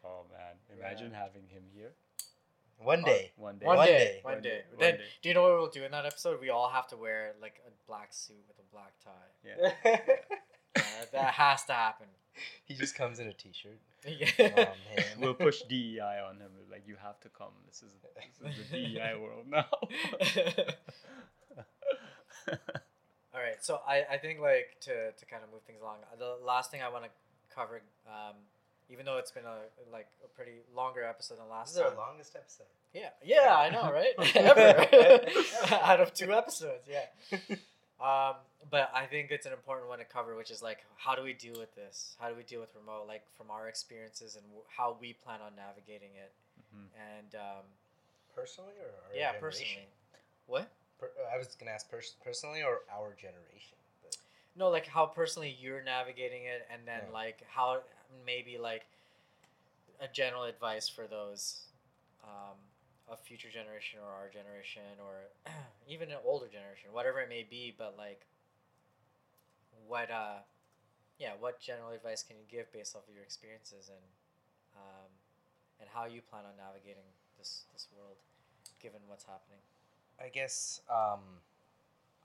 oh man imagine having him here One day. one day One, One day, day. one One day. day, one Then, day. do you know what we'll do in that episode? We all have to wear like a black suit with a black tie. yeah Uh, that has to happen. he just comes in a t-shirt. Oh Yeah. man. we'll push DEI on him like you have to come this is this is the DEI world now All right, so I, I think like to, to kind of move things along. The last thing I want to cover, um, even though it's been a like a pretty longer episode than last This is our longest episode. Yeah, yeah, I know, right? Ever out of two episodes, yeah. Um, but I think it's an important one to cover, which is like, how do we deal with this? How do we deal with remote, like from our experiences and w- how we plan on navigating it? Mhm. And um, Personally or yeah, generation? personally, what? Per- I was gonna ask pers- personally or our generation. But No, like how personally you're navigating it, and then Yeah. like how maybe like a general advice for those um, a future generation or our generation or even an older generation, whatever it may be. But like, what uh, yeah, what general advice can you give based off of your experiences and um, and how you plan on navigating this this world, given what's happening? I guess um,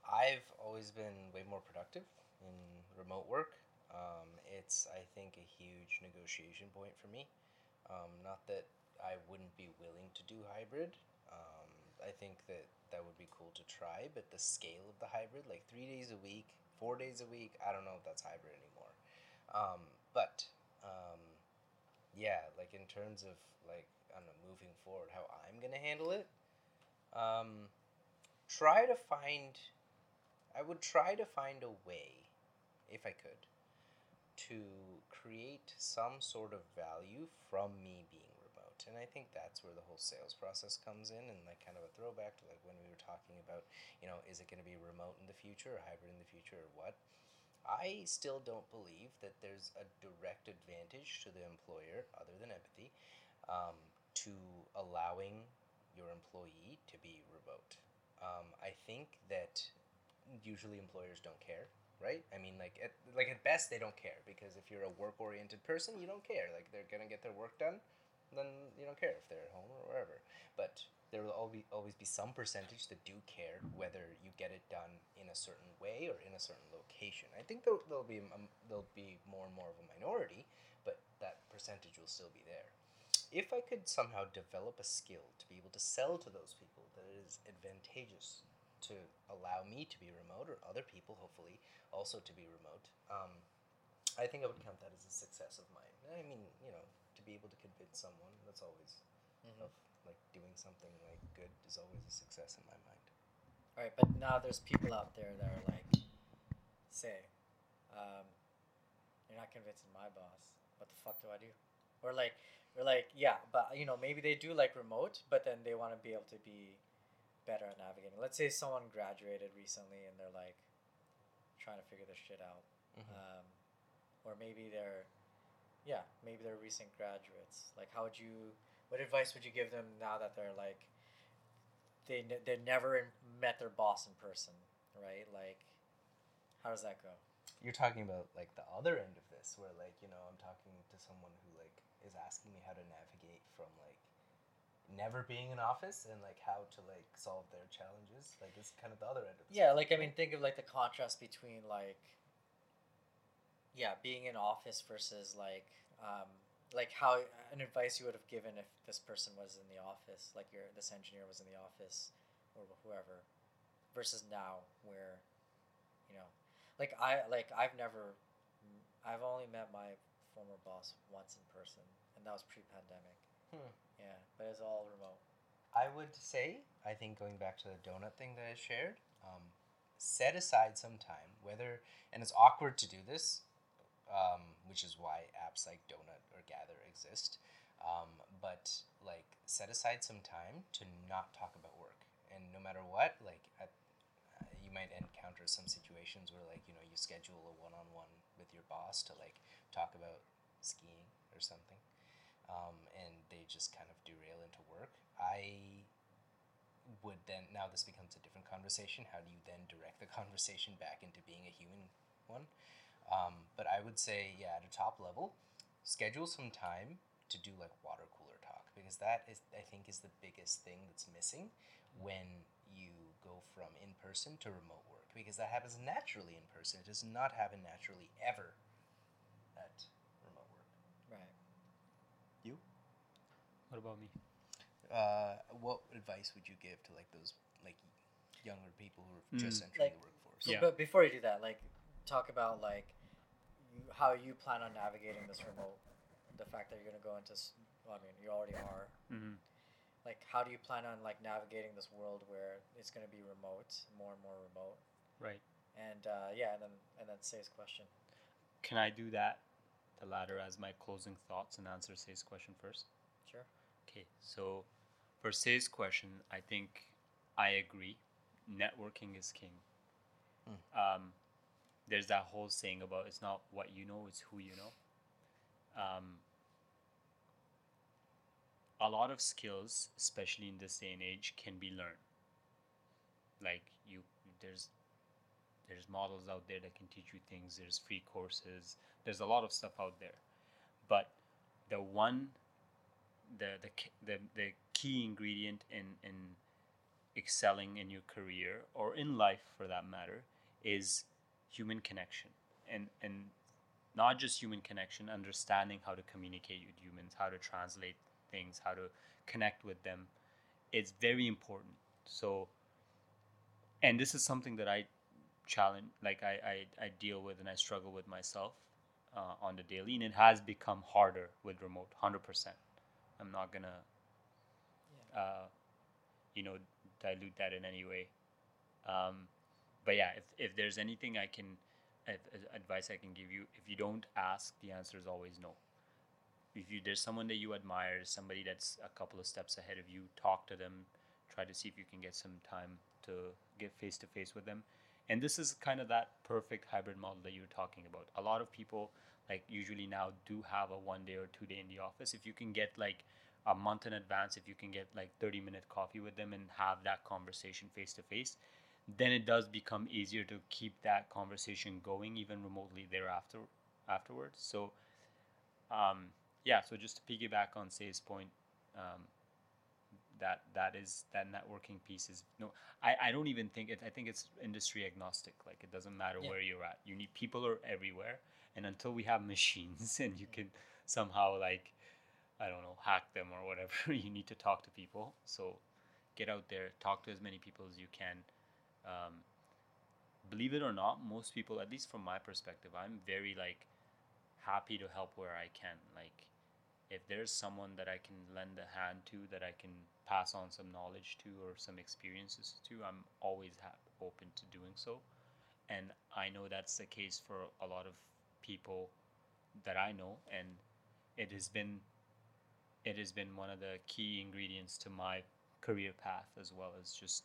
I've always been way more productive in remote work. Um, it's, I think, a huge negotiation point for me. Um, not that I wouldn't be willing to do hybrid. Um, I think that that would be cool to try, but the scale of the hybrid, like three days a week, four days a week, I don't know if that's hybrid anymore. Um, but um, yeah, like in terms of like I don't know, moving forward, how I'm gonna handle it. Um, try to find I would try to find a way, if I could, to create some sort of value from me being remote. And I think that's where the whole sales process comes in and like kind of a throwback to like when we were talking about, you know, is it going to be remote in the future or hybrid in the future or what? I still don't believe that there's a direct advantage to the employer other than empathy um, to allowing your employee to be remote. Um, I think that usually employers don't care, right? I mean, like at like at best they don't care because if you're a work oriented person, you don't care. Like they're gonna get their work done, then you don't care if they're at home or wherever. But there will always always be some percentage that do care whether you get it done in a certain way or in a certain location. I think there'll, there'll be um, there'll be more and more of a minority, but that percentage will still be there. If I could somehow develop a skill to be able to sell to those people that it is advantageous to allow me to be remote or other people hopefully also to be remote um, i think i would count that as a success of mine i mean you know to be able to convince someone. That's always Mhm. of like doing something like good is always a success in my mind. All right, but now there's people out there that are like, say, um, you're not convincing my boss. What the fuck do I do? Or like, or like, yeah, but you know, maybe they do like remote, but then they want to be able to be better at navigating. Let's say someone graduated recently and they're like trying to figure this shit out, Mhm. um, or maybe they're, yeah, maybe they're recent graduates. Like, how would you? What advice would you give them now that they're like they ne- they never met their boss in person, right? Like, how does that go? You're talking about like the other end of this, where like you know I'm talking to someone who like is asking me how to navigate from like never being in office and like how to like solve their challenges. Like it's kind of the other end of this. Yeah, like I mean, think of like the contrast between like, yeah, being in office versus like, um, like how an advice you would have given if this person was in the office, like your this engineer was in the office, or whoever, versus now where, you know, like I like I've never, I've only met my former boss once in person, and that was pre-pandemic. Hmm. Yeah, but it's all remote. I would say, I think going back to the donut thing that I shared, um, set aside some time, whether, and it's awkward to do this, um, which is why apps like Donut or Gather exist, um, but like set aside some time to not talk about work. And no matter what, like, at, uh, you might encounter some situations where, like, you know, you schedule a one on one with your boss to, like, talk about skiing or something um, and they just kind of derail into work. I would then now this becomes a different conversation. How do you then direct the conversation back into being a human one? Um, but I would say, yeah, at a top level, schedule some time to do like water cooler talk because that is, I think, is the biggest thing that's missing when you go from in person to remote work because that happens naturally in person. It does not happen naturally ever at remote work. Right. You? What about me? uh, what advice would you give to like those like younger people who are just Mm. entering Like- the workforce? Yeah. but before you do that, like, talk about like how you plan on navigating this remote. The fact that you're gonna go into, well, I mean, you already are. Mm-hmm. Like, how do you plan on like navigating this world where it's gonna be remote, more and more remote? Right. And uh, yeah, and then and then Say's question. Can I do that, the latter, as my closing thoughts and answer Say's question first? Sure. Okay, so for Say's question, I think I agree. Networking is king. Um, there's that whole saying about it's not what you know, it's who you know. Um, a lot of skills, especially in this day and age, can be learned. Like you, there's there's models out there that can teach you things. There's free courses. There's a lot of stuff out there, but the one the the the, the key ingredient in in excelling in your career or in life for that matter is human connection. And and not just human connection understanding how to communicate with humans how to translate things how to connect with them. It's very important. So and this is something that i challenge like i i, I deal with and i struggle with myself uh, on the daily and it has become harder with remote 100% i'm not gonna uh, you know dilute that in any way. Um, but yeah if, if there's anything i can if advice i can give you if you don't ask the answer is always no. If you there's someone that you admire somebody that's a couple of steps ahead of you talk to them try to see if you can get some time to get face to face with them and this is kind of that perfect hybrid model that you're talking about. A lot of people like usually now do have a one day or two day in the office. If you can get like a month in advance if you can get like 30 minute coffee with them and have that conversation face to face then it does become easier to keep that conversation going even remotely thereafter afterwards. So um, yeah so just to piggyback on say's point um, that that is that networking piece is no I, I don't even think it i think it's industry agnostic. Like it doesn't matter Yeah. where you're at. You need people are everywhere. And until we have machines and you can somehow like i don't know hack them or whatever you need to talk to people. So get out there talk to as many people as you can. Um, believe it or not most people at least from my perspective i'm very like happy to help where i can. Like if there's someone that I can lend a hand to, that I can pass on some knowledge to or some experiences to, I'm always ha- open to doing so. And I know that's the case for a lot of people that I know, and it has been it has been one of the key ingredients to my career path as well as just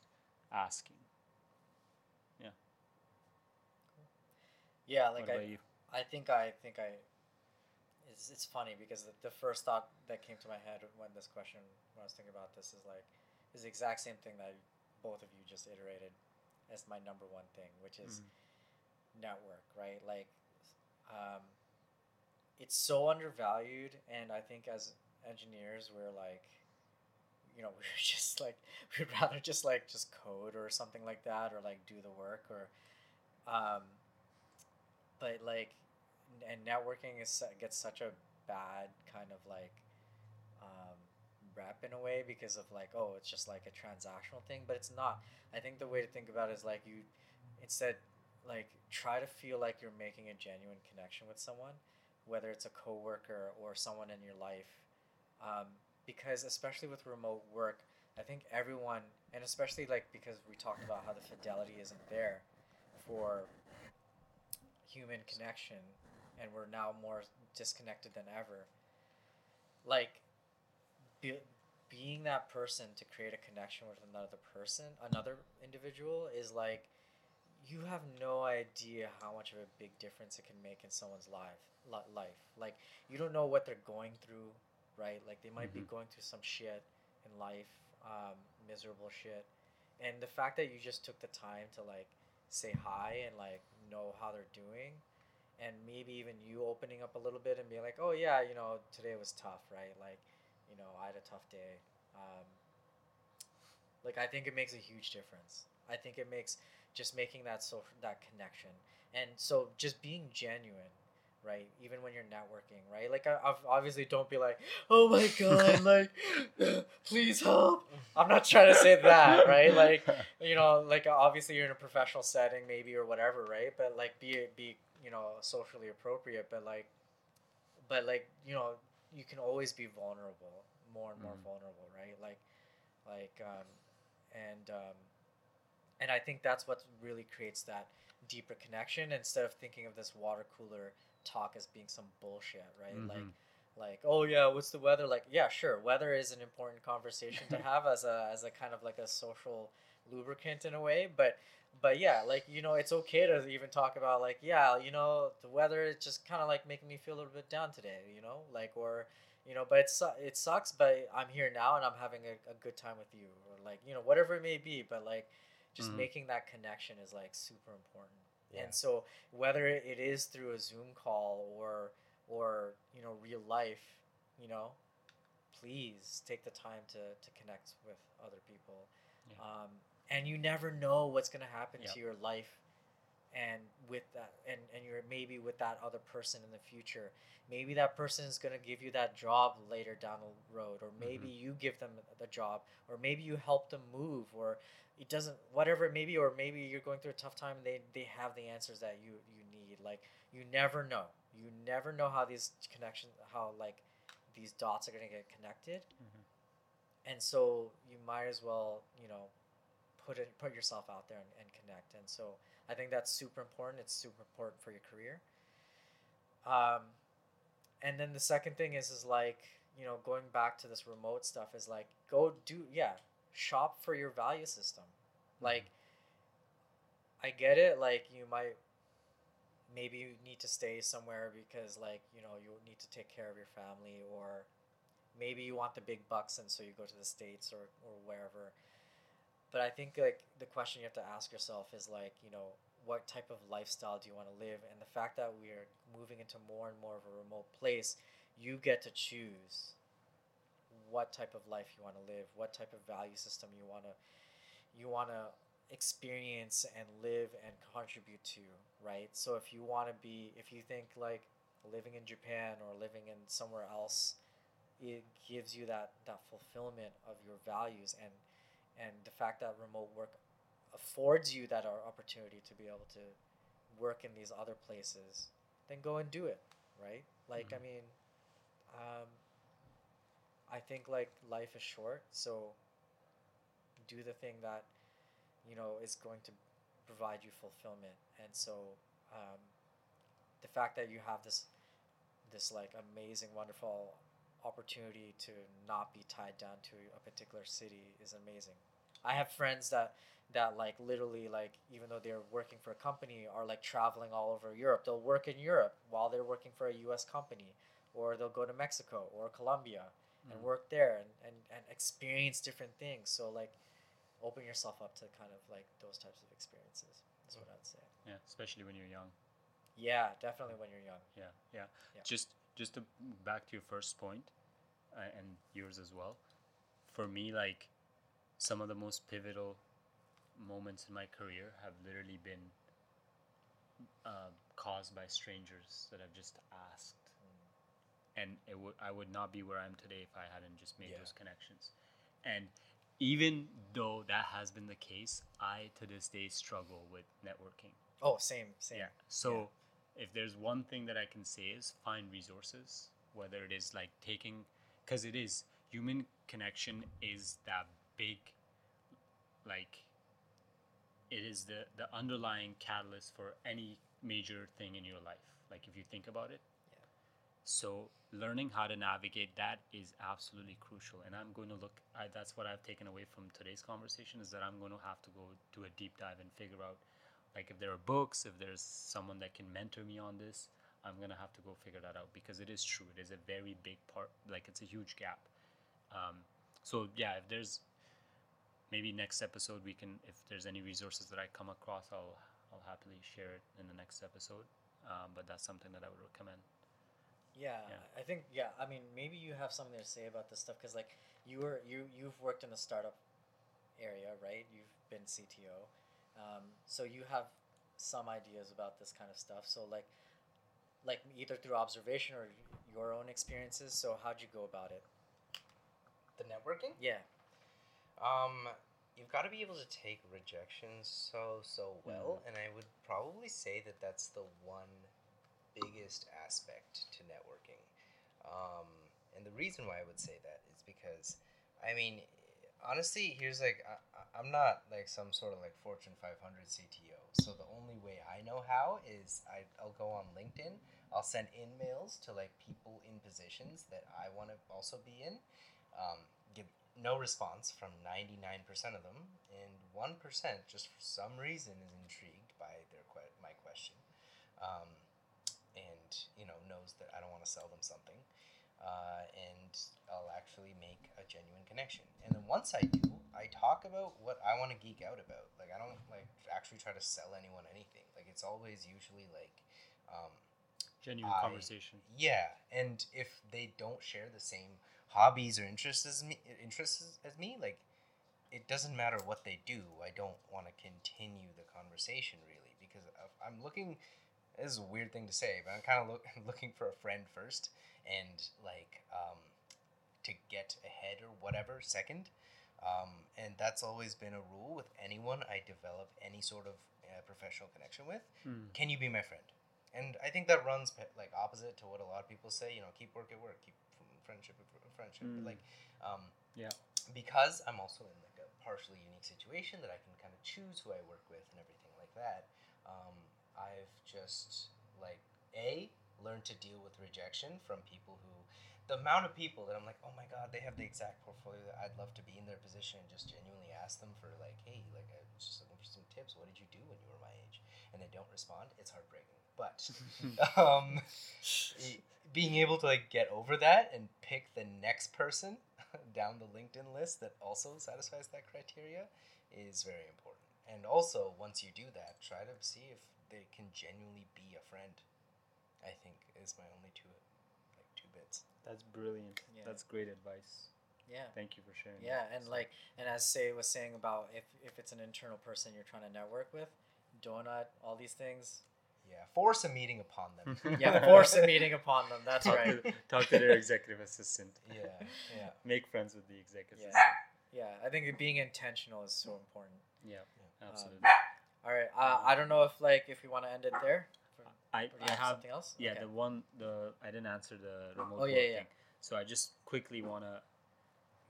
asking. Yeah, Yeah, like I? I think I think I. It's it's funny because the, the first thought that came to my head when this question when I was thinking about this is like, is the exact same thing that both of you just iterated as my number one thing, which is Mhm. network, right? Like, um, it's so undervalued, and I think as engineers we're like, you know, we're just like we'd rather just like just code or something like that, or like do the work, or, um, but like, and networking is gets such a bad kind of like, um, rep in a way because of like, oh, it's just like a transactional thing, but it's not. I think the way to think about it is like you, instead, like try to feel like you're making a genuine connection with someone, whether it's a coworker or someone in your life, um, because especially with remote work, I think everyone, and especially like because we talked about how the fidelity isn't there for human connection, and we're now more disconnected than ever. Like, be, being that person to create a connection with another person, another individual, is like you have no idea how much of a big difference it can make in someone's life. Life, like you don't know what they're going through, right? Like they might be Mhm. going through some shit in life, um, miserable shit, and the fact that you just took the time to like say hi and like know how they're doing, and maybe even you opening up a little bit and being like, oh yeah, you know, today was tough, right? Like, you know, I had a tough day. Um, like I think it makes a huge difference. I think it makes just making that so that connection, and so just being genuine, right? Even when you're networking, right? Like I, I've obviously don't be like, oh my god, like, please help. I'm not trying to say that, right? Like you know, like obviously you're in a professional setting, maybe or whatever, right? But like be be you know socially appropriate, but like, but like you know you can always be vulnerable, more and more Mhm. vulnerable, right? Like, like um, and um, and I think that's what really creates that deeper connection instead of thinking of this water cooler talk as being some bullshit, right? Like Mhm. like oh yeah what's the weather like yeah sure weather is an important conversation to have as a as a kind of like a social lubricant in a way but but yeah like you know it's okay to even talk about like yeah you know the weather is just kind of like making me feel a little bit down today you know like or you know but it, su- it sucks but i'm here now and i'm having a, a good time with you or like you know whatever it may be but like just Mhm. making that connection is like super important Yeah. and so whether it is through a zoom call or or you know real life you know please take the time to to connect with other people Yeah. um, and you never know what's going to happen Yep. to your life and with that and and you're maybe with that other person in the future. Maybe that person is going to give you that job later down the road or maybe you give them the job or maybe you help them move or it doesn't whatever it may be or maybe you're going through a tough time and they they have the answers that you you need. Like you never know. You never know how these connections how like these dots are going to get connected. Mhm. and so you might as well you know put it put yourself out there and, and connect. And so i think that's super important. It's super important for your career. Um and then the second thing is is like you know going back to this remote stuff is like go do yeah shop for your value system. Like i get it like you might maybe you need to stay somewhere because like you know you need to take care of your family or maybe you want the big bucks and so you go to the states or, or wherever but i think like the question you have to ask yourself is like you know what type of lifestyle do you want to live? And the fact that we are moving into more and more of a remote place you get to choose what type of life you want to live what type of value system you want to you want to experience and live and contribute to right? So if you want to be if you think like living in japan or living in somewhere else it gives you that that fulfillment of your values. And and the fact that remote work affords you that opportunity to be able to work in these other places then go and do it right like i Mhm. mean um, I think like life is short, so do the thing that you know is going to provide you fulfillment. And so um, the fact that you have this this like amazing, wonderful opportunity to not be tied down to a particular city is amazing. I have friends that that like literally like even though they're working for a company are like traveling all over Europe. They'll work in Europe while they're working for a US company or they'll go to Mexico or Colombia and Mm. work there and, and, and experience different things. So like open yourself up to kind of like those types of experiences. Is what I'd say. Yeah, especially when you're young. Yeah, definitely when you're young. Yeah, yeah. Yeah. Just just to back to your first point, uh, and yours as well. For me, like some of the most pivotal moments in my career have literally been uh, caused by strangers that I've just asked, and it would I would not be where I am today if I hadn't just made Yeah. those connections. And even though that has been the case, I to this day struggle with networking. Oh, same, same. Yeah. So if there's one thing that I can say is find resources, whether it is like taking, because it is human connection is that big, like, it is the the underlying catalyst for any major thing in your life. Like if you think about it. Yeah. So learning how to navigate that is absolutely crucial, and I'm going to look. I, that's what I've taken away from today's conversation is that I'm going to have to go do a deep dive and figure out like if there are books if there's someone that can mentor me on this i'm gonna have to go figure that out because it is true it is a very big part like it's a huge gap um, so yeah if there's maybe next episode we can if there's any resources that i come across i'll i'll happily share it in the next episode um, but that's something that i would recommend Yeah, Yeah. I think yeah. I mean, maybe you have something to say about this stuff because like you were you you've worked in the startup area, right? You've been CTO, um, so you have some ideas about this kind of stuff. So like, like either through observation or your own experiences. So how'd you go about it? The networking? Yeah. Um, you've got to be able to take rejection so so well, and I would probably say that that's the one biggest aspect to networking. Um, and the reason why I would say that is because, I mean, honestly, here's like I, I'm not like some sort of like Fortune 500 CTO, so the only way I know how is I I'll go on LinkedIn. I'll send in mails to like people in positions that I want to also be in. Um, get no response from 99% of them, and 1% just for some reason is intrigued by their que- my question, um, and you know knows that I don't want to sell them something, uh, and I'll actually make a genuine connection. And then once I do, I talk about what I want to geek out about. Like I don't like actually try to sell anyone anything. Like it's always usually like. Um, genuine I- conversation yeah, and if they don't share the same hobbies or interests as me, interests as me, like it doesn't matter what they do. I don't want to continue the conversation really because I'm looking. This is a weird thing to say, but I'm kind of look, looking for a friend first, and like um, to get ahead or whatever second. Um, and that's always been a rule with anyone I develop any sort of uh, professional connection with Hmm. can you be my friend? And I think that runs pe- like opposite to what a lot of people say. You know, keep work at work, keep friendship at friendship. Mm. But like, um, Yeah. because I'm also in like a partially unique situation that I can kind of choose who I work with and everything like that. Um, I've just like a learned to deal with rejection from people who. The amount of people that I'm like, oh my god, they have the exact portfolio that I'd love to be in their position and just genuinely ask them for like, hey, like I was just looking for some tips. What did you do when you were my age? And they don't respond. It's heartbreaking. But um, being able to like get over that and pick the next person down the LinkedIn list that also satisfies that criteria is very important. And also, once you do that, try to see if they can genuinely be a friend. I think is my only two like two bits. that's brilliant Yeah. that's great advice Yeah. thank you for sharing that. Yeah, and So- like, and as Say was saying about if if it's an internal person you're trying to network with, donut, all these things. Yeah, force a meeting upon them. Yeah, force a meeting upon them. That's talk right. To, talk to their executive assistant. yeah, yeah. Make friends with the executive Yeah. assistant. Yeah, I think being intentional is so important. Yeah, Yeah. absolutely. Um, All right, uh, I don't know if like if we want to end it there. I, Or I have, have something else? yeah Okay. the one the I didn't answer the remote Oh, work yeah, yeah. thing. So I just quickly want to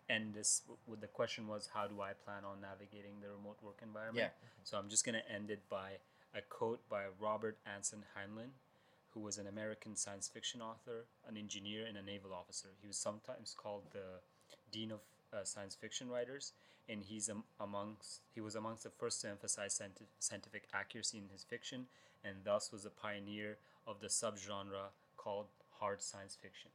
end this with the question was how do I plan on navigating the remote work environment? Yeah. So I'm just gonna end it by a quote by Robert Anson Heinlein, who was an American science fiction author, an engineer, and a naval officer. He was sometimes called the dean of uh, science fiction writers, and he's am- amongst he was amongst the first to emphasize scientific accuracy in his fiction, and thus was a pioneer of the subgenre called hard science fiction.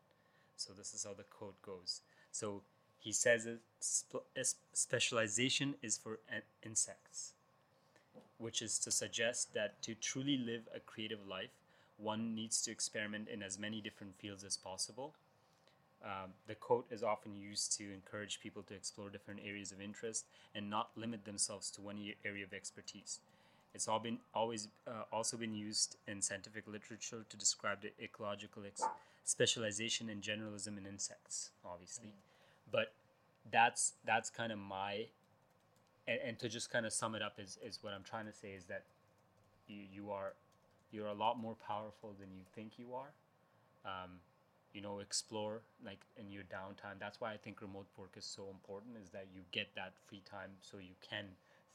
So this is how the quote goes. So he says sp- specialization is for insects, which is to suggest that to truly live a creative life, one needs to experiment in as many different fields as possible. Um, the quote is often used to encourage people to explore different areas of interest and not limit themselves to one area of expertise. It's all been always uh, also been used in scientific literature to describe the ecological ex- specialization and generalism in insects, obviously. But that's that's kind of my and, and to just kind of sum it up is, is what I'm trying to say is that you, you are you're a lot more powerful than you think you are. Um, you know, explore like in your downtime. That's why I think remote work is so important. Is that you get that free time so you can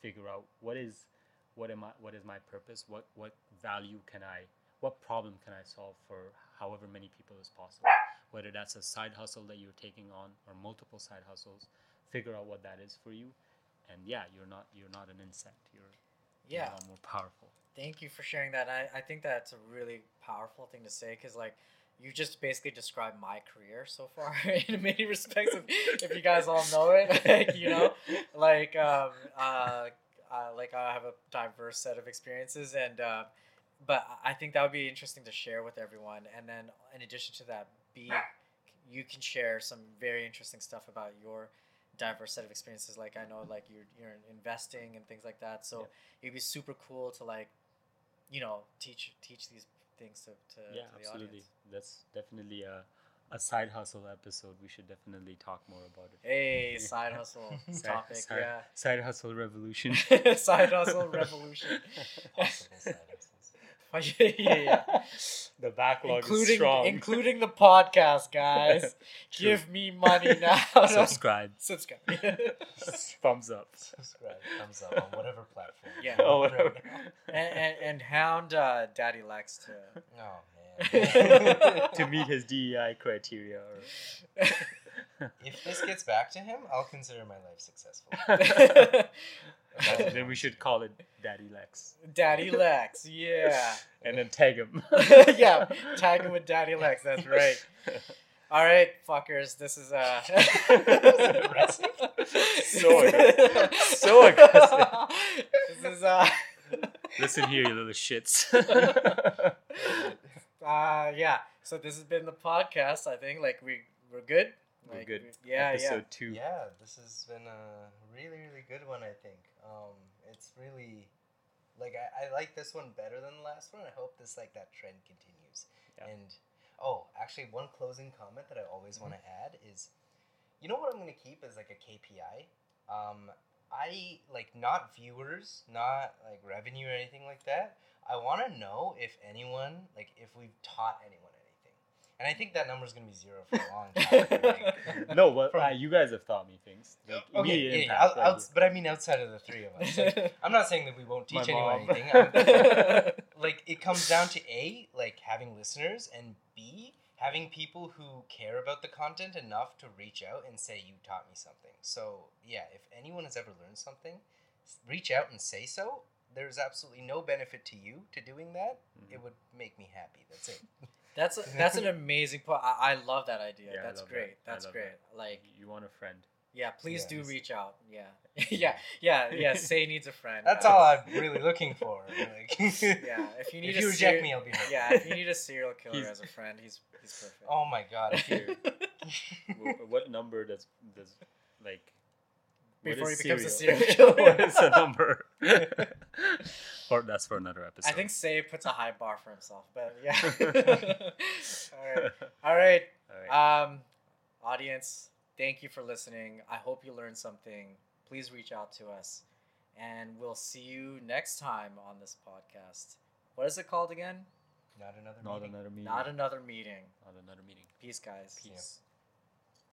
figure out what is what am I what is my purpose what what value can I what problem can I solve for however many people as possible whether that's a side hustle that you're taking on or multiple side hustles figure out what that is for you and yeah you're not you're not an insect you're, you're Yeah. more powerful Thank you for sharing that. I, I think that's a really powerful thing to say because, like, you just basically described my career so far in many respects. If, if you guys all know it, like, you know, like, um, uh, uh, like I have a diverse set of experiences, and uh, but I think that would be interesting to share with everyone. And then, in addition to that, be you can share some very interesting stuff about your diverse set of experiences. Like I know, like you're you're investing and things like that. So it'd be super cool to like, you know, teach teach these things to, to, yeah to the absolutely audience. that's definitely a, a side hustle episode we should definitely talk more about it Hey, side hustle Side- topic, side, side hustle revolution side hustle revolution. Possible side hustles. yeah, yeah, yeah. The backlog is including strong including the podcast, guys. Give me money now. subscribe Subscribe. thumbs up Subscribe, thumbs up on whatever platform. Yeah. Oh, whatever. And, and, and hound uh, Daddy Lex to. Oh man. to meet his DEI criteria. Or... if this gets back to him, I'll consider my life successful. Then we should call it Daddy Lex, Daddy Lex, yeah. and then tag him. yeah, tag him with Daddy Lex, that's right. All right, fuckers, this is uh. So aggressive. So aggressive. this is uh Listen here, you little shits. uh yeah. So this has been the podcast, I think. Like we we're good. We're good. we- yeah, Episode yeah. two. Yeah, this has been a really, really good one. I think. Um, it's really like I, I like this one better than the last one. I hope this like that trend continues. Yeah. And oh, actually, one closing comment that I always want to add is, you know what I'm gonna keep as like a KPI. Um, I like not viewers, not like revenue or anything like that. I want to know if anyone like if we've taught anyone and I think that number is gonna be zero for a long time. like, No, but From- uh, you guys have taught me things. Like, Okay, immediate yeah, yeah, impact, out- like, outs- but I mean outside of the three of us. Like, I'm not saying that we won't teach anyone anything. I'm- like it comes down to a like having listeners and b having people who care about the content enough to reach out and say you taught me something. So yeah, if anyone has ever learned something, reach out and say so. There's absolutely no benefit to you to doing that. Mhm. It would make me happy. That's it. That's a, that's an amazing point. I, I love that idea. Yeah, that's love that. great. That's love great. Like you want a friend. yeah, please do reach out. Yeah. yeah. Yeah, yeah, say needs a friend. That's guys. all I'm really looking for. Like, Yeah, if you need if a you reject ser- me, I'll be hurt. Yeah, if you need a serial killer He's- as a friend, he's he's perfect. Oh my god. If you Wh- what number does does like Before is he becomes a serial? serial killer. what is the number? Or that's for another episode. I think Say puts a high bar for himself, but yeah. All right. All right. All right. Um, audience, thank you for listening. I hope you learned something. Please reach out to us, and we'll see you next time on this podcast. What is it called again? Not another Not meeting. another meeting. Not another meeting. Not another meeting. Peace, guys. Peace.